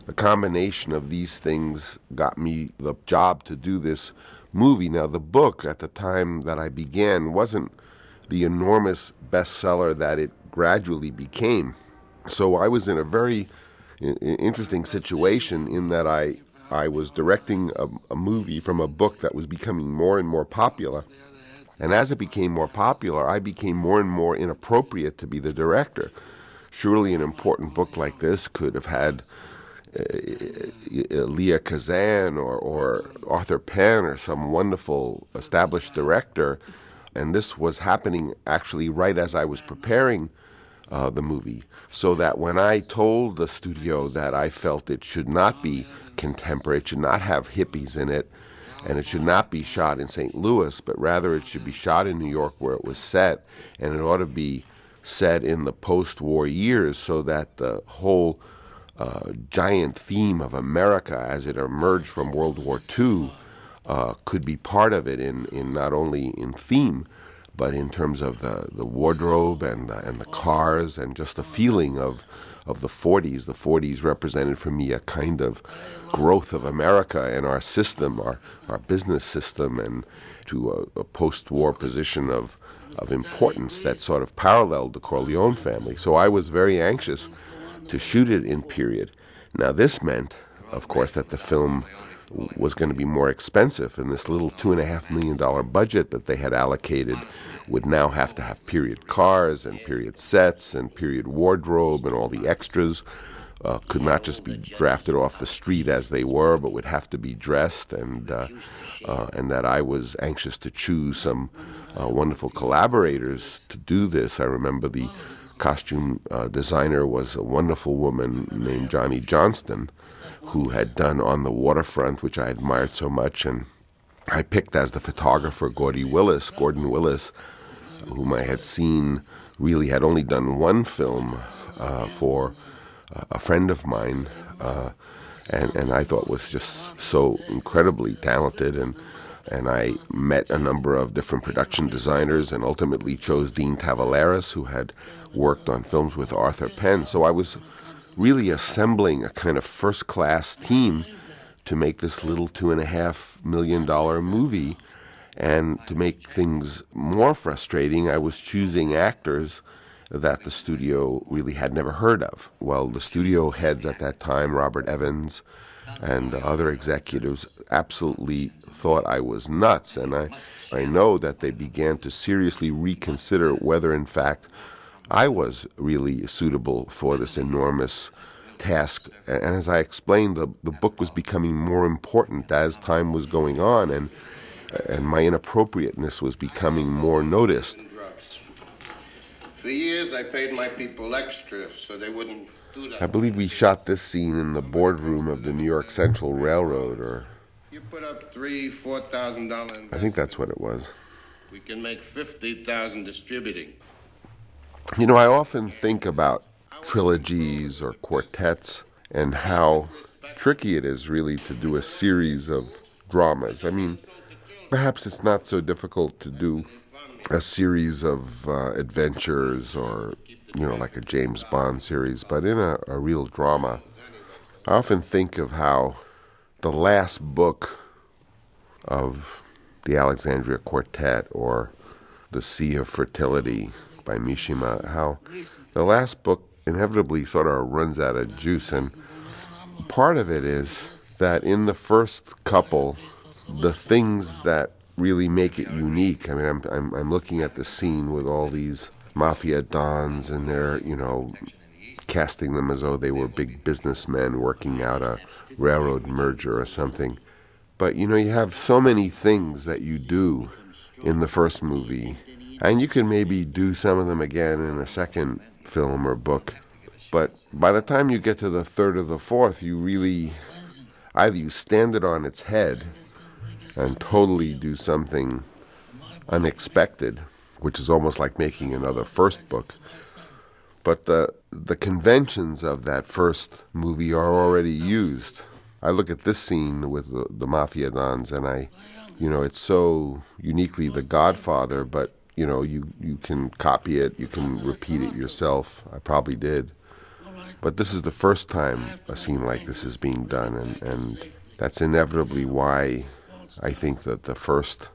the combination of these things got me the job to do this movie. Now, the book at the time that I began wasn't the enormous bestseller that it gradually became. So I was in a very interesting situation in that I I was directing a, a, movie from a book that was becoming more and more popular. And as it became more popular, I became more and more inappropriate to be the director. Surely an important book like this could have had uh, Elia Kazan or, or Arthur Penn or some wonderful established director. And this was happening actually right as I was preparing uh, the movie. So that when I told the studio that I felt it should not be contemporary, it should not have hippies in it, and it should not be shot in St. Louis, but rather it should be shot in New York where it was set, and it ought to be set in the post war years so that the whole uh, giant theme of America as it emerged from World War II uh, could be part of it in, in not only in theme, but in terms of the, the wardrobe and the, and the cars and just the feeling of of the 40s. The 40s represented for me a kind of growth of America and our system, our, our business system, and to a, a post war position of, of importance that sort of paralleled the Corleone family. So I was very anxious to shoot it in period. Now, this meant, of course, that the film was going to be more expensive, and this little two and a half million dollar budget that they had allocated would now have to have period cars and period sets and period wardrobe and all the extras. Uh, could not just be drafted off the street as they were, but would have to be dressed, and uh, uh, and that I was anxious to choose some uh, wonderful collaborators to do this. I remember the costume uh, designer was a wonderful woman named Johnny Johnston, who had done On the Waterfront, which I admired so much, and I picked as the photographer Gordy Willis, Gordon Willis, whom I had seen really had only done one film uh, for a friend of mine, uh, and and I thought was just so incredibly talented and. And I met a number of different production designers and ultimately chose Dean Tavoularis, who had worked on films with Arthur Penn. So I was really assembling a kind of first class team to make this little two and a half million dollar movie. And to make things more frustrating, I was choosing actors that the studio really had never heard of. Well, the studio heads at that time, Robert Evans and other executives, absolutely thought I was nuts. And I, I know that they began to seriously reconsider whether, in fact, I was really suitable for this enormous task. And as I explained, the, the book was becoming more important as time was going on, and, and my inappropriateness was becoming more noticed. For years, I paid my people extra so they wouldn't do that. I believe we shot this scene in the boardroom of the New York Central Railroad, or you put up three, four thousand dollars. I think that's what it was. We can make fifty thousand distributing. You know, I often think about trilogies or quartets and how tricky it is really to do a series of dramas. I mean, perhaps it's not so difficult to do a series of uh, adventures or, you know, like a James Bond series, but in a, a real drama, I often think of how the last book of the Alexandria Quartet or The Sea of Fertility by Mishima, how the last book inevitably sort of runs out of juice. And part of it is that in the first couple, the things that really make it unique. I mean, I'm, I'm, I'm looking at the scene with all these mafia dons and they're, you know, casting them as though they were big businessmen working out a railroad merger or something. But, you know, you have so many things that you do in the first movie, and you can maybe do some of them again in a second film or book. But by the time you get to the third or the fourth, you really either you stand it on its head and totally do something unexpected, which is almost like making another first book. But the the conventions of that first movie are already used. I look at this scene with the, the mafia dons, and I, you know, it's so uniquely The Godfather, but you know, you you can copy it, you can repeat it yourself. I probably did. But this is the first time a scene like this is being done, and, and that's inevitably why I think that the first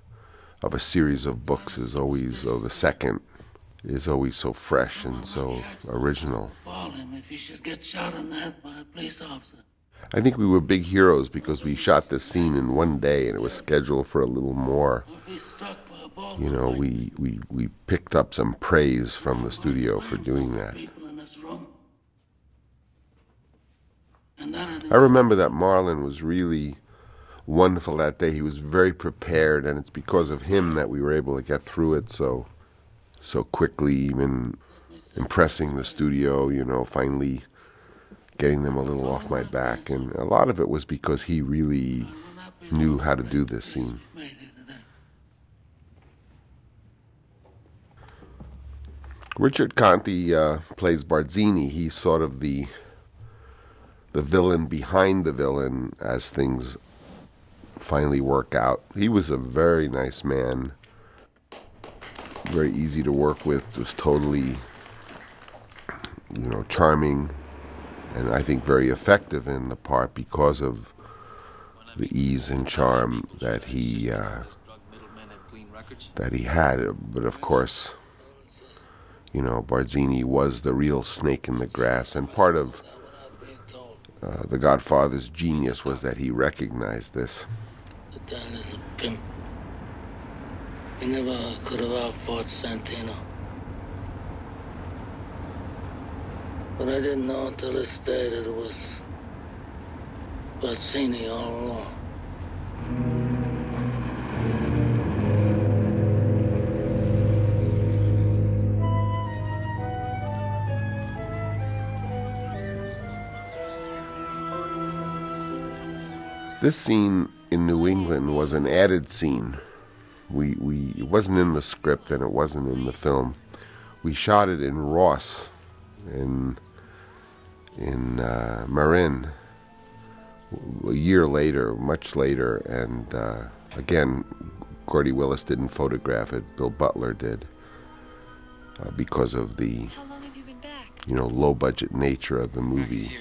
of a series of books is always, or the second, is always so fresh and so oh, original. Fall him if he should get shot in the by a police officer. I think we were big heroes because we shot this scene in one day and it was scheduled for a little more. You know, we, we, we picked up some praise from the studio for doing that. I remember that Marlon was really wonderful that day. He was very prepared, and it's because of him that we were able to get through it so so quickly, even impressing the studio, you know, finally getting them a little off my back. And a lot of it was because he really knew how to do this scene. Richard Conte uh, plays Barzini. He's sort of the the villain behind the villain as things finally work out. He was a very nice man, very easy to work with, was totally, you know, charming, and I think very effective in the part because of the ease and charm that he uh, that he had. But of course, you know, Barzini was the real snake in the grass, and part of uh, the Godfather's genius was that he recognized this. Dan is a pimp. He never could have outfought Santino. But I didn't know until this day that it was Barzini all along. This scene in New England was an added scene. We we it wasn't in the script and it wasn't in the film. We shot it in Ross, in in uh, Marin, a year later, much later, and uh, again, Gordy Willis didn't photograph it. Bill Butler did uh, because of the you know low budget nature of the movie.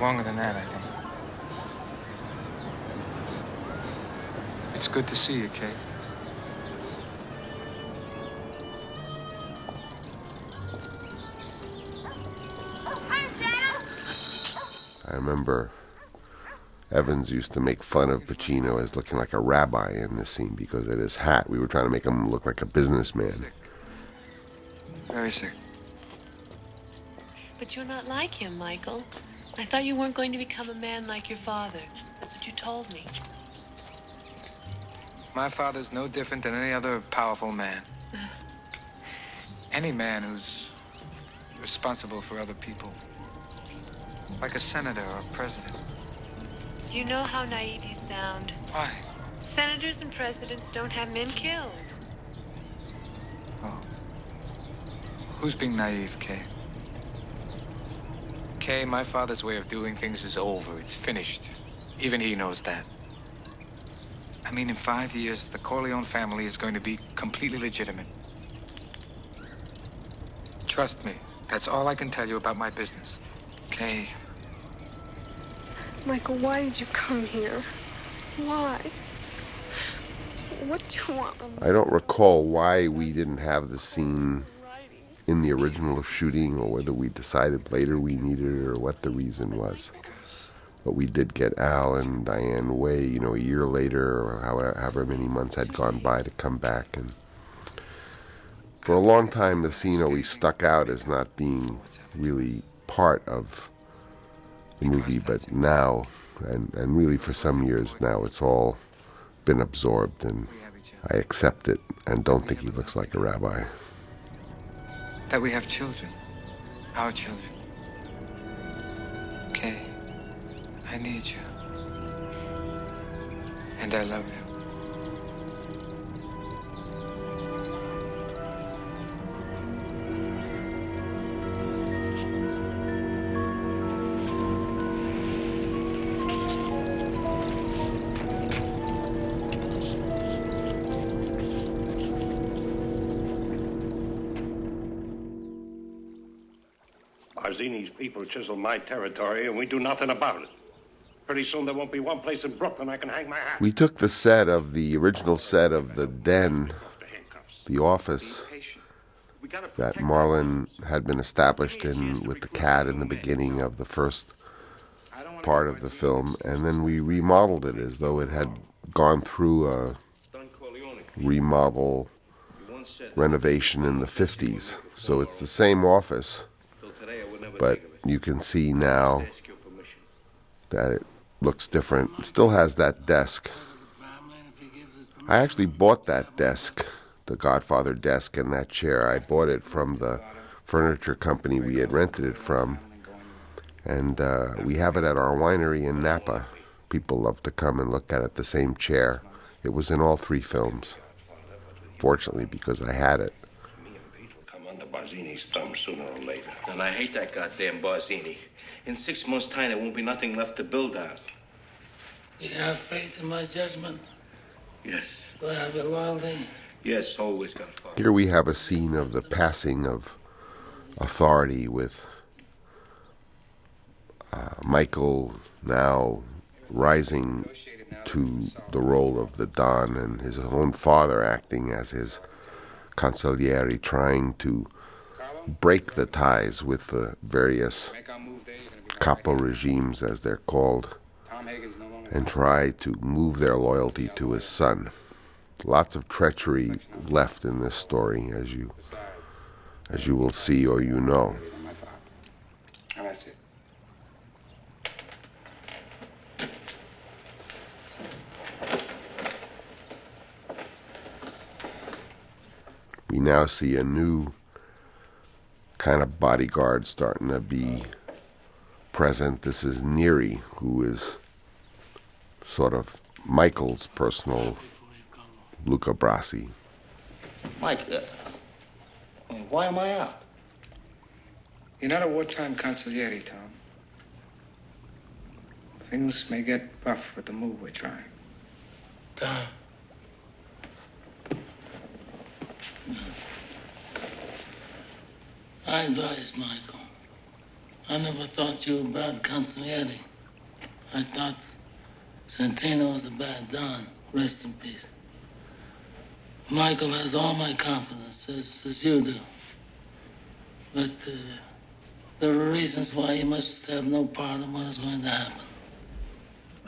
Longer than that, I think. It's good to see you, Kate. I remember Evans used to make fun of Pacino as looking like a rabbi in this scene because of his hat. We were trying to make him look like a businessman. Very sick. But you're not like him, Michael. I thought you weren't going to become a man like your father. That's what you told me. My father's no different than any other powerful man. Any man who's responsible for other people. Like a senator or a president. You know how naive you sound? Why? Senators and presidents don't have men killed. Oh. Who's being naive, Kay? Kay, my father's way of doing things is over. It's finished. Even he knows that. I mean, in five years, the Corleone family is going to be completely legitimate. Trust me. That's all I can tell you about my business. Kay, Michael, why did you come here? Why? What do you want? I don't recall why we didn't have the scene in the original shooting or whether we decided later we needed it or what the reason was. But we did get Al and Diane Way, you know, a year later or however, many months had gone by to come back. And for a long time, the scene always stuck out as not being really part of the movie, but now, and, and really for some years now, it's all been absorbed, and I accept it and don't think he looks like a rabbi. That we have children. Our children. Okay. I need you. And I love you. Barzini's people chisel my territory, and we do nothing about it. Pretty soon there won't be one place in Brooklyn I can hang my hat. We took the set of the original set of the den, the office that Marlon had been established in with the cat in the beginning of the first part of the film, and then we remodeled it as though it had gone through a remodel renovation in the 50s. So it's the same office, but you can see now that it looks different. Still has that desk. I actually bought that desk, the Godfather desk and that chair. I bought it from the furniture company we had rented it from. And uh, we have it at our winery in Napa. People love to come and look at it, the same chair. It was in all three films, fortunately, because I had it. And I hate that goddamn Barzini. In six months' time, there won't be nothing left to build on. You have faith in my judgment? Yes. Do I have your loyalty? Yes, always, Godfather. Here we have a scene of the passing of authority with uh, Michael now rising to the role of the Don and his own father acting as his consigliere, trying to break the ties with the various capo regimes, as they're called, and try to move their loyalty to his son. Lots of treachery left in this story, as you as you will see or you know. We now see a new kind of bodyguard starting to be present. This is Neri, who is sort of Michael's personal Luca Brasi. Mike, uh, why am I out? You're not a wartime consigliere, Tom. Things may get rough with the move we're trying. Tom. I advised Michael. I never thought you were bad consigliere. I thought Santino was a bad Don. Rest in peace. Michael has all my confidence, as, as you do. But uh, there are reasons why he must have no part in what is going to happen.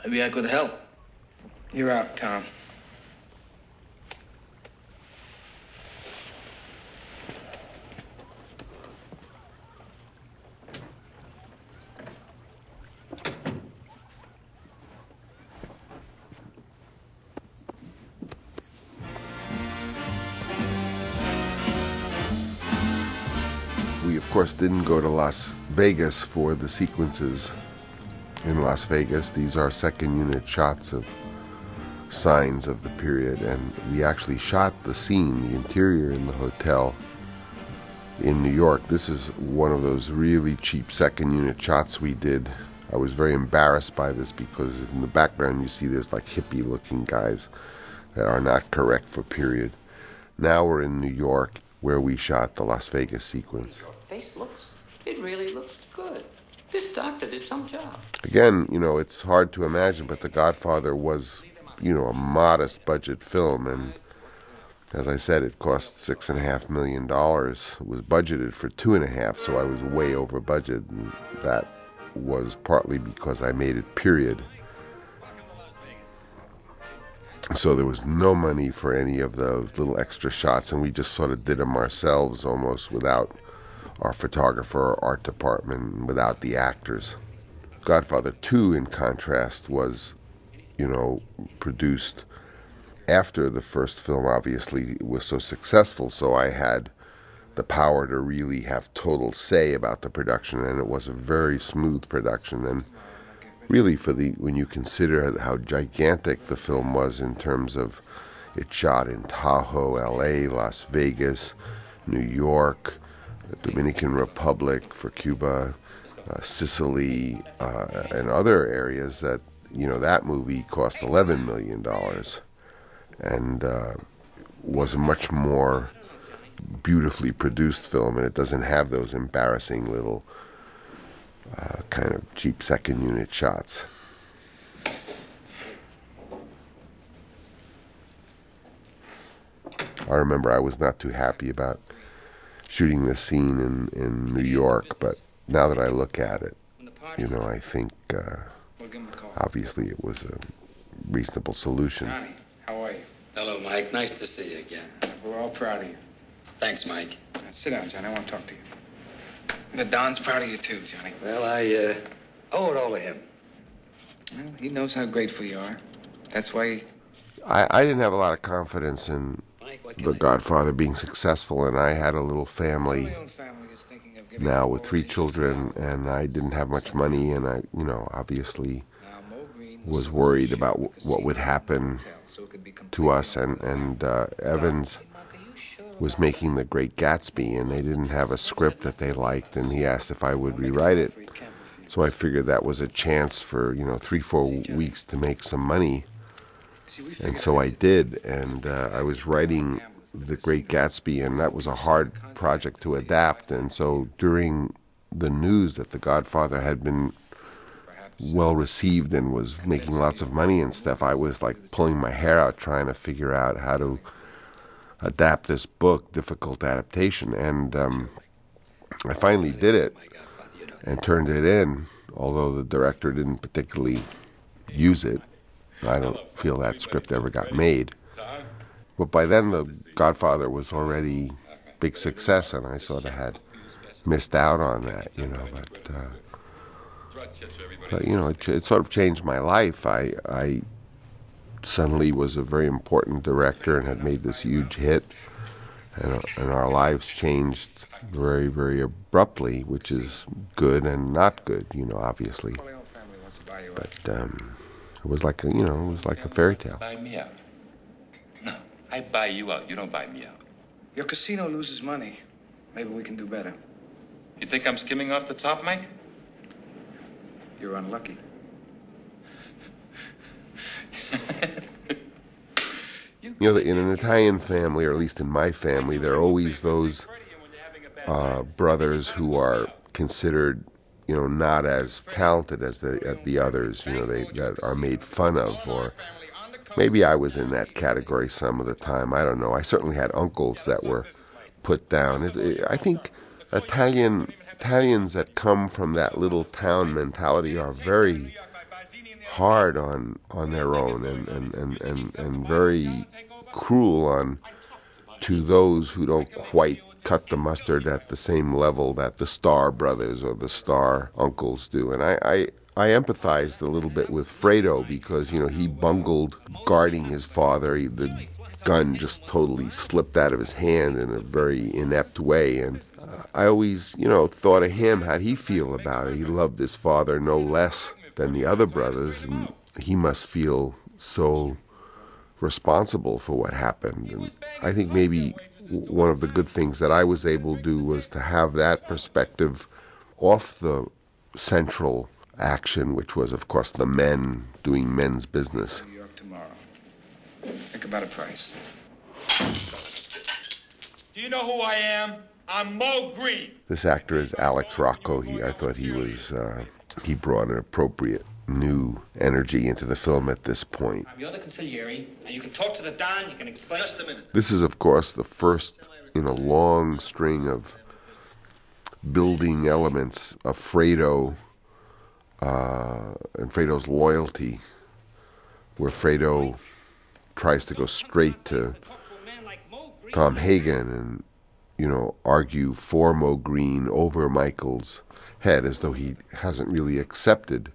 Maybe I could help. You're out, Tom. Didn't go to Las Vegas for the sequences in Las Vegas. These are second unit shots of signs of the period, and we actually shot the scene, the interior in the hotel in New York. This is one of those really cheap second unit shots we did. I was very embarrassed by this because in the background you see there's like hippie looking guys that are not correct for period. Now we're in New York where we shot the Las Vegas sequence. Face looks, it really looks good. Some job. Again, you know, it's hard to imagine, but The Godfather was, you know, a modest budget film, and as I said, it cost six and a half million dollars. It was budgeted for two and a half, so I was way over budget, and that was partly because I made it period. So there was no money for any of those little extra shots, and we just sort of did them ourselves almost without our photographer or art department, without the actors. Godfather 2, in contrast, was, you know, produced after the first film obviously was so successful, so I had the power to really have total say about the production, and it was a very smooth production. And really, for the when you consider how gigantic the film was in terms of it shot in Tahoe, L.A., Las Vegas, New York, the Dominican Republic for Cuba, uh, Sicily, uh, and other areas that you know that movie cost eleven million dollars, and uh, was a much more beautifully produced film, and it doesn't have those embarrassing little uh, kind of cheap second unit shots. I remember I was not too happy about shooting this scene in, in New York, but now that I look at it, you know, I think uh, obviously it was a reasonable solution. Johnny, how are you? Hello, Mike. Nice to see you again. We're all proud of you. Thanks, Mike. Sit down, Johnny. I want to talk to you. The Don's proud of you too, Johnny. Well, I uh, owe it all to him. Well, he knows how grateful you are. That's why. He... I, I didn't have a lot of confidence in The Godfather being successful, and I had a little family now with three children, and I didn't have much money, and I, you know, obviously was worried about what would happen to us, and and uh, Evans was making The Great Gatsby, and they didn't have a script that they liked, and he asked if I would rewrite it. So I figured that was a chance for you know three four weeks to make some money, and so I did, and uh, I was writing The Great Gatsby, and that was a hard project to adapt, and so during the news that The Godfather had been well received and was making lots of money and stuff, I was like pulling my hair out trying to figure out how to adapt this book, difficult adaptation, and um, I finally did it and turned it in. Although the director didn't particularly use it, I don't feel that script ever got made. But by then, The Godfather was already big success, and I sort of had missed out on that, you know. But, uh, but you know, it, it sort of changed my life. I I suddenly was a very important director and had made this huge hit, and, and our lives changed very, very abruptly, which is good and not good, you know, obviously. But um, it was like a, you know, it was like a fairy tale. Buy me out. No, I buy you out. You don't buy me out. Your casino loses money. Maybe we can do better. You think I'm skimming off the top, Mike? You're unlucky. You know, in an Italian family, or at least in my family, there are always those uh, brothers who are considered, you know, not as talented as the the others. You know, they that are made fun of, or maybe I was in that category some of the time. I don't know. I certainly had uncles that were put down. It, it, I think Italian Italians that come from that little town mentality are very hard on on their own and and, and, and, and very cruel on to those who don't quite cut the mustard at the same level that the Star brothers or the Star uncles do. And I, I, I empathized a little bit with Fredo because, you know, he bungled guarding his father. He, the gun just totally slipped out of his hand in a very inept way. And uh, I always, you know, thought of him. How'd he feel about it? He loved his father no less than the other brothers, and he must feel so responsible for what happened. And I think maybe one of the good things that I was able to do was to have that perspective off the central action, which was, of course, the men doing men's business. New York tomorrow. Think about a price. Do you know who I am? I'm Moe Greene. This actor is Alex Rocco. He, I thought he was, uh, he brought an appropriate new energy into the film at this point. I'm the other consigliere, and you can talk to the Don, you can explain. Just a minute. This is, of course, the first in a long string of building elements of Fredo uh, and Fredo's loyalty, where Fredo tries to go straight to Tom Hagen and, you know, argue for Moe Greene over Michael's head as though he hasn't really accepted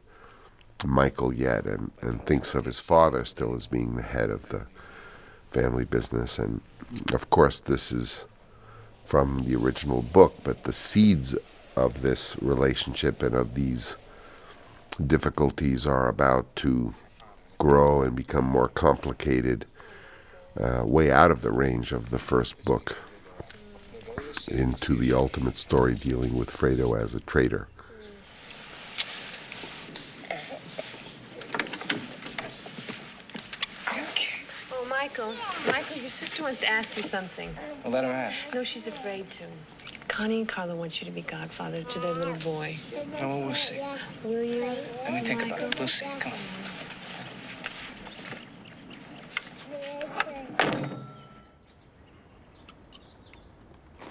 Michael yet and, and thinks of his father still as being the head of the family business. And of course, this is from the original book, but the seeds of this relationship and of these difficulties are about to grow and become more complicated, uh, way out of the range of the first book, into the ultimate story dealing with Fredo as a traitor. Oh, Michael. Michael, your sister wants to ask you something. Well, let her ask. No, she's afraid to. Connie and Carla want you to be godfather to their little boy. No, well, we'll see. Will you? Let me think about it. We'll see. Come on.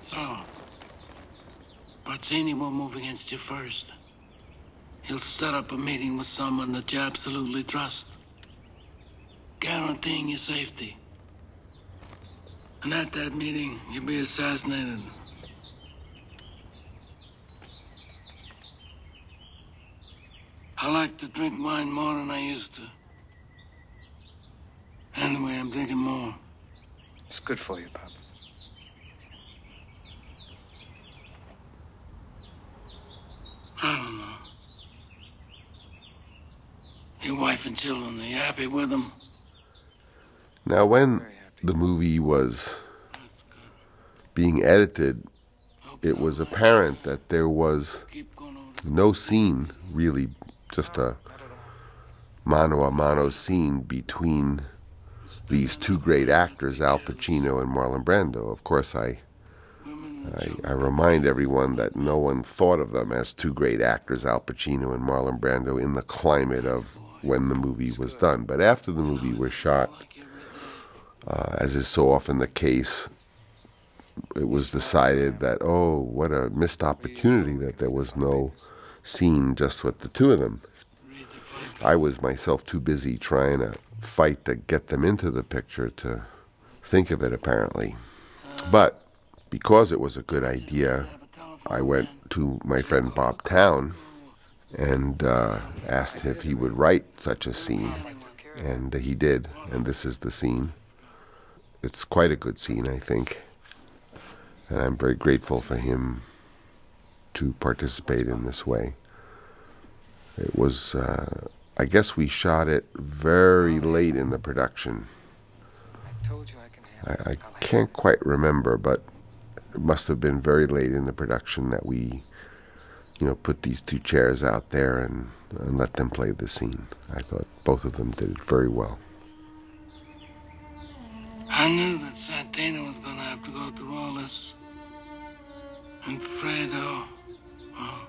So, Barzini will move against you first. He'll set up a meeting with someone that you absolutely trust, guaranteeing your safety. And at that meeting, you'll be assassinated. I like to drink wine more than I used to. Anyway, I'm drinking more. It's good for you, Pop. I don't know. Your wife and children, are you happy with them? Now, when the movie was being edited, it was apparent that there was no scene, really, just a mano a mano scene between these two great actors, Al Pacino and Marlon Brando. Of course, I, I, I remind everyone that no one thought of them as two great actors, Al Pacino and Marlon Brando, in the climate of when the movie was done. But after the movie was shot, uh, as is so often the case, it was decided that, oh, what a missed opportunity that there was no scene just with the two of them. I was myself too busy trying to fight to get them into the picture to think of it, apparently. But because it was a good idea, I went to my friend Bob Towne and uh, asked if he would write such a scene. And he did, and this is the scene. It's quite a good scene, I think. And I'm very grateful for him to participate in this way. It was, uh, I guess we shot it very late in the production. I, I can't quite remember, but it must have been very late in the production that we, you know, put these two chairs out there and, and let them play the scene. I thought both of them did it very well. I knew that Santino was to have to go through all this. And Fredo, oh,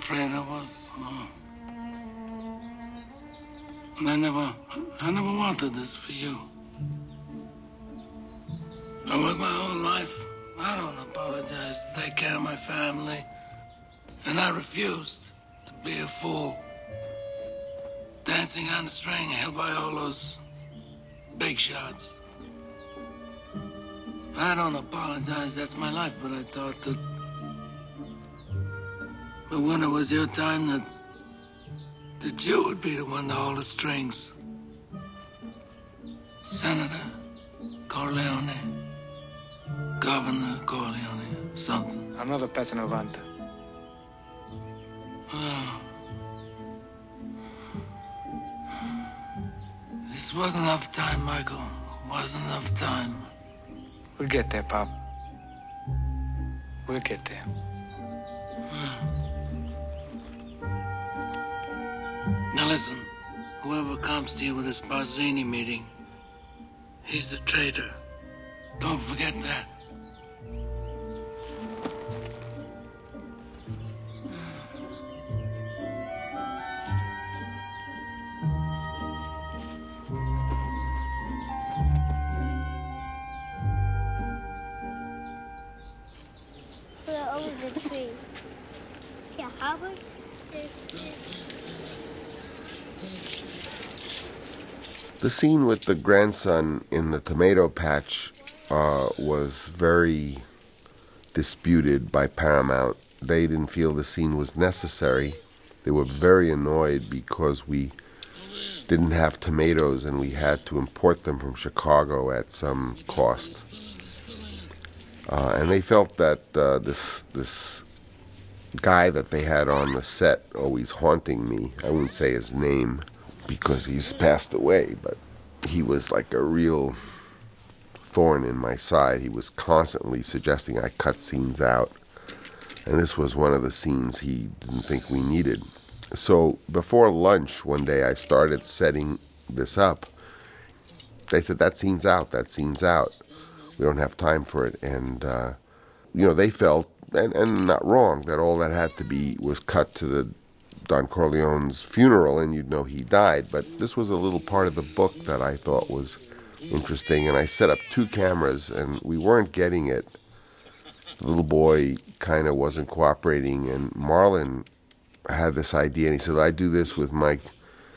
Fredo was. And I never, I never wanted this for you. I worked my whole life. I don't apologize to take care of my family. And I refused to be a fool. Dancing on a string held by all those big shots. I don't apologize, that's my life, but I thought that. But when it was your time, that. that you would be the one to hold the strings. Senator Corleone, Governor Corleone, something. Another Pezzonovante. Oh. This wasn't enough time, Michael. Wasn't enough time. We'll get there, Pop. We'll get there. Hmm. Now listen, whoever comes to you with this Barzini meeting, he's the traitor. Don't forget that. The scene with the grandson in the tomato patch uh, was very disputed by Paramount. They didn't feel the scene was necessary. They were very annoyed because we didn't have tomatoes, and we had to import them from Chicago at some cost. Uh, and they felt that uh, this this guy that they had on the set always haunting me. I wouldn't say his name because he's passed away, but he was like a real thorn in my side. He was constantly suggesting I cut scenes out. And this was one of the scenes he didn't think we needed. So before lunch one day, I started setting this up. They said, That scene's out, that scene's out. We don't have time for it. And, uh, you know, they felt, and, and not wrong, that all that had to be was cut to the Don Corleone's funeral and you'd know he died. But this was a little part of the book that I thought was interesting. And I set up two cameras and we weren't getting it. The little boy kind of wasn't cooperating. And Marlon had this idea and he said, I do this with my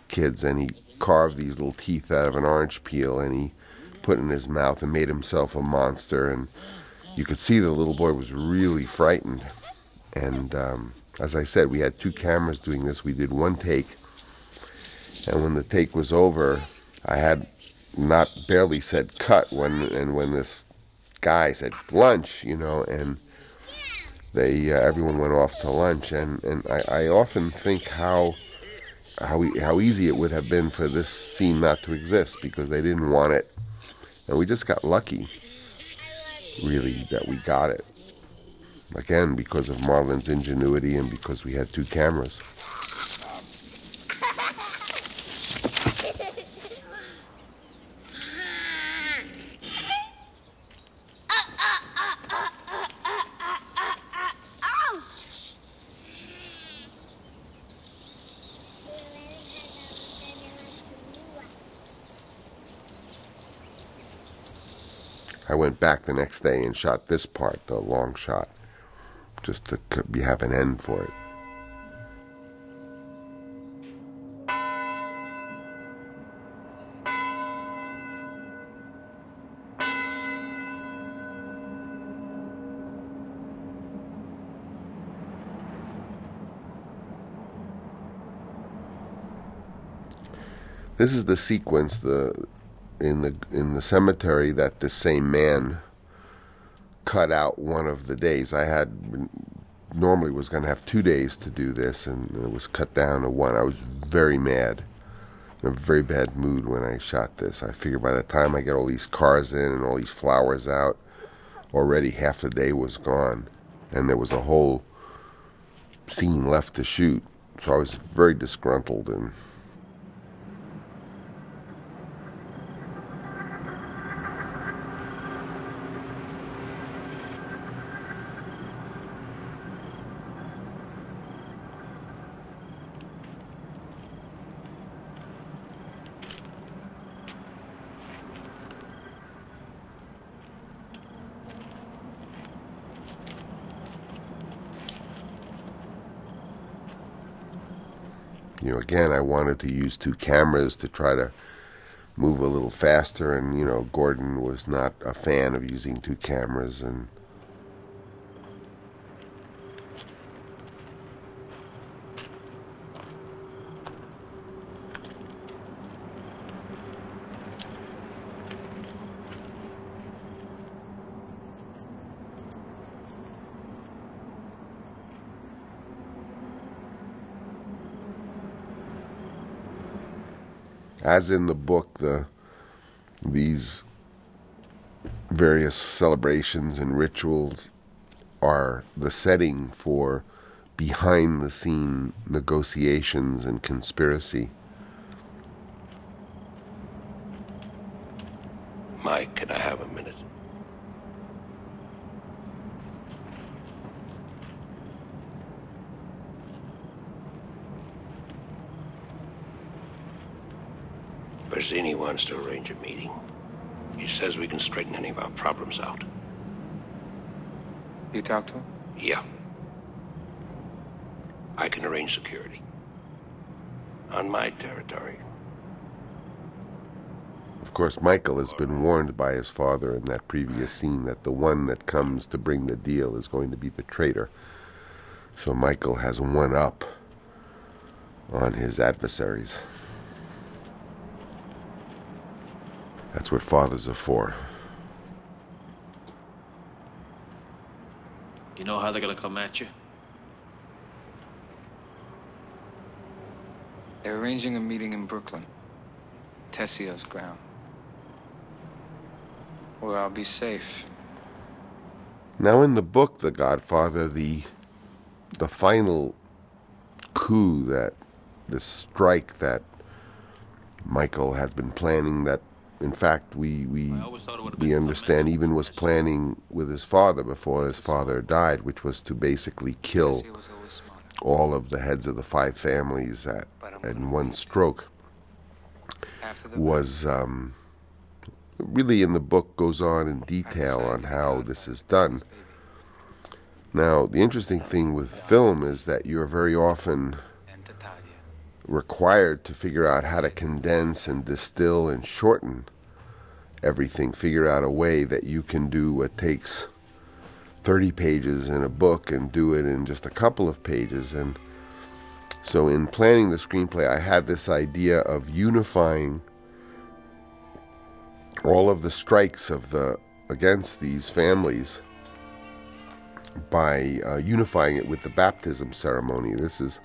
kids. And he carved these little teeth out of an orange peel and he put it in his mouth and made himself a monster. And you could see the little boy was really frightened. And, um, as I said, we had two cameras doing this. We did one take, and when the take was over, I had not barely said cut when and when this guy said lunch, you know, and they uh, everyone went off to lunch, and and I, I often think how how how easy it would have been for this scene not to exist because they didn't want it, and we just got lucky, really, that we got it. Again, because of Marlon's ingenuity and because we had two cameras. I went back the next day and shot this part, the long shot, just to have an end for it. This is the sequence the in the in the cemetery that the same man cut out one of the days. I had normally was going to have two days to do this, and it was cut down to one. I was very mad, in a very bad mood when I shot this. I figured by the time I get all these cars in and all these flowers out, already half the day was gone, and there was a whole scene left to shoot. So I was very disgruntled and. Again, I wanted to use two cameras to try to move a little faster, and you know, Gordon was not a fan of using two cameras, and as in the book, the these various celebrations and rituals are the setting for behind the scene negotiations and conspiracy. Mike, can I have a minute? Barzini wants to arrange a meeting. He says we can straighten any of our problems out. You talked to him? Yeah. I can arrange security. On my territory. Of course, Michael has been warned by his father in that previous scene that the one that comes to bring the deal is going to be the traitor. So Michael has one up on his adversaries. That's what fathers are for. You know how they're gonna come at you? They're arranging a meeting in Brooklyn, Tessio's ground, where I'll be safe. Now, in the book, The Godfather, the the final coup that the strike that Michael has been planning that in fact we we we understand even was planning with his father before his father died which was to basically kill all of the heads of the five families at in one stroke. Was um, really in the book goes on in detail on how this is done. now the interesting thing with film is that you're very often required to figure out how to condense and distill and shorten everything, figure out a way that you can do what takes 30 pages in a book and do it in just a couple of pages. And so, in planning the screenplay, I had this idea of unifying all of the strikes of the against these families by uh, unifying it with the baptism ceremony. This is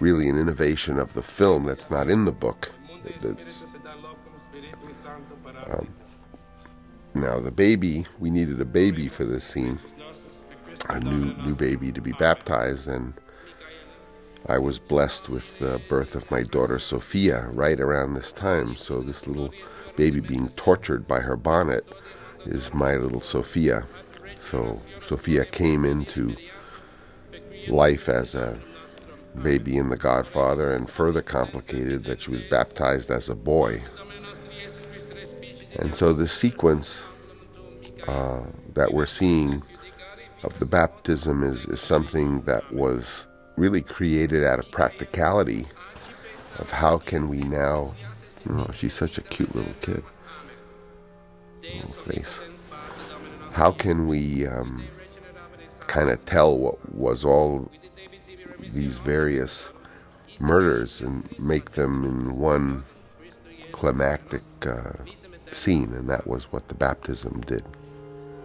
really an innovation of the film that's not in the book. That's, um, now the baby, we needed a baby for this scene, a new new baby to be baptized, and I was blessed with the birth of my daughter Sophia right around this time. So this little baby being tortured by her bonnet is my little Sophia. So Sophia came into life as a baby in The Godfather, and further complicated that she was baptized as a boy. And so the sequence uh, that we're seeing of the baptism is, is something that was really created out of practicality of how can we now, know, she's such a cute little kid, little face. How can we um, kind of tell what was all these various murders and make them in one climactic uh, scene, and that was what the baptism did.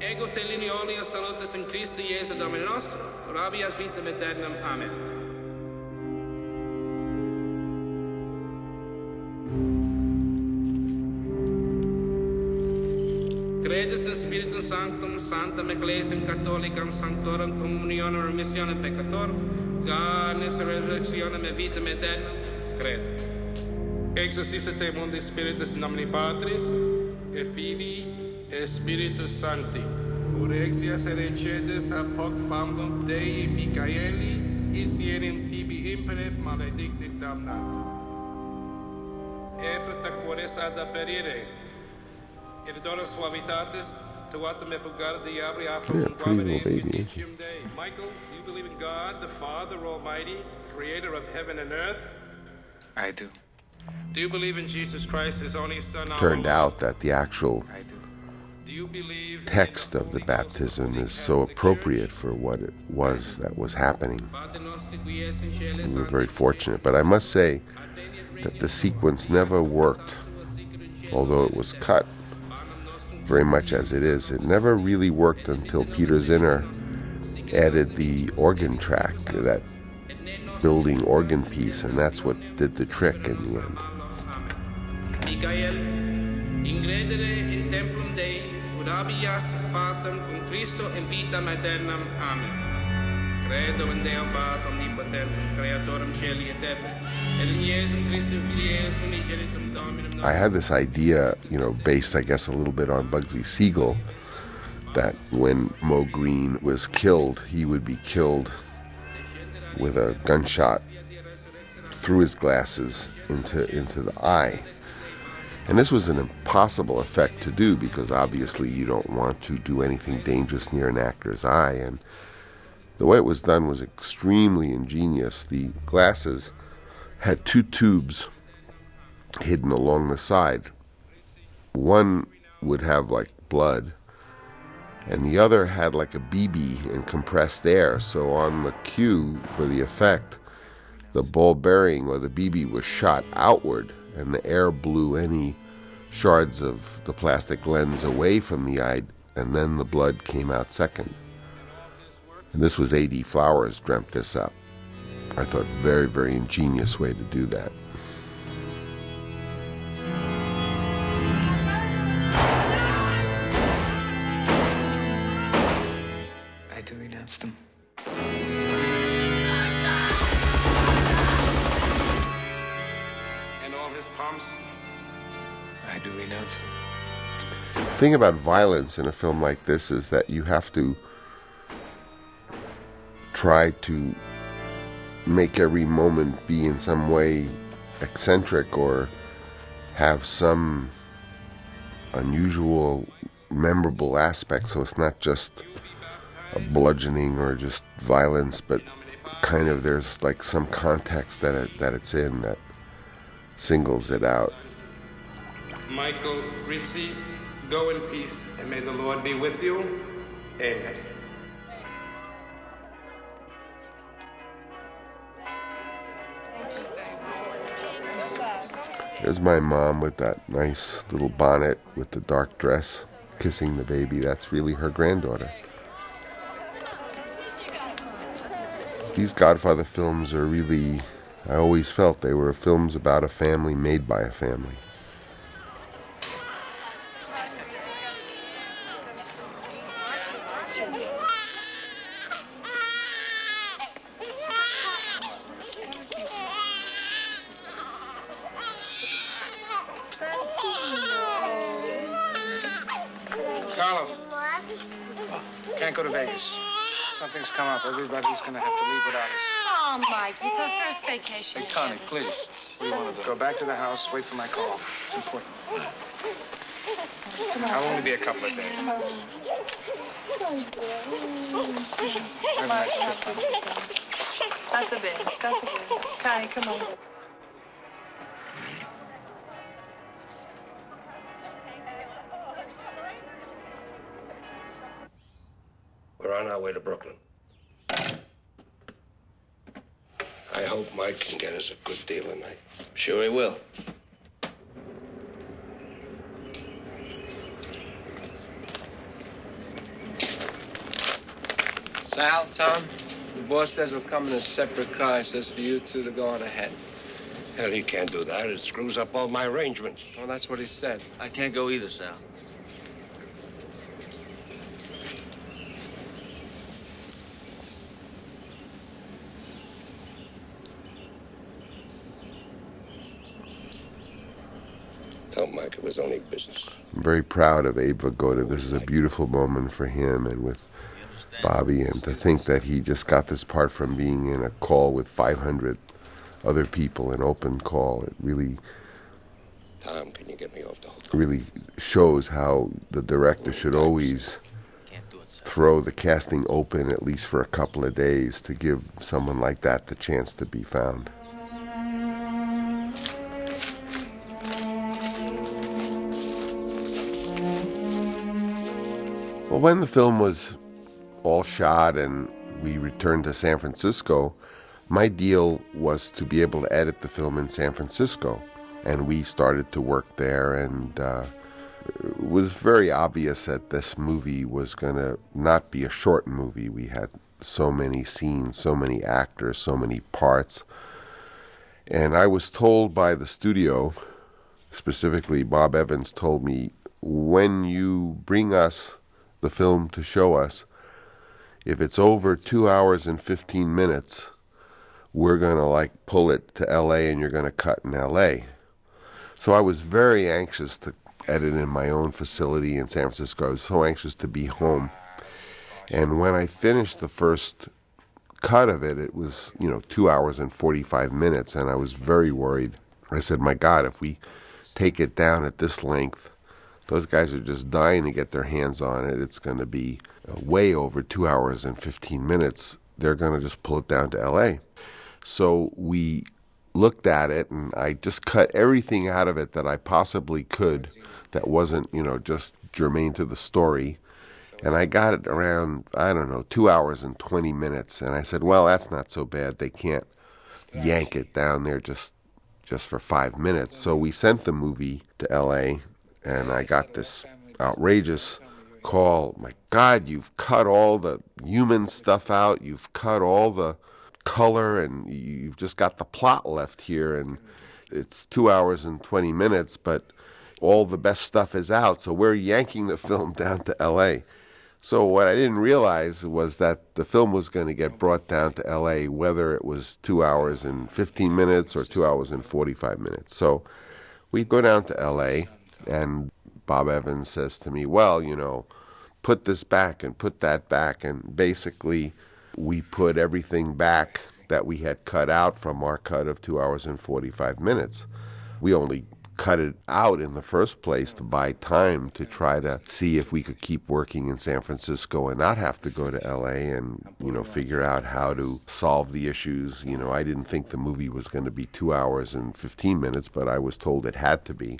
Ego Credeți în Spiritul Sanctum, Sanctum Ecclesiam Catholicam, Sanctorum, Comunionem, Remisione Peccator, Ganes, Resurrectionem, Evitam Eternam, cred. Exorcisete mundi Spiritus in nomine Patris, et Filii, et Spiritus Sancti. Urexia se recedes ad hoc famnum Dei Micaeli, is ienim tibi imperet maledicti damnat. Efrata cores ad aperire, Yeah, aprum pretty little baby. Michael, do you believe in God, the Father Almighty, creator of heaven and earth? I do. Do you believe in Jesus Christ, his only Son? Turned out that the actual Do you believe text of the baptism is so appropriate for what it was that was happening. We were very fortunate, but I must say that the sequence never worked, although it was cut very much as it is. It never really worked until Peter Zinner added the organ track, that building organ piece, and that's what did the trick in the end. Michael, in templum Dei, ut habeas patem cum Christo in. Amen. Credo Pater omnipotentem, creatorem celi et et in Iesum Christum unigenitum Dominum I had this idea, you know, based, I guess, a little bit on Bugsy Siegel, that when Moe Greene was killed, he would be killed with a gunshot through his glasses into into the eye. And this was an impossible effect to do because obviously you don't want to do anything dangerous near an actor's eye. And the way it was done was extremely ingenious. The glasses had two tubes hidden along the side. One would have like blood, and the other had like a BB and compressed air. So on the cue for the effect, the ball bearing or the BB was shot outward, and the air blew any shards of the plastic lens away from the eye, and then the blood came out second. And this was A.D. Flowers dreamt this up. I thought very, very ingenious way to do that. I do renounce them. And all his pomps. I do renounce them. The thing about violence in a film like this is that you have to try to make every moment be in some way eccentric or have some unusual, memorable aspect. So it's not just a bludgeoning or just violence, but kind of there's like some context that it, that it's in that singles it out. Michael Rizzi, go in peace, and may the Lord be with you. Amen. There's my mom with that nice little bonnet with the dark dress, kissing the baby. That's really her granddaughter. These Godfather films are really, I always felt they were films about a family made by a family. Carlos. Can't go to Vegas. Something's come up. Everybody's gonna have to leave without us. Oh, Mike, it's our first vacation. Hey, Connie, please. What do you want to do? Go back to the house. Wait for my call. It's important. I'll only be a couple of days. Have a nice trip. State bene, state bene. Connie, come on. We're on our way to Brooklyn. I hope Mike can get us a good deal tonight. Sure he will. Sal, Tom, the boss says he'll come in a separate car. He says for you two to go on ahead. Hell, he can't do that. It screws up all my arrangements. Well, that's what he said. I can't go either, Sal. Mike it was only business. I'm very proud of Abe Vigoda. This is a beautiful moment for him and with Bobby, and to think that he just got this part from being in a call with 500 other people, an open call. It really, Tom, can you get me off the hook? really shows how the director should always throw the casting open at least for a couple of days to give someone like that the chance to be found. Well, when the film was all shot and we returned to San Francisco, my deal was to be able to edit the film in San Francisco. And we started to work there, and uh, it was very obvious that this movie was going to not be a short movie. We had so many scenes, so many actors, so many parts. And I was told by the studio, specifically Bob Evans told me, when you bring us the film to show us, if it's over two hours and 15 minutes, we're going to like pull it to LA and you're going to cut in LA. So I was very anxious to edit in my own facility in San Francisco. I was so anxious to be home. And when I finished the first cut of it, it was, you know, two hours and 45 minutes. And I was very worried. I said, my God, if we take it down at this length, those guys are just dying to get their hands on it. It's going to be uh, way over two hours and 15 minutes. They're going to just pull it down to LA. So we looked at it and I just cut everything out of it that I possibly could that wasn't, you know, just germane to the story. And I got it around, I don't know, two hours and 20 minutes. And I said, well, that's not so bad. They can't yank it down there just just for five minutes. So we sent the movie to LA and I got this outrageous call. My God, you've cut all the human stuff out. You've cut all the color, and you've just got the plot left here. And it's two hours and 20 minutes, but all the best stuff is out. So we're yanking the film down to L.A. So what I didn't realize was that the film was going to get brought down to L.A. whether it was two hours and 15 minutes or two hours and 45 minutes. So we go down to L.A. and Bob Evans says to me, "Well, you know, put this back and put that back," and basically we put everything back that we had cut out from our cut of two hours and 45 minutes. We only cut it out in the first place to buy time to try to see if we could keep working in San Francisco and not have to go to LA and you know figure out how to solve the issues. You know, I didn't think the movie was going to be two hours and 15 minutes, but I was told it had to be.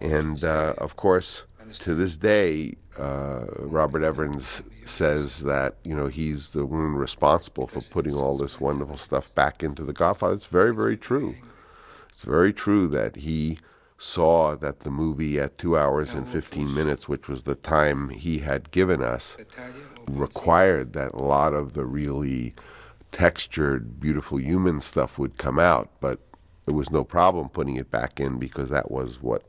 And uh, of course, to this day, uh, Robert Evans says that you know he's the one responsible for putting all this wonderful stuff back into The Godfather. It's very, very true. It's very true that he saw that the movie at two hours and 15 minutes, which was the time he had given us, required that a lot of the really textured, beautiful human stuff would come out. But there was no problem putting it back in because that was what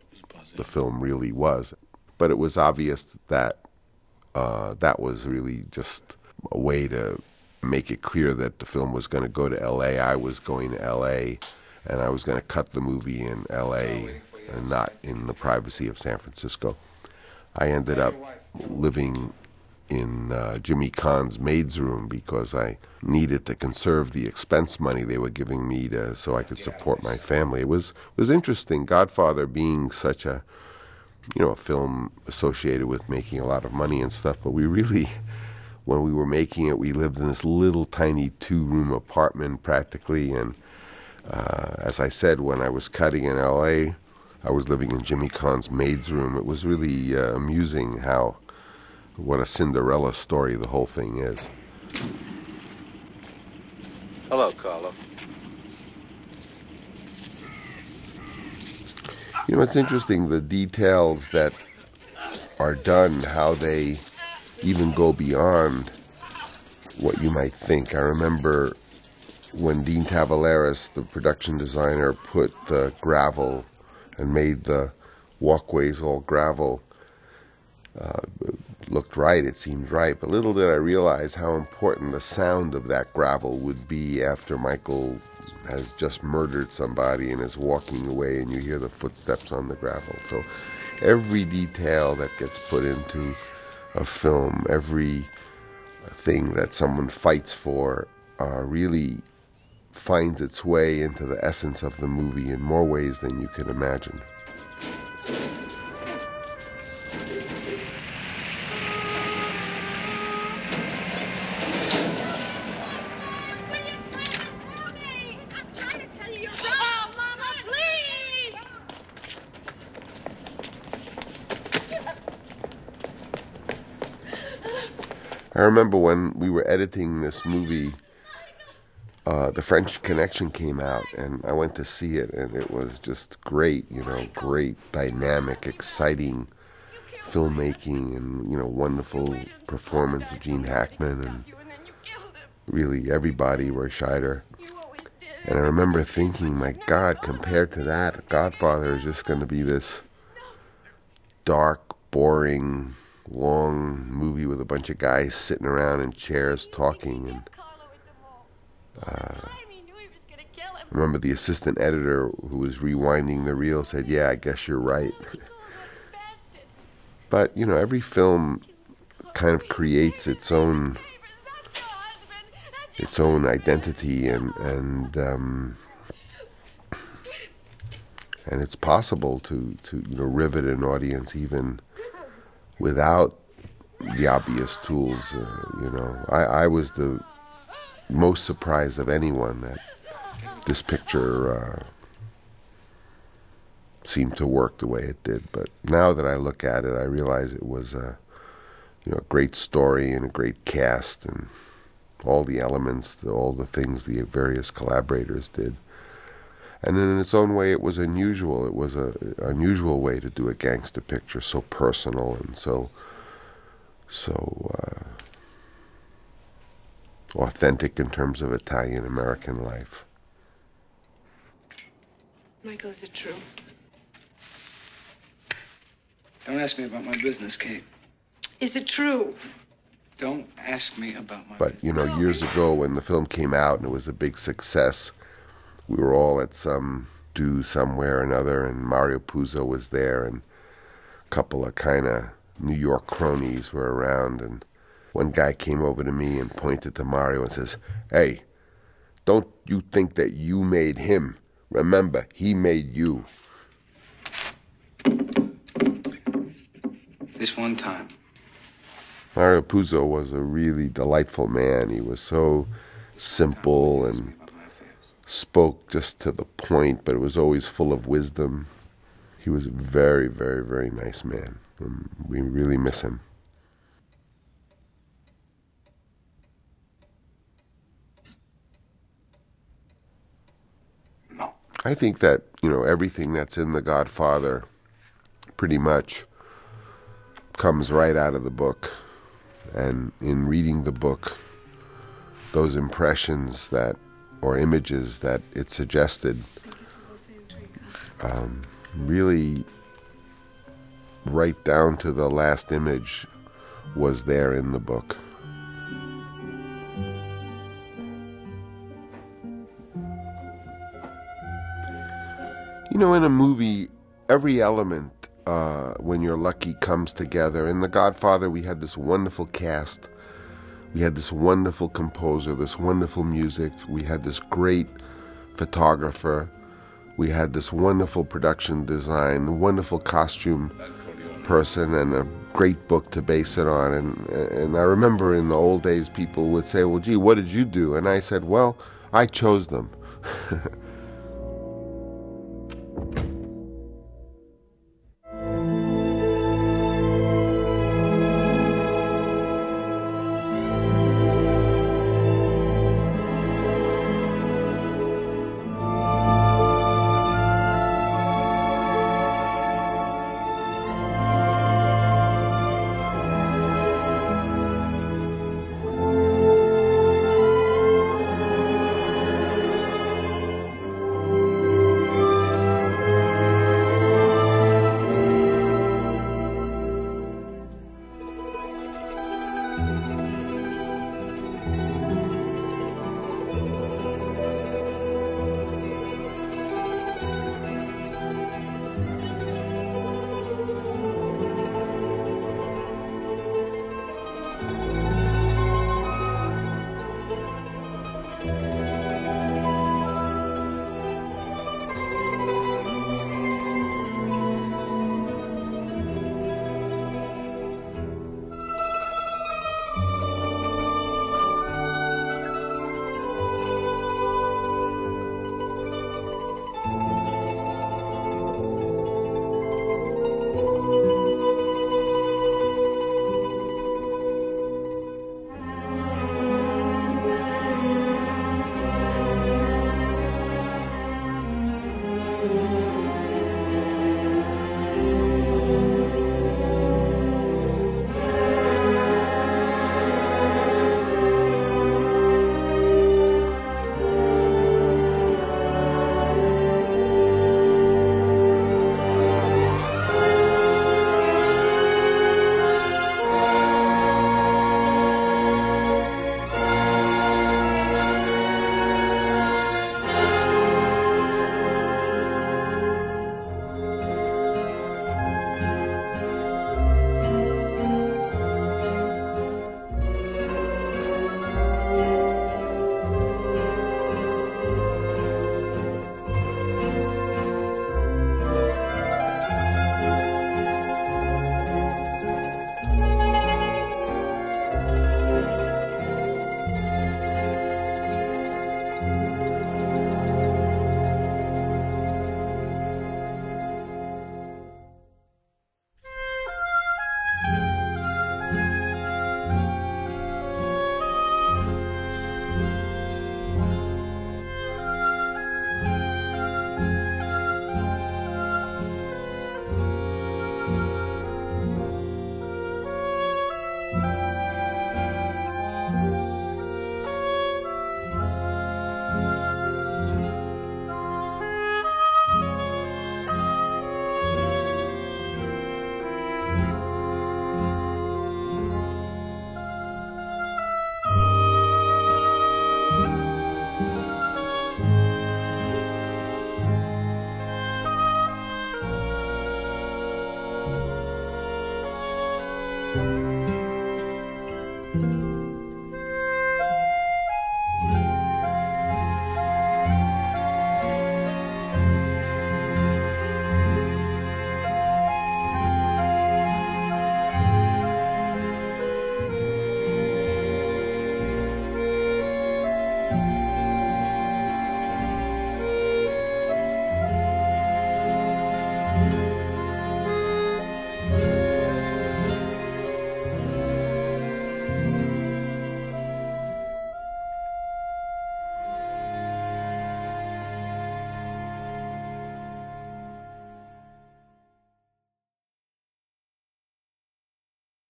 the film really was. But it was obvious that uh, that was really just a way to make it clear that the film was going to go to LA. I was going to LA and I was going to cut the movie in LA and not in the privacy of San Francisco. I ended up living in uh, Jimmy Caan's maid's room because I needed to conserve the expense money they were giving me to so I could support my family. It was was interesting. Godfather being such a you know a film associated with making a lot of money and stuff, but we really when we were making it, we lived in this little tiny two room apartment practically and uh, as I said, when I was cutting in LA, I was living in Jimmy Caan's maid's room. It was really uh, amusing how, what a Cinderella story the whole thing is. Hello, Carlo. You know, it's interesting the details that are done, how they even go beyond what you might think. I remember when Dean Tavoularis, the production designer, put the gravel and made the walkways all gravel, uh, looked right, it seemed right. But little did I realize how important the sound of that gravel would be after Michael has just murdered somebody and is walking away and you hear the footsteps on the gravel. So every detail that gets put into a film, every thing that someone fights for, uh, really finds its way into the essence of the movie in more ways than you can imagine. I remember when we were editing this movie uh, the French Connection came out, and I went to see it, and it was just great. You know, great, dynamic, exciting filmmaking, and you know, wonderful performance of Gene Hackman, and really everybody, Roy Scheider. And I remember thinking, my God, compared to that, Godfather is just going to be this dark, boring, long movie with a bunch of guys sitting around in chairs talking and uh, I remember the assistant editor who was rewinding the reel said, "Yeah, I guess you're right." but you know, every film kind of creates its own its own identity, and and um, and it's possible to to you know rivet an audience even without the obvious tools. Uh, you know, I, I was the most surprised of anyone that this picture uh, seemed to work the way it did. But now that I look at it, I realize it was a you know a great story and a great cast and all the elements, all the things the various collaborators did. And in its own way, it was unusual. It was a unusual way to do a gangster picture, so personal and so so uh, authentic in terms of Italian American life. Michael, is it true? Don't ask me about my business, Kate. Is it true? Don't ask me about my business. But you know, years ago when the film came out and it was a big success, we were all at some do somewhere or another, and Mario Puzo was there, and a couple of kind of New York cronies were around, and one guy came over to me and pointed to Mario and says, "Hey, don't you think that you made him? Remember, he made you." This one time. Mario Puzo was a really delightful man. He was so simple and spoke just to the point, but it was always full of wisdom. He was a very, very, very nice man. We really miss him. I think that, you know, everything that's in The Godfather pretty much comes right out of the book. And in reading the book, those impressions that, or images that it suggested, um, really right down to the last image was there in the book. You know, in a movie, every element, uh, when you're lucky, comes together. In The Godfather, we had this wonderful cast. We had this wonderful composer, this wonderful music. We had this great photographer. We had this wonderful production design, wonderful costume person, and a great book to base it on. And, and I remember in the old days, people would say, Well, gee, what did you do? And I said, Well, I chose them.